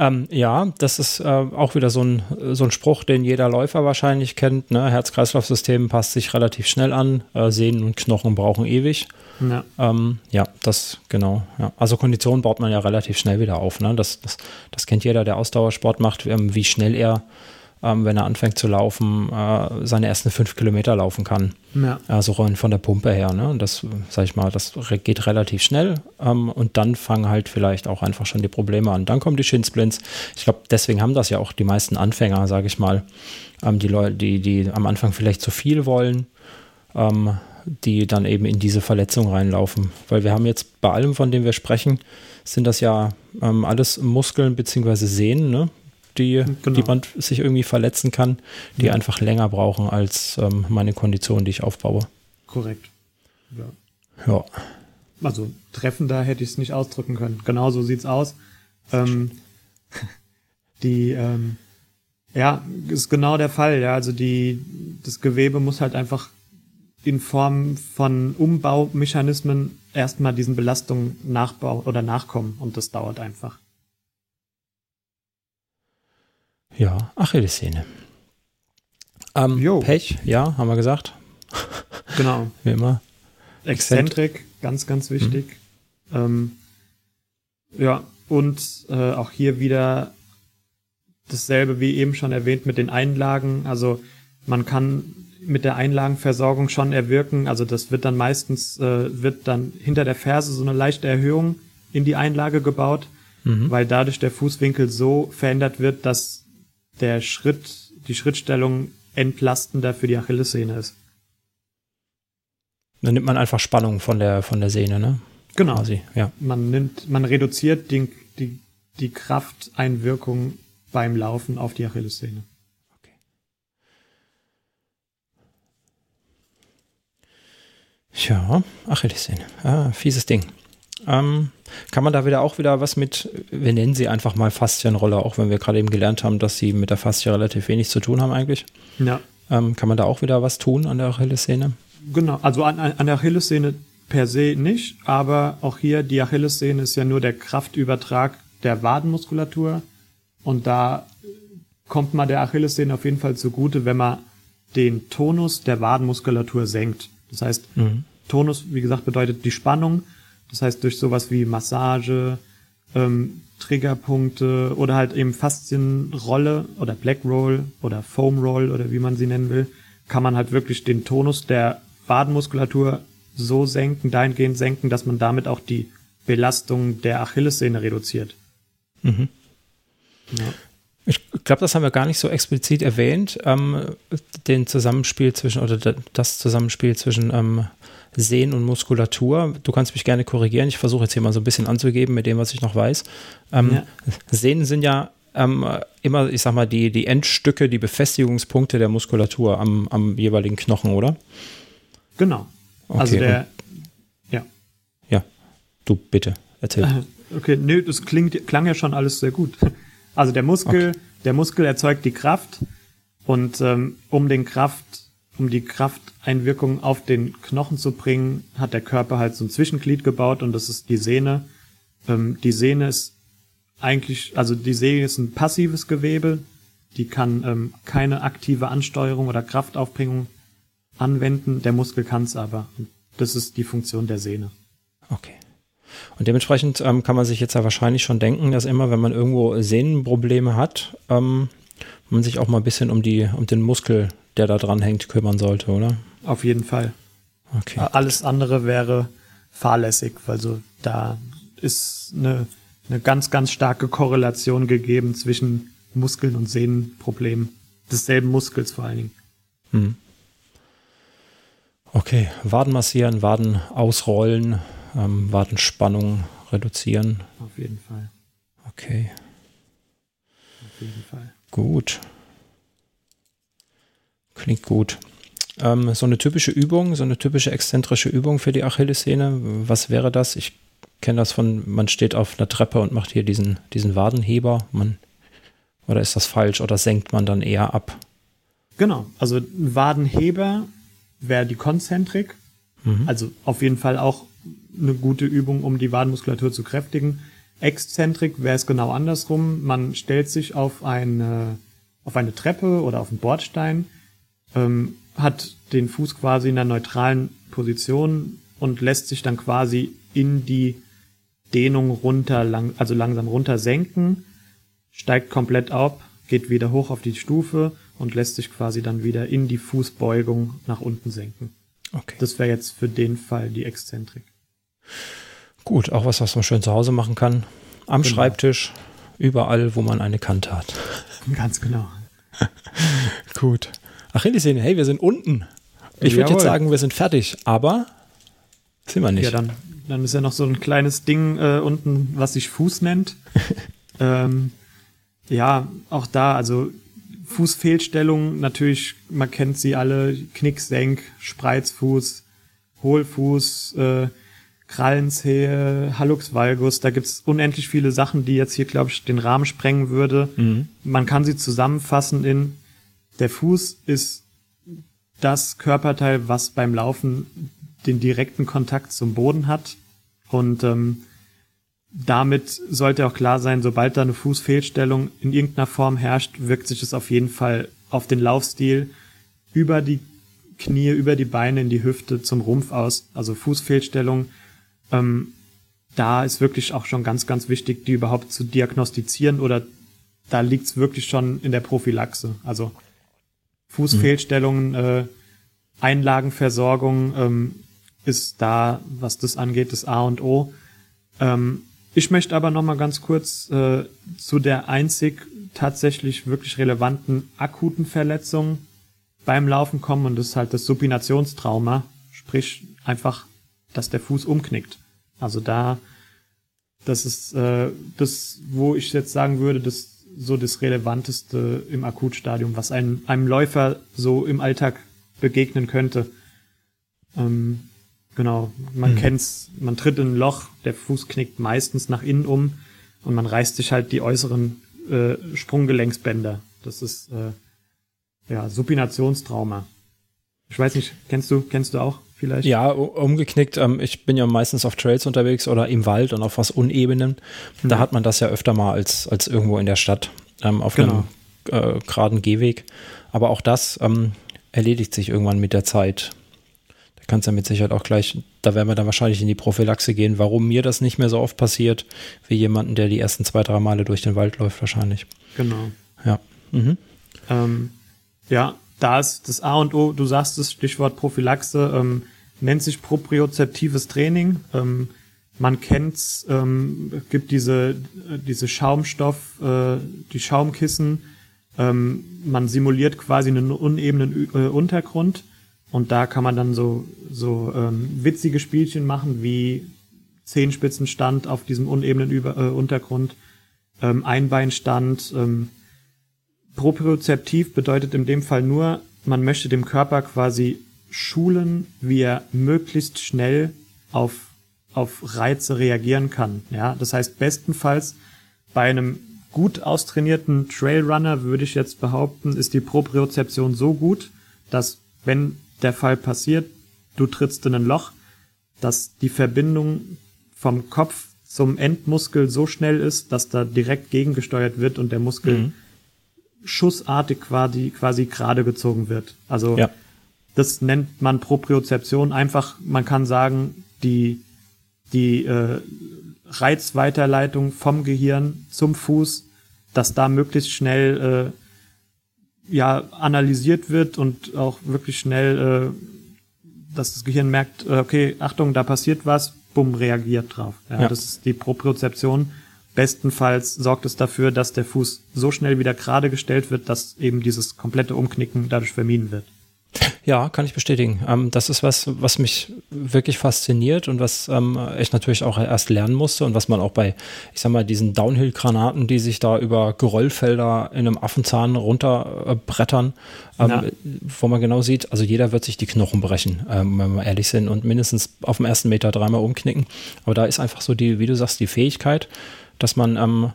B: Ähm, ja, das ist äh, auch wieder so ein, so ein Spruch, den jeder Läufer wahrscheinlich kennt. Ne? Herz-Kreislauf-System passt sich relativ schnell an. Äh, Sehnen und Knochen brauchen ewig. Ja, ähm, ja das genau. Ja. Also Kondition baut man ja relativ schnell wieder auf. Ne? Das, das, das kennt jeder, der Ausdauersport macht, ähm, wie schnell er ähm, wenn er anfängt zu laufen, äh, seine ersten fünf Kilometer laufen kann. Ja. Also von der Pumpe her. Ne? Und das, sag ich mal, das geht relativ schnell. Ähm, und dann fangen halt vielleicht auch einfach schon die Probleme an. Dann kommen die Shinsplints. Ich glaube, deswegen haben das ja auch die meisten Anfänger, sage ich mal. Ähm, die Leute, die, die am Anfang vielleicht zu viel wollen. Ähm, die dann eben in diese Verletzung reinlaufen. Weil wir haben jetzt bei allem, von dem wir sprechen, sind das ja ähm, alles Muskeln bzw. Sehnen, ne? Die, genau. die man sich irgendwie verletzen kann, die ja. einfach länger brauchen als ähm, meine Kondition, die ich aufbaue.
A: Korrekt.
B: Ja. ja.
A: Also treffender hätte ich es nicht ausdrücken können. Genau so sieht's aus. Ähm, die, ähm, ja, ist genau der Fall. Ja, also die, das Gewebe muss halt einfach in Form von Umbaumechanismen erstmal diesen Belastungen nachbauen oder nachkommen und das dauert einfach.
B: Ja, Achillessehne. Ähm, Pech, ja, haben wir gesagt.
A: Genau.
B: Wie immer.
A: Exzentrik, ganz, ganz wichtig. Mhm. Ähm, ja, und äh, auch hier wieder dasselbe wie eben schon erwähnt mit den Einlagen. Also man kann mit der Einlagenversorgung schon erwirken. Also das wird dann meistens, äh, wird dann hinter der Ferse so eine leichte Erhöhung in die Einlage gebaut, mhm. weil dadurch der Fußwinkel so verändert wird, dass der Schritt, die Schrittstellung entlastender für die Achillessehne ist.
B: Dann nimmt man einfach Spannung von der, von der Sehne, ne?
A: Genau. Quasi, ja. Man nimmt, man reduziert die, die, die Krafteinwirkung beim Laufen auf die Achillessehne. Okay.
B: Ja, Achillessehne. Ah, fieses Ding. Ähm, kann man da wieder auch wieder was mit, wir nennen sie einfach mal Faszienrolle, auch wenn wir gerade eben gelernt haben, dass sie mit der Faszie relativ wenig zu tun haben eigentlich. Ja. Ähm, kann man da auch wieder was tun an der Achillessehne?
A: Genau, also an, an der Achillessehne per se nicht, aber auch hier die Achillessehne ist ja nur der Kraftübertrag der Wadenmuskulatur und da kommt man der Achillessehne auf jeden Fall zugute, wenn man den Tonus der Wadenmuskulatur senkt. Das heißt, mhm. Tonus, wie gesagt, bedeutet die Spannung das heißt, durch sowas wie Massage, ähm, Triggerpunkte oder halt eben Faszienrolle oder Black Roll oder Foam Roll oder wie man sie nennen will, kann man halt wirklich den Tonus der Wadenmuskulatur so senken, dahingehend senken, dass man damit auch die Belastung der Achillessehne reduziert. Mhm.
B: Ja. Ich glaube, das haben wir gar nicht so explizit erwähnt, ähm, den Zusammenspiel zwischen oder das Zusammenspiel zwischen ähm, Sehnen und Muskulatur. Du kannst mich gerne korrigieren. Ich versuche jetzt hier mal so ein bisschen anzugeben mit dem, was ich noch weiß. Ähm, ja. Sehnen sind ja ähm, immer, ich sag mal, die, die Endstücke, die Befestigungspunkte der Muskulatur am, am jeweiligen Knochen, oder?
A: Genau.
B: Okay, also der, ja. Ja, du bitte, erzähl.
A: Äh, okay, nö, das klingt, klang ja schon alles sehr gut. Also der Muskel, okay. der Muskel erzeugt die Kraft und ähm, um den Kraft um die Krafteinwirkung auf den Knochen zu bringen, hat der Körper halt so ein Zwischenglied gebaut und das ist die Sehne. Ähm, die Sehne ist eigentlich, also die Sehne ist ein passives Gewebe, die kann ähm, keine aktive Ansteuerung oder Kraftaufbringung anwenden, der Muskel kann es aber. Und das ist die Funktion der Sehne.
B: Okay. Und dementsprechend ähm, kann man sich jetzt ja wahrscheinlich schon denken, dass immer, wenn man irgendwo Sehnenprobleme hat, ähm, man sich auch mal ein bisschen um, die, um den Muskel der da dran hängt, kümmern sollte, oder?
A: Auf jeden Fall. Okay. Alles andere wäre fahrlässig. Also da ist eine, eine ganz, ganz starke Korrelation gegeben zwischen Muskeln und Sehnenproblemen desselben Muskels vor allen Dingen. Hm.
B: Okay, Waden massieren, Waden ausrollen, ähm, Wadenspannung reduzieren.
A: Auf jeden Fall.
B: Okay.
A: Auf jeden Fall.
B: Gut. Klingt gut. Ähm, so eine typische Übung, so eine typische exzentrische Übung für die Achillessehne, was wäre das? Ich kenne das von, man steht auf einer Treppe und macht hier diesen, diesen Wadenheber. Man, oder ist das falsch? Oder senkt man dann eher ab?
A: Genau, also ein Wadenheber wäre die Konzentrik. Mhm. Also auf jeden Fall auch eine gute Übung, um die Wadenmuskulatur zu kräftigen. Exzentrik wäre es genau andersrum. Man stellt sich auf eine, auf eine Treppe oder auf einen Bordstein, ähm, hat den Fuß quasi in einer neutralen Position und lässt sich dann quasi in die Dehnung runter, lang, also langsam runter senken, steigt komplett ab, geht wieder hoch auf die Stufe und lässt sich quasi dann wieder in die Fußbeugung nach unten senken. Okay. Das wäre jetzt für den Fall die Exzentrik.
B: Gut, auch was, was man schön zu Hause machen kann. Am genau. Schreibtisch, überall, wo man eine Kante hat.
A: Ganz genau.
B: Gut. Achillessehne, hey, wir sind unten. Ich würde jetzt sagen, wir sind fertig, aber sind wir nicht.
A: Ja, dann, dann ist ja noch so ein kleines Ding äh, unten, was sich Fuß nennt. ähm, ja, auch da, also Fußfehlstellung, natürlich, man kennt sie alle, Knick, Senk, Spreizfuß, Hohlfuß, äh, Krallenzehe, Hallux valgus, da gibt's unendlich viele Sachen, die jetzt hier, glaube ich, den Rahmen sprengen würde. Mhm. Man kann sie zusammenfassen in, der Fuß ist das Körperteil, was beim Laufen den direkten Kontakt zum Boden hat. Und ähm, damit sollte auch klar sein, sobald da eine Fußfehlstellung in irgendeiner Form herrscht, wirkt sich das auf jeden Fall auf den Laufstil über die Knie, über die Beine, in die Hüfte zum Rumpf aus. Also Fußfehlstellung. Ähm, da ist wirklich auch schon ganz, ganz wichtig, die überhaupt zu diagnostizieren oder da liegt's wirklich schon in der Prophylaxe. Also Fußfehlstellungen, äh, Einlagenversorgung ähm, ist da, was das angeht, das A und O. Ähm, ich möchte aber noch mal ganz kurz äh, zu der einzig tatsächlich wirklich relevanten akuten Verletzung beim Laufen kommen und das ist halt das Supinationstrauma, sprich einfach, dass der Fuß umknickt. Also da, das ist äh, das, wo ich jetzt sagen würde, das so das relevanteste im Akutstadium, was einem, einem Läufer so im Alltag begegnen könnte. Ähm, Genau, man mhm. kennt's, man tritt in ein Loch, der Fuß knickt meistens nach innen um und man reißt sich halt die äußeren äh, Sprunggelenksbänder. Das ist äh, ja Supinationstrauma. Ich weiß nicht, kennst du, kennst du auch vielleicht?
B: Ja, umgeknickt. Ähm, ich bin ja meistens auf Trails unterwegs oder im Wald und auf was Unebenem. Da mhm. hat man das ja öfter mal als, als irgendwo in der Stadt ähm, auf genau. einem äh, geraden Gehweg. Aber auch das ähm, erledigt sich irgendwann mit der Zeit kannst ja mit Sicherheit auch gleich, da werden wir dann wahrscheinlich in die Prophylaxe gehen, warum mir das nicht mehr so oft passiert, wie jemanden, der die ersten zwei, drei Male durch den Wald läuft, wahrscheinlich.
A: Genau.
B: Ja. Mhm.
A: Ähm, ja, da ist das A und O, du sagst das Stichwort Prophylaxe, ähm, nennt sich propriozeptives Training. Ähm, man kennt's, ähm, gibt diese, diese Schaumstoff, äh, die Schaumkissen. Ähm, man simuliert quasi einen unebenen äh, Untergrund und da kann man dann so, so ähm, witzige Spielchen machen wie Zehenspitzenstand auf diesem unebenen Über äh, Untergrund, ähm, Einbeinstand. Ähm, propriozeptiv bedeutet in dem Fall nur, man möchte dem Körper quasi schulen, wie er möglichst schnell auf, auf Reize reagieren kann. Ja, das heißt bestenfalls bei einem gut austrainierten Trailrunner würde ich jetzt behaupten, ist die Propriozeption so gut, dass wenn der Fall passiert, du trittst in ein Loch, dass die Verbindung vom Kopf zum Endmuskel so schnell ist, dass da direkt gegengesteuert wird und der Muskel mhm. Schussartig quasi, quasi gerade gezogen wird. Also ja. das nennt man Propriozeption. Einfach, man kann sagen, die, die äh, Reizweiterleitung vom Gehirn zum Fuß, dass da möglichst schnell äh, ja analysiert wird und auch wirklich schnell, äh, dass das Gehirn merkt, äh, okay, Achtung, da passiert was, bumm, reagiert drauf. Ja, ja. Das ist die Propriozeption. Bestenfalls sorgt es dafür, dass der Fuß so schnell wieder gerade gestellt wird, dass eben dieses komplette Umknicken dadurch vermieden wird.
B: Ja, kann ich bestätigen. Ähm, das ist was, was mich wirklich fasziniert und was ähm, ich natürlich auch erst lernen musste und was man auch bei, ich sag mal, diesen Downhill-Granaten, die sich da über Geröllfelder in einem Affenzahn runterbrettern, ähm, ja. wo man genau sieht, also jeder wird sich die Knochen brechen, ähm, wenn wir ehrlich sind, und mindestens auf dem ersten Meter dreimal umknicken. Aber da ist einfach so die, wie du sagst, die Fähigkeit, dass man ähm,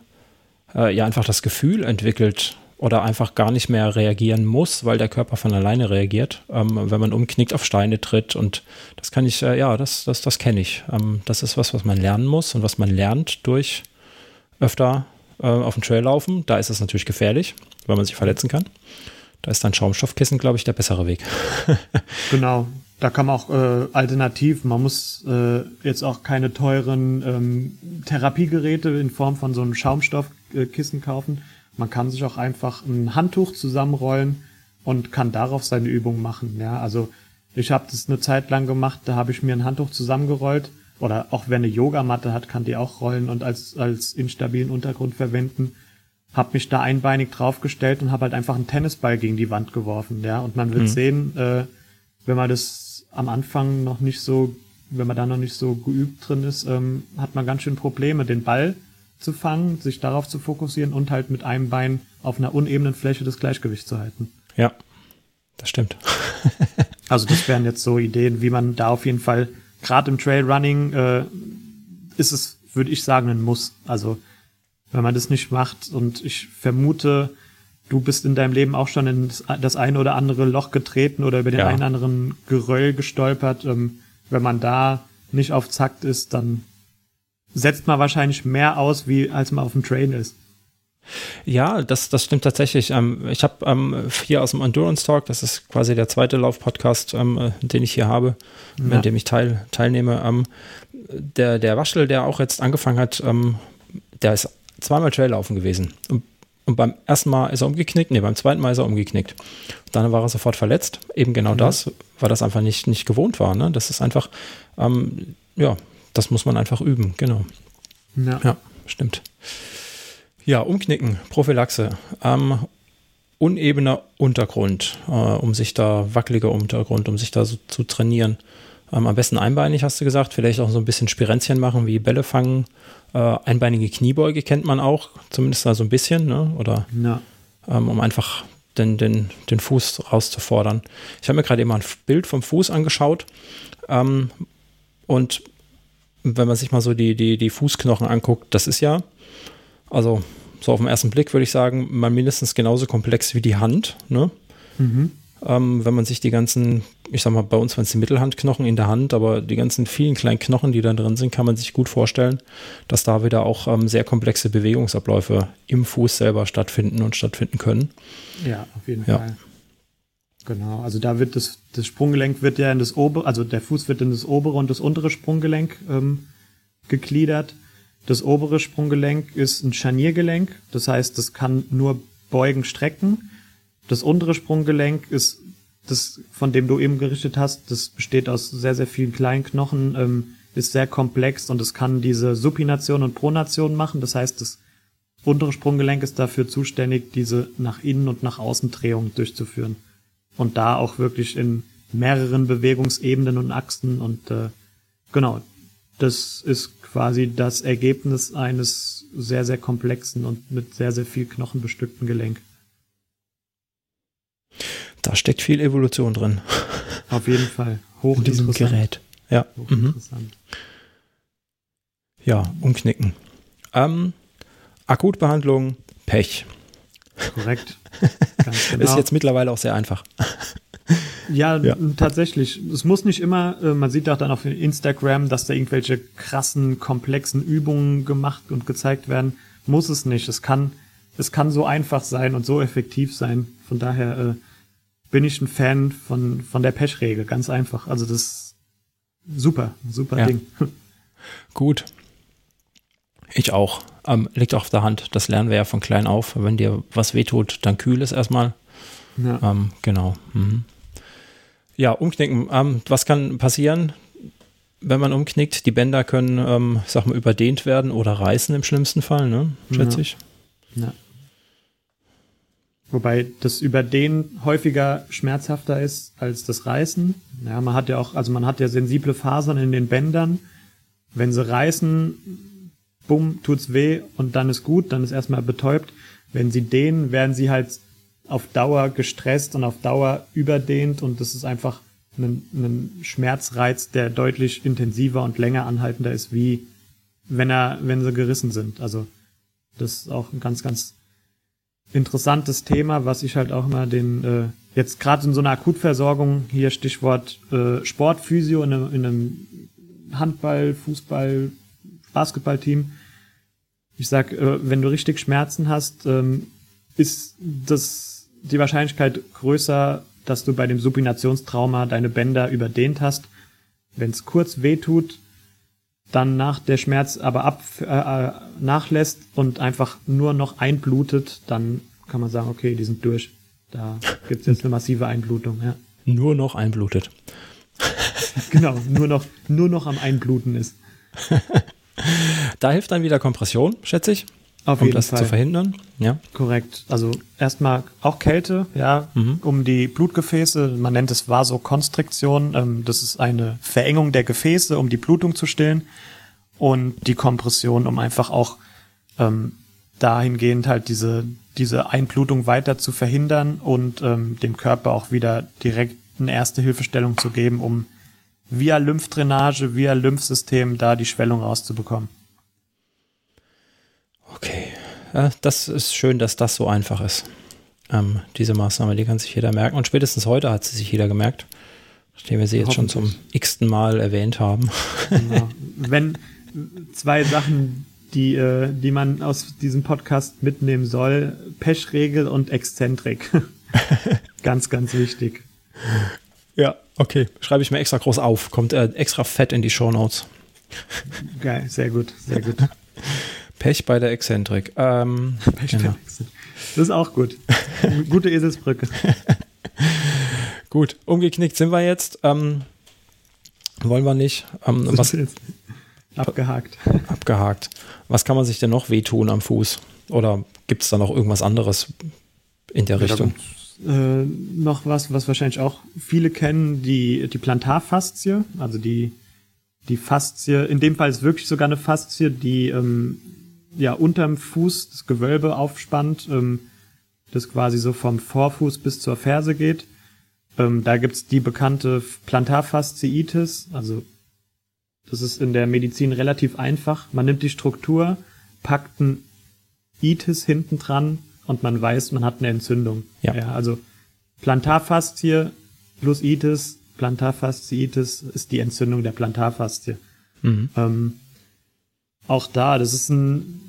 B: äh, ja einfach das Gefühl entwickelt, oder einfach gar nicht mehr reagieren muss, weil der Körper von alleine reagiert, ähm, wenn man umknickt, auf Steine tritt. Und das kann ich, äh, ja, das, das, das kenne ich. Ähm, das ist was, was man lernen muss und was man lernt durch öfter äh, auf dem Trail laufen. Da ist es natürlich gefährlich, weil man sich verletzen kann. Da ist dann Schaumstoffkissen, glaube ich, der bessere Weg.
A: genau. Da kann man auch äh, alternativ, man muss äh, jetzt auch keine teuren ähm, Therapiegeräte in Form von so einem Schaumstoffkissen kaufen man kann sich auch einfach ein Handtuch zusammenrollen und kann darauf seine Übung machen. Ja, also ich habe das eine Zeit lang gemacht, da habe ich mir ein Handtuch zusammengerollt oder auch wer eine Yogamatte hat, kann die auch rollen und als als instabilen Untergrund verwenden. Hab mich da einbeinig draufgestellt und habe halt einfach einen Tennisball gegen die Wand geworfen. Ja, und man wird mhm. sehen, äh, wenn man das am Anfang noch nicht so, wenn man da noch nicht so geübt drin ist, ähm, hat man ganz schön Probleme, den Ball zu fangen, sich darauf zu fokussieren und halt mit einem Bein auf einer unebenen Fläche das Gleichgewicht zu halten.
B: Ja, das stimmt.
A: also das wären jetzt so Ideen, wie man da auf jeden Fall, gerade im Trailrunning, äh, ist es, würde ich sagen, ein Muss. Also wenn man das nicht macht und ich vermute, du bist in deinem Leben auch schon in das eine oder andere Loch getreten oder über den ja. einen oder anderen Geröll gestolpert. Ähm, wenn man da nicht auf Zakt ist, dann setzt man wahrscheinlich mehr aus, wie als man auf dem Train ist.
B: Ja, das, das stimmt tatsächlich. Ähm, ich habe ähm, hier aus dem Endurance Talk, das ist quasi der zweite Lauf-Podcast, ähm, äh, den ich hier habe, ja. in dem ich teil, teilnehme. Ähm, der, der Waschel, der auch jetzt angefangen hat, ähm, der ist zweimal Traillaufen gewesen. Und, und, beim ersten Mal ist er umgeknickt, nee, beim zweiten Mal ist er umgeknickt. Dann war er sofort verletzt. Eben genau ja. das, weil das einfach nicht, nicht gewohnt war. Ne? Das ist einfach, ähm, ja, das muss man einfach üben, genau. Ja, ja stimmt. Ja, umknicken, Prophylaxe. Ähm, unebener Untergrund, äh, um sich da, wackeliger Untergrund, um sich da so zu trainieren. Ähm, am besten einbeinig, hast du gesagt. Vielleicht auch so ein bisschen Spirenzchen machen, wie Bälle fangen. Äh, einbeinige Kniebeuge kennt man auch, zumindest da so ein bisschen, ne? oder ja. ähm, um einfach den, den, den Fuß rauszufordern. Ich habe mir gerade eben ein Bild vom Fuß angeschaut ähm, und wenn man sich mal so die, die, die Fußknochen anguckt, das ist ja, also so auf den ersten Blick würde ich sagen, mal mindestens genauso komplex wie die Hand. Ne? Mhm. Ähm, wenn man sich die ganzen, ich sag mal, bei uns waren es die Mittelhandknochen in der Hand, aber die ganzen vielen kleinen Knochen, die da drin sind, kann man sich gut vorstellen, dass da wieder auch ähm, sehr komplexe Bewegungsabläufe im Fuß selber stattfinden und stattfinden können.
A: Ja, auf jeden ja. Fall. Genau, also da wird das, das Sprunggelenk wird ja in das obere, also der Fuß wird in das obere und das untere Sprunggelenk ähm, gegliedert. Das obere Sprunggelenk ist ein Scharniergelenk, das heißt, das kann nur beugen, strecken. Das untere Sprunggelenk ist das, von dem du eben gerichtet hast, das besteht aus sehr, sehr vielen kleinen Knochen, ähm, ist sehr komplex und es kann diese Supination und Pronation machen. Das heißt, das untere Sprunggelenk ist dafür zuständig, diese nach innen und nach außen Drehung durchzuführen und da auch wirklich in mehreren Bewegungsebenen und Achsen und äh, genau, das ist quasi das Ergebnis eines sehr, sehr komplexen und mit sehr, sehr viel Knochen bestückten Gelenk.
B: Da steckt viel Evolution drin.
A: Auf jeden Fall.
B: Hoch In diesem Gerät. Ja. Mhm. Ja, umknicken. Ähm, Akutbehandlung, Pech.
A: Korrekt.
B: Genau. Ist jetzt mittlerweile auch sehr einfach.
A: Ja, ja, tatsächlich. Es muss nicht immer, äh, man sieht auch dann auf Instagram, dass da irgendwelche krassen, komplexen Übungen gemacht und gezeigt werden. Muss es nicht. Es kann, es kann so einfach sein und so effektiv sein. Von daher äh, bin ich ein Fan von, von der Pechregel. Ganz einfach. Also das ist super, super ja. Ding.
B: Gut. Ich auch. Ähm, liegt auch auf der Hand. Das lernen wir ja von klein auf. Wenn dir was wehtut, dann kühl es erstmal. Ja. Ähm, genau. Mhm. Ja, umknicken. Ähm, was kann passieren? wenn man umknickt. Die Bänder können, ähm, sag mal, überdehnt werden oder reißen im schlimmsten Fall, ne? Schätze ja. ich. Ja.
A: Wobei das Überdehnen häufiger schmerzhafter ist als das Reißen. Ja, man hat ja auch, also man hat ja sensible Fasern in den Bändern. Wenn sie reißen, bumm, tut's weh und dann ist gut, dann ist erstmal betäubt. Wenn sie dehnen, werden sie halt auf Dauer gestresst und auf Dauer überdehnt und das ist einfach ein, ein Schmerzreiz, der deutlich intensiver und länger anhaltender ist, wie wenn er, wenn sie gerissen sind. Also das ist auch ein ganz, ganz interessantes Thema, was ich halt auch immer den äh, jetzt gerade in so einer Akutversorgung hier Stichwort äh, Sportphysio in einem, in einem Handball, Fußball, Basketballteam. Ich sag, äh, wenn du richtig Schmerzen hast, ähm, ist das die Wahrscheinlichkeit größer, dass du bei dem Supinationstrauma deine Bänder überdehnt hast. Wenn es kurz weh tut, dann nach der Schmerz aber ab äh, äh, nachlässt und einfach nur noch einblutet, dann kann man sagen, okay, die sind durch. Da gibt es jetzt eine massive Einblutung, ja.
B: Nur noch einblutet.
A: genau, nur noch, nur noch am Einbluten ist.
B: da hilft dann wieder Kompression, schätze ich.
A: Auf um das Fall.
B: zu verhindern. Ja.
A: Korrekt. Also erstmal auch Kälte, ja, mhm. um die Blutgefäße, man nennt es Vasokonstriktion, ähm, das ist eine Verengung der Gefäße, um die Blutung zu stillen. Und die Kompression, um einfach auch ähm, dahingehend halt diese, diese Einblutung weiter zu verhindern und ähm, dem Körper auch wieder direkt eine erste Hilfestellung zu geben, um via Lymphdrainage, via Lymphsystem da die Schwellung rauszubekommen.
B: Okay, ja, das ist schön, dass das so einfach ist. Ähm, diese Maßnahme, die kann sich jeder merken. Und spätestens heute hat sie sich jeder gemerkt, nachdem wir sie jetzt schon zum x-ten Mal erwähnt haben.
A: Genau. Wenn zwei Sachen, die, äh, die man aus diesem Podcast mitnehmen soll, Peschregel und Exzentrik. ganz, ganz wichtig.
B: Ja, okay. Schreibe ich mir extra groß auf. Kommt äh, extra fett in die Show Notes.
A: Geil, sehr gut, sehr gut.
B: Pech bei der Exzentrik. Ähm, Pech genau. bei
A: der Das ist auch gut. Gute Eselsbrücke.
B: gut, umgeknickt sind wir jetzt. Ähm, wollen wir nicht. Ähm, was,
A: abgehakt.
B: Abgehakt. Was kann man sich denn noch wehtun am Fuß? Oder gibt es da noch irgendwas anderes in der ja, Richtung?
A: Äh, noch was, was wahrscheinlich auch viele kennen, die, die Plantarfaszie, also die, die Faszie, in dem Fall ist wirklich sogar eine Faszie, die ähm, ja unterm Fuß das Gewölbe aufspannt, ähm, das quasi so vom Vorfuß bis zur Ferse geht. Ähm, da gibt's die bekannte Plantarfasziitis, also das ist in der Medizin relativ einfach. Man nimmt die Struktur, packt ein Itis hinten dran und man weiß, man hat eine Entzündung. Ja. ja also Plantarfaszie plus Itis, Plantarfasziitis ist die Entzündung der Plantarfaszie. Mhm. Ähm, auch da, das ist ein,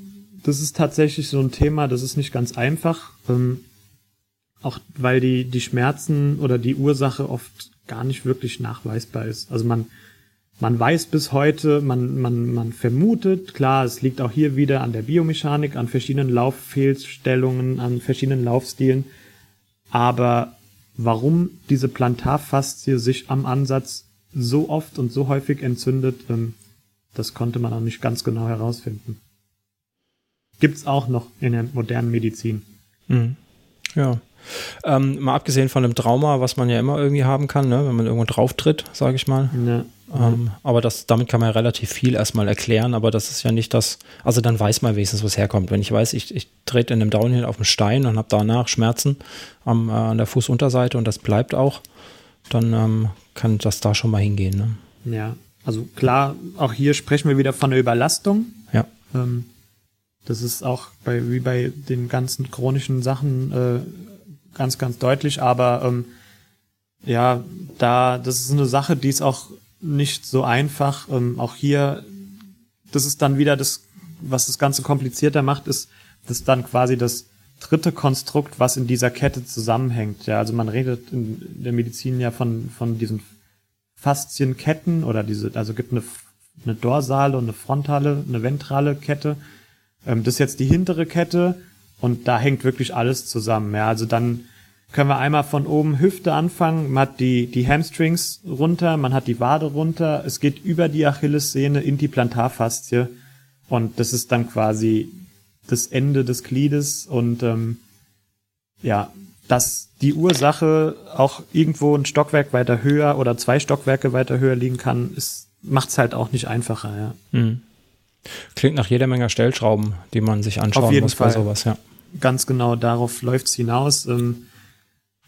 A: das ist tatsächlich so ein Thema, das ist nicht ganz einfach. Ähm, auch weil die, die Schmerzen oder die Ursache oft gar nicht wirklich nachweisbar ist. Also man, man weiß bis heute, man, man, man vermutet, klar, es liegt auch hier wieder an der Biomechanik, an verschiedenen Lauffehlstellungen, an verschiedenen Laufstilen. Aber warum diese Plantarfaszie sich am Ansatz so oft und so häufig entzündet, ähm, das konnte man auch nicht ganz genau herausfinden. Gibt's auch noch in der modernen Medizin.
B: Mhm. Ja. Ähm, mal abgesehen von dem Trauma, was man ja immer irgendwie haben kann, ne? wenn man irgendwo drauf tritt, sage ich mal. Ja. Ähm, aber das, damit kann man ja relativ viel erstmal erklären, aber das ist ja nicht das, also dann weiß man wenigstens, was herkommt. Wenn ich weiß, ich, ich trete in einem Downhill auf einen Stein und habe danach Schmerzen am, äh, an der Fußunterseite und das bleibt auch, dann ähm, kann das da schon mal hingehen.
A: Ne? Ja, also klar, auch hier sprechen wir wieder von der Überlastung.
B: Ja.
A: Ähm, das ist auch bei, wie bei den ganzen chronischen Sachen äh, ganz, ganz deutlich, aber ähm, ja, da, das ist eine Sache, die ist auch nicht so einfach. Ähm, auch hier, das ist dann wieder das, was das Ganze komplizierter macht, ist, das dann quasi das dritte Konstrukt, was in dieser Kette zusammenhängt. Ja, also man redet in der Medizin ja von, von diesen Faszienketten oder diese, also gibt eine, eine dorsale und eine frontale, eine ventrale Kette. Ähm, das ist jetzt die hintere Kette und da hängt wirklich alles zusammen. Ja, also dann können wir einmal von oben Hüfte anfangen. Man hat die, die Hamstrings runter, man hat die Wade runter. Es geht über die Achillessehne in die Plantarfaszie. Und das ist dann quasi das Ende des Gliedes und ähm, ja, dass die Ursache auch irgendwo ein Stockwerk weiter höher oder zwei Stockwerke weiter höher liegen kann, ist macht's halt auch nicht einfacher, ja. Mhm.
B: Klingt nach jeder Menge Stellschrauben, die man sich anschauen muss Fall. bei sowas, ja.
A: Ganz genau, darauf läuft's hinaus. Ähm,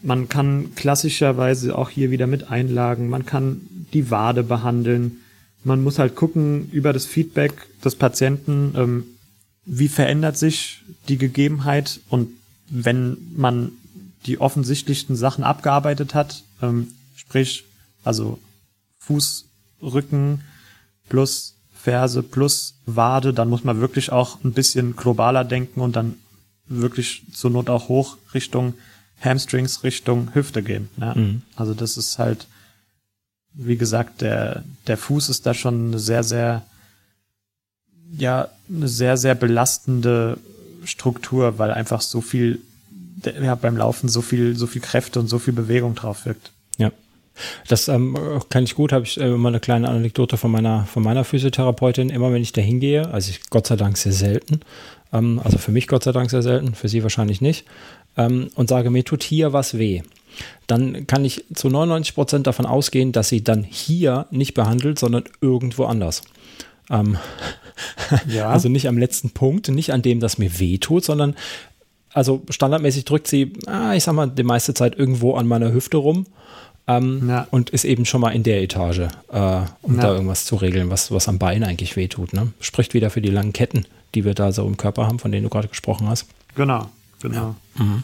A: man kann klassischerweise auch hier wieder mit Einlagen, man kann die Wade behandeln. Man muss halt gucken über das Feedback des Patienten, ähm, wie verändert sich die Gegebenheit und wenn man die offensichtlichsten Sachen abgearbeitet hat, ähm, sprich, also Fuß, Rücken plus Ferse plus Wade, dann muss man wirklich auch ein bisschen globaler denken und dann wirklich zur Not auch hoch Richtung Hamstrings, Richtung Hüfte gehen. Ja? Mhm. Also das ist halt, wie gesagt, der, der Fuß ist da schon eine sehr, sehr, ja, eine sehr, sehr belastende Struktur, weil einfach so viel, ja, beim Laufen so viel, so viel Kräfte und so viel Bewegung drauf wirkt.
B: Ja. Das ähm, kann ich gut, habe ich äh, immer eine kleine Anekdote von meiner, von meiner Physiotherapeutin. Immer wenn ich da hingehe, also ich Gott sei Dank sehr selten, ähm, also für mich Gott sei Dank sehr selten, für sie wahrscheinlich nicht, ähm, und sage, mir tut hier was weh, dann kann ich zu 99 Prozent davon ausgehen, dass sie dann hier nicht behandelt, sondern irgendwo anders. Ähm, ja. Also nicht am letzten Punkt, nicht an dem, das mir weh tut, sondern also standardmäßig drückt sie, ah, ich sag mal, die meiste Zeit irgendwo an meiner Hüfte rum ähm, ja. und ist eben schon mal in der Etage, äh, um ja. da irgendwas zu regeln, was, was am Bein eigentlich wehtut. Ne? Spricht wieder für die langen Ketten, die wir da so im Körper haben, von denen du gerade gesprochen hast.
A: Genau, genau. Ja. Mhm.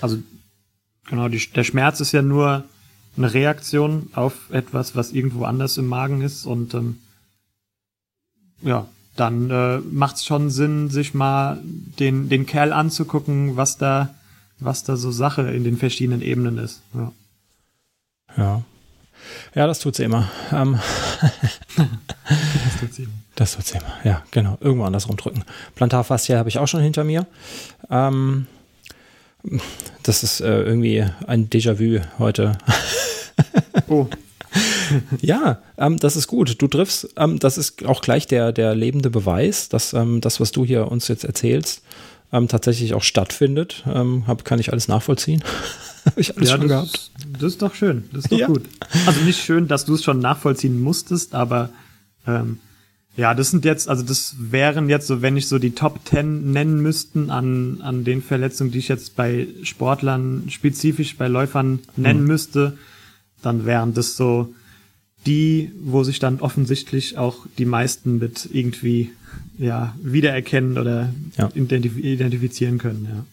A: Also genau, die, der Schmerz ist ja nur eine Reaktion auf etwas, was irgendwo anders im Magen ist und ähm, ja, dann äh, macht es schon Sinn, sich mal den, den Kerl anzugucken, was da, was da so Sache in den verschiedenen Ebenen ist. Ja.
B: Ja. Ja, das tut sie immer. Ähm. das tut sie immer. Das tut sie immer, ja, genau. Irgendwo andersrum drücken. Plantarfaszie habe ich auch schon hinter mir. Ähm, das ist äh, irgendwie ein Déjà-vu heute. oh. ja, ähm, das ist gut. Du triffst, ähm, das ist auch gleich der, der lebende Beweis, dass ähm, das, was du hier uns jetzt erzählst, ähm, tatsächlich auch stattfindet. Ähm, hab, kann ich alles nachvollziehen.
A: Habe ich alles ja, schon das, gehabt. Das ist doch schön. Das ist doch ja. gut. Also nicht schön, dass du es schon nachvollziehen musstest, aber ähm, ja, das sind jetzt, also das wären jetzt so, wenn ich so die Top Ten nennen müssten an, an den Verletzungen, die ich jetzt bei Sportlern spezifisch bei Läufern nennen mhm. müsste, dann wären das so die, wo sich dann offensichtlich auch die meisten mit irgendwie ja wiedererkennen oder ja. identif identifizieren können. Ja.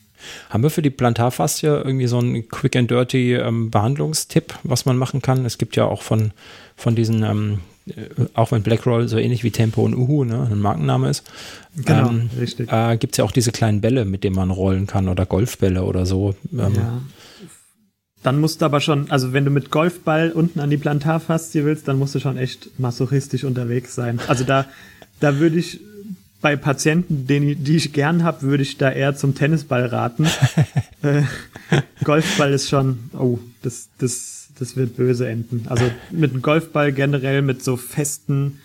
B: Haben wir für die Plantarfaszie irgendwie so einen Quick and Dirty ähm, Behandlungstipp, was man machen kann? Es gibt ja auch von, von diesen, ähm, äh, auch wenn Blackroll so ähnlich wie Tempo und Uhu ne, ein Markenname ist, genau, ähm, richtig. Äh, gibt es ja auch diese kleinen Bälle, mit denen man rollen kann oder Golfbälle oder so. Ähm.
A: ja. Dann musst du aber schon, also wenn du mit Golfball unten an die Plantarfaszie willst, dann musst du schon echt masochistisch unterwegs sein. Also da, da würde ich bei Patienten, den, die ich gern habe, würde ich da eher zum Tennisball raten. äh, Golfball ist schon, oh, das, das, das wird böse enden. Also mit einem Golfball generell mit so festen,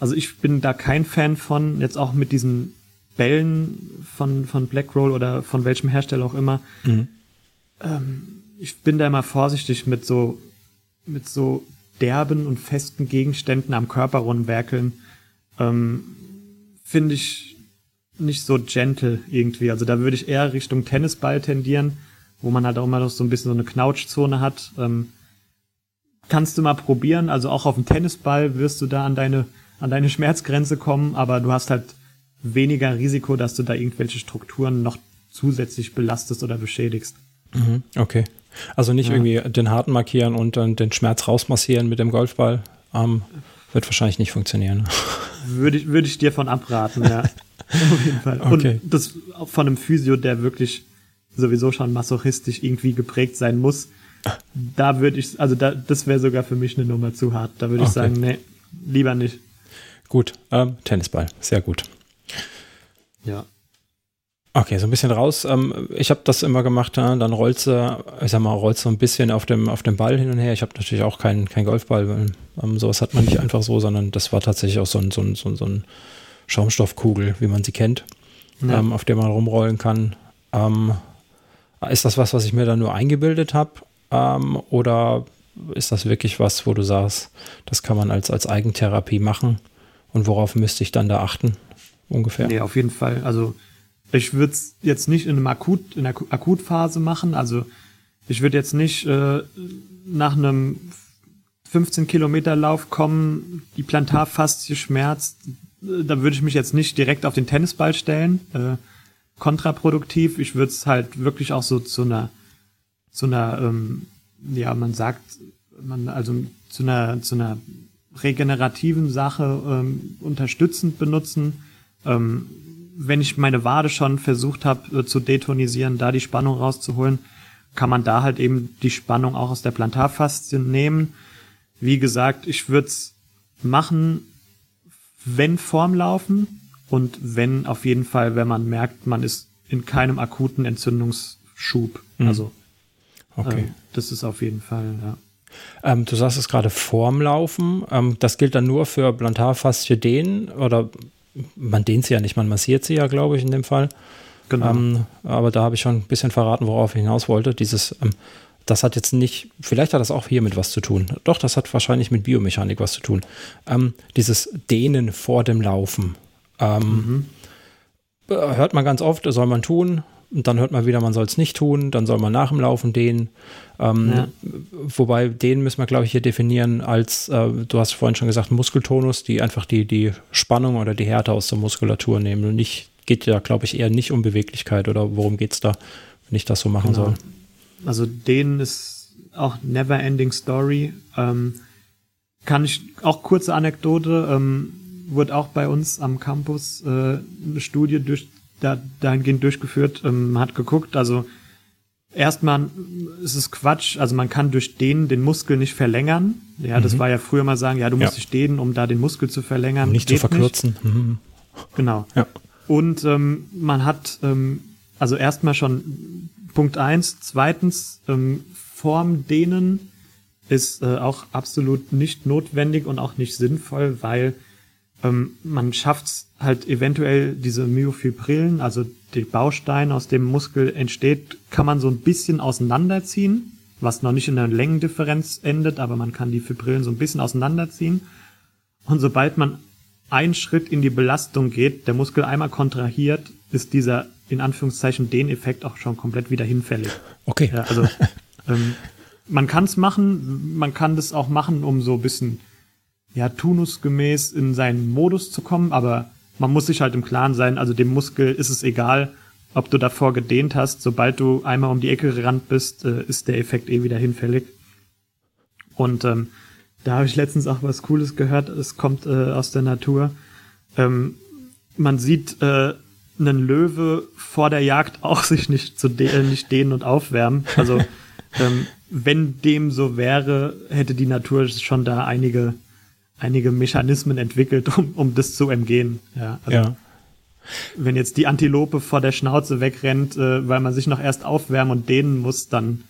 A: also ich bin da kein Fan von, jetzt auch mit diesen Bällen von, von Blackroll oder von welchem Hersteller auch immer. Mhm. Ähm, ich bin da immer vorsichtig mit so, mit so derben und festen Gegenständen am Körper rumwerkeln. Ähm, finde ich nicht so gentle irgendwie. Also da würde ich eher Richtung Tennisball tendieren, wo man halt auch immer noch so ein bisschen so eine Knautschzone hat. Ähm, kannst du mal probieren. Also auch auf dem Tennisball wirst du da an deine, an deine Schmerzgrenze kommen, aber du hast halt weniger Risiko, dass du da irgendwelche Strukturen noch zusätzlich belastest oder beschädigst.
B: Mhm, okay. Also nicht ja. irgendwie den harten markieren und dann den Schmerz rausmassieren mit dem Golfball. Ähm, wird wahrscheinlich nicht funktionieren.
A: Würde ich, würde ich dir von abraten, ja. Auf jeden Fall. Okay. Und das von einem Physio, der wirklich sowieso schon masochistisch irgendwie geprägt sein muss. Da würde ich, also da, das wäre sogar für mich eine Nummer zu hart. Da würde ich okay. sagen, nee, lieber nicht.
B: Gut, ähm, Tennisball, sehr gut.
A: Ja.
B: Okay, so ein bisschen raus. Ähm, ich habe das immer gemacht, dann rollst du, ich sag mal, rollst du ein bisschen auf dem, auf dem Ball hin und her. Ich habe natürlich auch keinen kein Golfball, ähm, sowas hat man nicht einfach so, sondern das war tatsächlich auch so ein, so ein, so ein, so ein Schaumstoffkugel, wie man sie kennt, ja. ähm, auf der man rumrollen kann. Ist das was, was ich mir dann nur eingebildet habe? Oder ist das wirklich was, wo du sagst, das kann man als, als Eigentherapie machen? Und worauf müsste ich dann da achten? Ungefähr.
A: Nee, auf jeden Fall. Also ich würde es jetzt nicht in, einem Akut, in einer Akutphase machen. Also ich würde jetzt nicht äh, nach einem 15 Kilometer Lauf kommen, die Plantarfaszie schmerzt. Da würde ich mich jetzt nicht direkt auf den Tennisball stellen. Äh, kontraproduktiv. Ich würde es halt wirklich auch so zu einer, zu einer, ähm, ja, man sagt, man also zu einer, zu einer regenerativen Sache ähm, unterstützend benutzen. Ähm, wenn ich meine Wade schon versucht habe äh, zu detonisieren, da die Spannung rauszuholen, kann man da halt eben die Spannung auch aus der Plantarfaszie nehmen. Wie gesagt, ich würde es machen, wenn vorm Laufen und wenn auf jeden Fall, wenn man merkt, man ist in keinem akuten Entzündungsschub. Mhm. Also okay. Ähm, das ist auf jeden Fall, ja.
B: Ähm, du sagst es gerade vorm Laufen. Ähm, das gilt dann nur für Plantarfaszie dehnen oder man dehnt sie ja nicht, man massiert sie ja, glaube ich, in dem Fall. Genau. Ähm, aber da habe ich schon ein bisschen verraten, worauf ich hinaus wollte. Dieses, ähm, das hat jetzt nicht, vielleicht hat das auch hier mit was zu tun. Doch, das hat wahrscheinlich mit Biomechanik was zu tun. Ähm, dieses Dehnen vor dem Laufen. Ähm, mhm. Hört man ganz oft, soll man tun. Und dann hört man wieder, man soll es nicht tun, dann soll man nach dem Laufen dehnen. Ähm, ja. Wobei den müssen wir, glaube ich, hier definieren als, äh, du hast vorhin schon gesagt, Muskeltonus, die einfach die, die Spannung oder die Härte aus der Muskulatur nehmen. Und nicht, geht ja, glaube ich, eher nicht um Beweglichkeit oder worum geht es da, wenn ich das so machen genau. soll.
A: Also denen ist auch never ending story. Ähm, kann ich auch kurze Anekdote, ähm, wurde auch bei uns am Campus äh, eine Studie durch da, dahingehend durchgeführt, ähm, hat geguckt, also erstmal ist es Quatsch, also man kann durch den den Muskel nicht verlängern. Ja, mhm. das war ja früher mal sagen, ja, du musst ja. dich dehnen, um da den Muskel zu verlängern.
B: Um nicht zu verkürzen. Nicht. Mhm.
A: Genau. Ja. Und ähm, man hat ähm, also erstmal schon Punkt eins, zweitens ähm, Form dehnen ist äh, auch absolut nicht notwendig und auch nicht sinnvoll, weil ähm, man schafft halt eventuell diese Myofibrillen, also die Bausteine, aus dem Muskel entsteht, kann man so ein bisschen auseinanderziehen, was noch nicht in einer Längendifferenz endet, aber man kann die Fibrillen so ein bisschen auseinanderziehen. Und sobald man einen Schritt in die Belastung geht, der Muskel einmal kontrahiert, ist dieser in Anführungszeichen den Effekt auch schon komplett wieder hinfällig.
B: Okay.
A: Ja, also ähm, man kann es machen, man kann das auch machen, um so ein bisschen ja, tunusgemäß in seinen Modus zu kommen, aber man muss sich halt im Klaren sein, also dem Muskel ist es egal, ob du davor gedehnt hast, sobald du einmal um die Ecke gerannt bist, äh, ist der Effekt eh wieder hinfällig. Und ähm, da habe ich letztens auch was Cooles gehört, es kommt äh, aus der Natur. Ähm, man sieht äh, einen Löwe vor der Jagd auch sich nicht zu de äh, nicht dehnen und aufwärmen. Also ähm, wenn dem so wäre, hätte die Natur schon da einige einige Mechanismen entwickelt, um, um das zu umgehen. Ja, also ja. Wenn jetzt die Antilope vor der Schnauze wegrennt, äh, weil man sich noch erst aufwärmen und dehnen muss, dann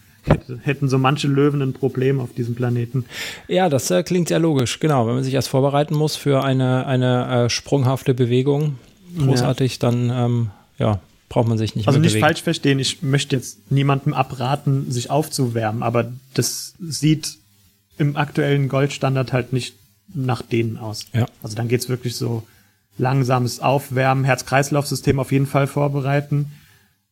A: hätten so manche Löwen ein Problem auf diesem Planeten.
B: Ja, das äh, klingt sehr logisch, genau. Wenn man sich erst vorbereiten muss für eine, eine äh, sprunghafte Bewegung, großartig, ja. dann ähm, ja, braucht man sich nicht
A: Also nicht bewegen. falsch verstehen, ich möchte jetzt niemandem abraten, sich aufzuwärmen, aber das sieht im aktuellen Goldstandard halt nicht nach denen aus. Ja. Also dann geht's wirklich so langsames Aufwärmen, Herz-Kreislauf-System auf jeden Fall vorbereiten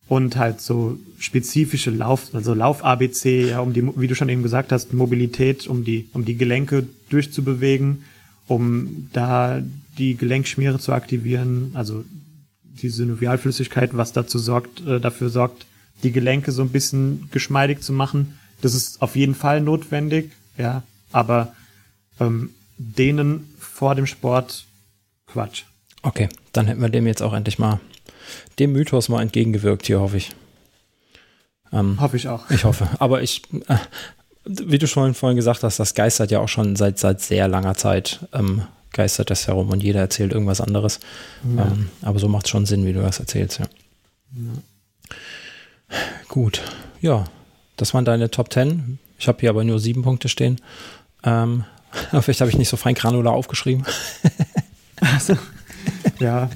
A: und halt so spezifische Lauf, also Lauf-ABC, ja, um die, wie du schon eben gesagt hast, Mobilität, um die, um die Gelenke durchzubewegen, um da die Gelenkschmiere zu aktivieren, also die Synovialflüssigkeit, was dazu sorgt, äh, dafür sorgt, die Gelenke so ein bisschen geschmeidig zu machen. Das ist auf jeden Fall notwendig, ja, aber ähm, denen vor dem Sport Quatsch.
B: Okay, dann hätten wir dem jetzt auch endlich mal dem Mythos mal entgegengewirkt hier, hoffe ich.
A: Ähm, hoffe ich auch.
B: Ich hoffe. Aber ich, äh, wie du schon vorhin gesagt hast, das geistert ja auch schon seit, seit sehr langer Zeit, ähm, geistert das herum und jeder erzählt irgendwas anderes. Ja. Ähm, aber so macht es schon Sinn, wie du das erzählst, ja. Ja. Gut, ja, das waren deine Top 10. Ich habe hier aber nur sieben Punkte stehen. Ähm, vielleicht habe ich nicht so fein granular aufgeschrieben.
A: Also, ja,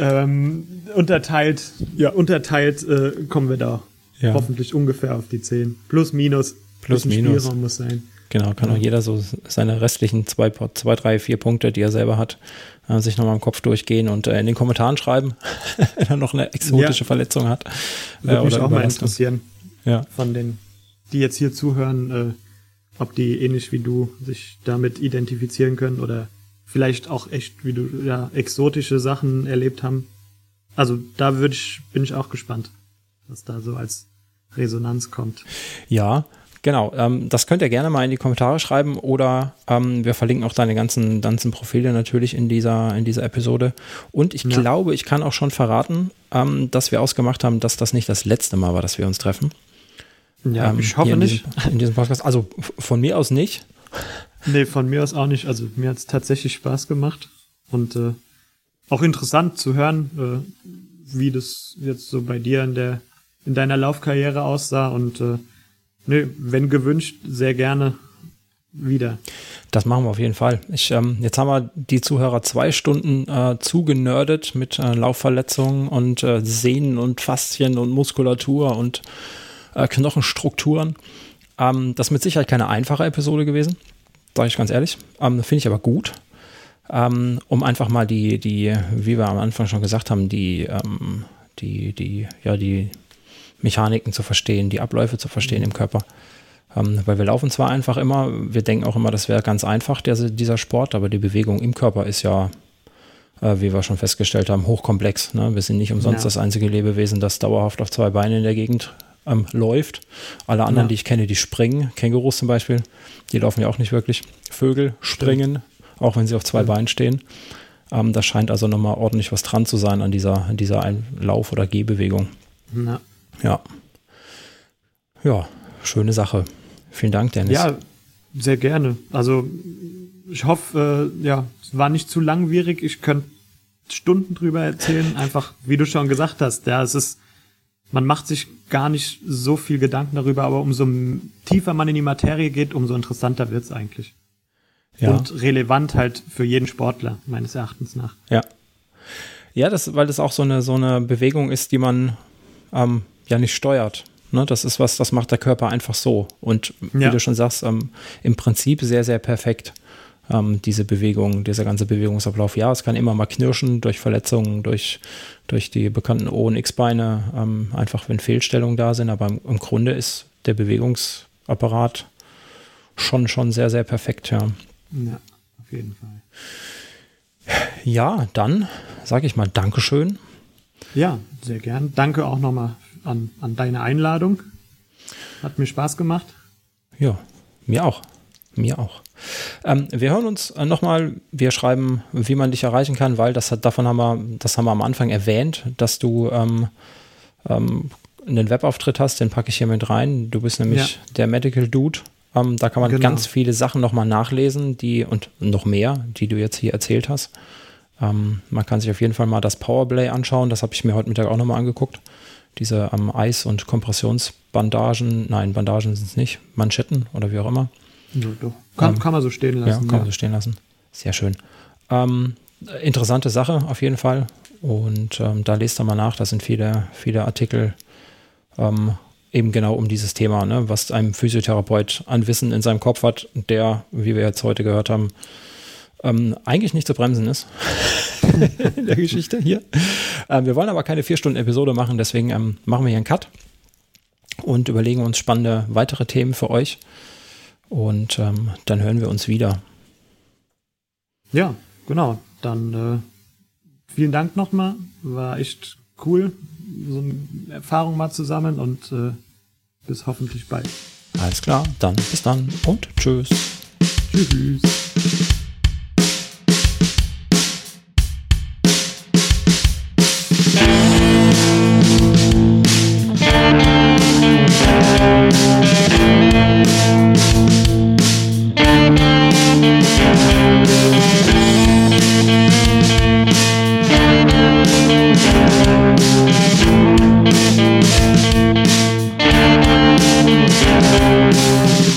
A: ähm, unterteilt, ja, unterteilt äh, kommen wir da ja. hoffentlich ungefähr auf die 10. Plus, minus.
B: Plus, minus.
A: Spielraum muss sein.
B: Genau, kann ja. auch jeder so seine restlichen zwei, zwei, drei, vier Punkte, die er selber hat, äh, sich nochmal im Kopf durchgehen und äh, in den Kommentaren schreiben, wenn er noch eine exotische ja. Verletzung hat.
A: Würde äh, mich auch mal interessieren. Ja. Von den, die jetzt hier zuhören, äh, ob die ähnlich wie du sich damit identifizieren können oder vielleicht auch echt, wie du, ja, exotische Sachen erlebt haben. Also da würde ich, bin ich auch gespannt, was da so als Resonanz kommt.
B: Ja, Genau, ähm, das könnt ihr gerne mal in die Kommentare schreiben oder ähm, wir verlinken auch deine ganzen, ganzen Profile natürlich in dieser, in dieser Episode. Und ich ja. glaube, ich kann auch schon verraten, ähm, dass wir ausgemacht haben, dass das nicht das letzte Mal war, dass wir uns treffen.
A: Ja, ähm, ich hoffe nicht.
B: Diesem, in diesem Podcast. Also von mir aus nicht.
A: Nee, von mir aus auch nicht. Also mir hat es tatsächlich Spaß gemacht und äh, auch interessant zu hören, äh, wie das jetzt so bei dir in der in deiner Laufkarriere aussah und äh, Nö, wenn gewünscht, sehr gerne wieder.
B: Das machen wir auf jeden Fall. Ich, ähm, jetzt haben wir die Zuhörer zwei Stunden äh, zugenördet mit äh, Laufverletzungen und äh, Sehnen und Faszien und Muskulatur und äh, Knochenstrukturen. Ähm, das ist mit Sicherheit keine einfache Episode gewesen, sage ich ganz ehrlich. Ähm, Finde ich aber gut, ähm, um einfach mal die, die, wie wir am Anfang schon gesagt haben, die, ähm, die, die, ja, die Mechaniken zu verstehen, die Abläufe zu verstehen im Körper. Ähm, weil wir laufen zwar einfach immer, wir denken auch immer, das wäre ganz einfach, der, dieser Sport, aber die Bewegung im Körper ist ja, äh, wie wir schon festgestellt haben, hochkomplex. Ne? Wir sind nicht umsonst ja. das einzige Lebewesen, das dauerhaft auf zwei Beinen in der Gegend ähm, läuft. Alle anderen, ja. die ich kenne, die springen, Kängurus zum Beispiel, die laufen ja auch nicht wirklich. Vögel springen, Stimmt. auch wenn sie auf zwei ja. Beinen stehen. Ähm, da scheint also nochmal ordentlich was dran zu sein an dieser, an dieser Lauf- oder Gehbewegung. Ja. Ja. Ja, schöne Sache. Vielen Dank, Dennis.
A: Ja, sehr gerne. Also ich hoffe, äh, ja, es war nicht zu langwierig. Ich könnte Stunden drüber erzählen. Einfach, wie du schon gesagt hast, ja, es ist, man macht sich gar nicht so viel Gedanken darüber, aber umso tiefer man in die Materie geht, umso interessanter wird es eigentlich. Ja. Und relevant halt für jeden Sportler, meines Erachtens nach.
B: Ja. Ja, das, weil das auch so eine, so eine Bewegung ist, die man ähm, ja nicht steuert. Ne, das ist was, das macht der Körper einfach so. Und wie ja. du schon sagst, ähm, im Prinzip sehr, sehr perfekt, ähm, diese Bewegung, dieser ganze Bewegungsablauf. Ja, es kann immer mal knirschen durch Verletzungen, durch, durch die bekannten O- und X-Beine, ähm, einfach wenn Fehlstellungen da sind. Aber im, im, Grunde ist der Bewegungsapparat schon, schon sehr, sehr perfekt, ja.
A: Ja, auf jeden Fall.
B: Ja, dann sage ich mal Dankeschön.
A: Ja, sehr gern. Danke auch nochmal an, an deine Einladung. Hat mir Spaß gemacht.
B: Ja, mir auch. Mir auch. Ähm, wir hören uns äh, nochmal, wir schreiben, wie man dich erreichen kann, weil das hat, davon haben wir, das haben wir am Anfang erwähnt, dass du ähm, ähm, einen Webauftritt hast, den packe ich hier mit rein. Du bist nämlich ja. der Medical Dude. Ähm, da kann man genau. ganz viele Sachen nochmal nachlesen, die und noch mehr, die du jetzt hier erzählt hast. Ähm, man kann sich auf jeden Fall mal das Powerplay anschauen, das habe ich mir heute Mittag auch nochmal angeguckt diese ähm, Eis- und Kompressionsbandagen, nein, Bandagen sind es nicht, Manschetten oder wie auch immer.
A: Kann, ähm, kann man so stehen lassen.
B: Ja, kann ja. man so stehen lassen. Sehr schön. Ähm, interessante Sache auf jeden Fall. Und ähm, da lest ihr mal nach, da sind viele, viele Artikel ähm, eben genau um dieses Thema, ne, was ein Physiotherapeut an Wissen in seinem Kopf hat, der, wie wir jetzt heute gehört haben, ähm, eigentlich nicht zu bremsen ist in der Geschichte hier. Ähm, wir wollen aber keine vier Stunden Episode machen, deswegen ähm, machen wir hier einen Cut und überlegen uns spannende weitere Themen für euch. Und ähm, dann hören wir uns wieder.
A: Ja, genau. Dann äh, vielen Dank nochmal. War echt cool, so eine Erfahrung mal zu sammeln und äh, bis hoffentlich bald.
B: Alles klar, dann bis dann und tschüss.
A: Tschüss.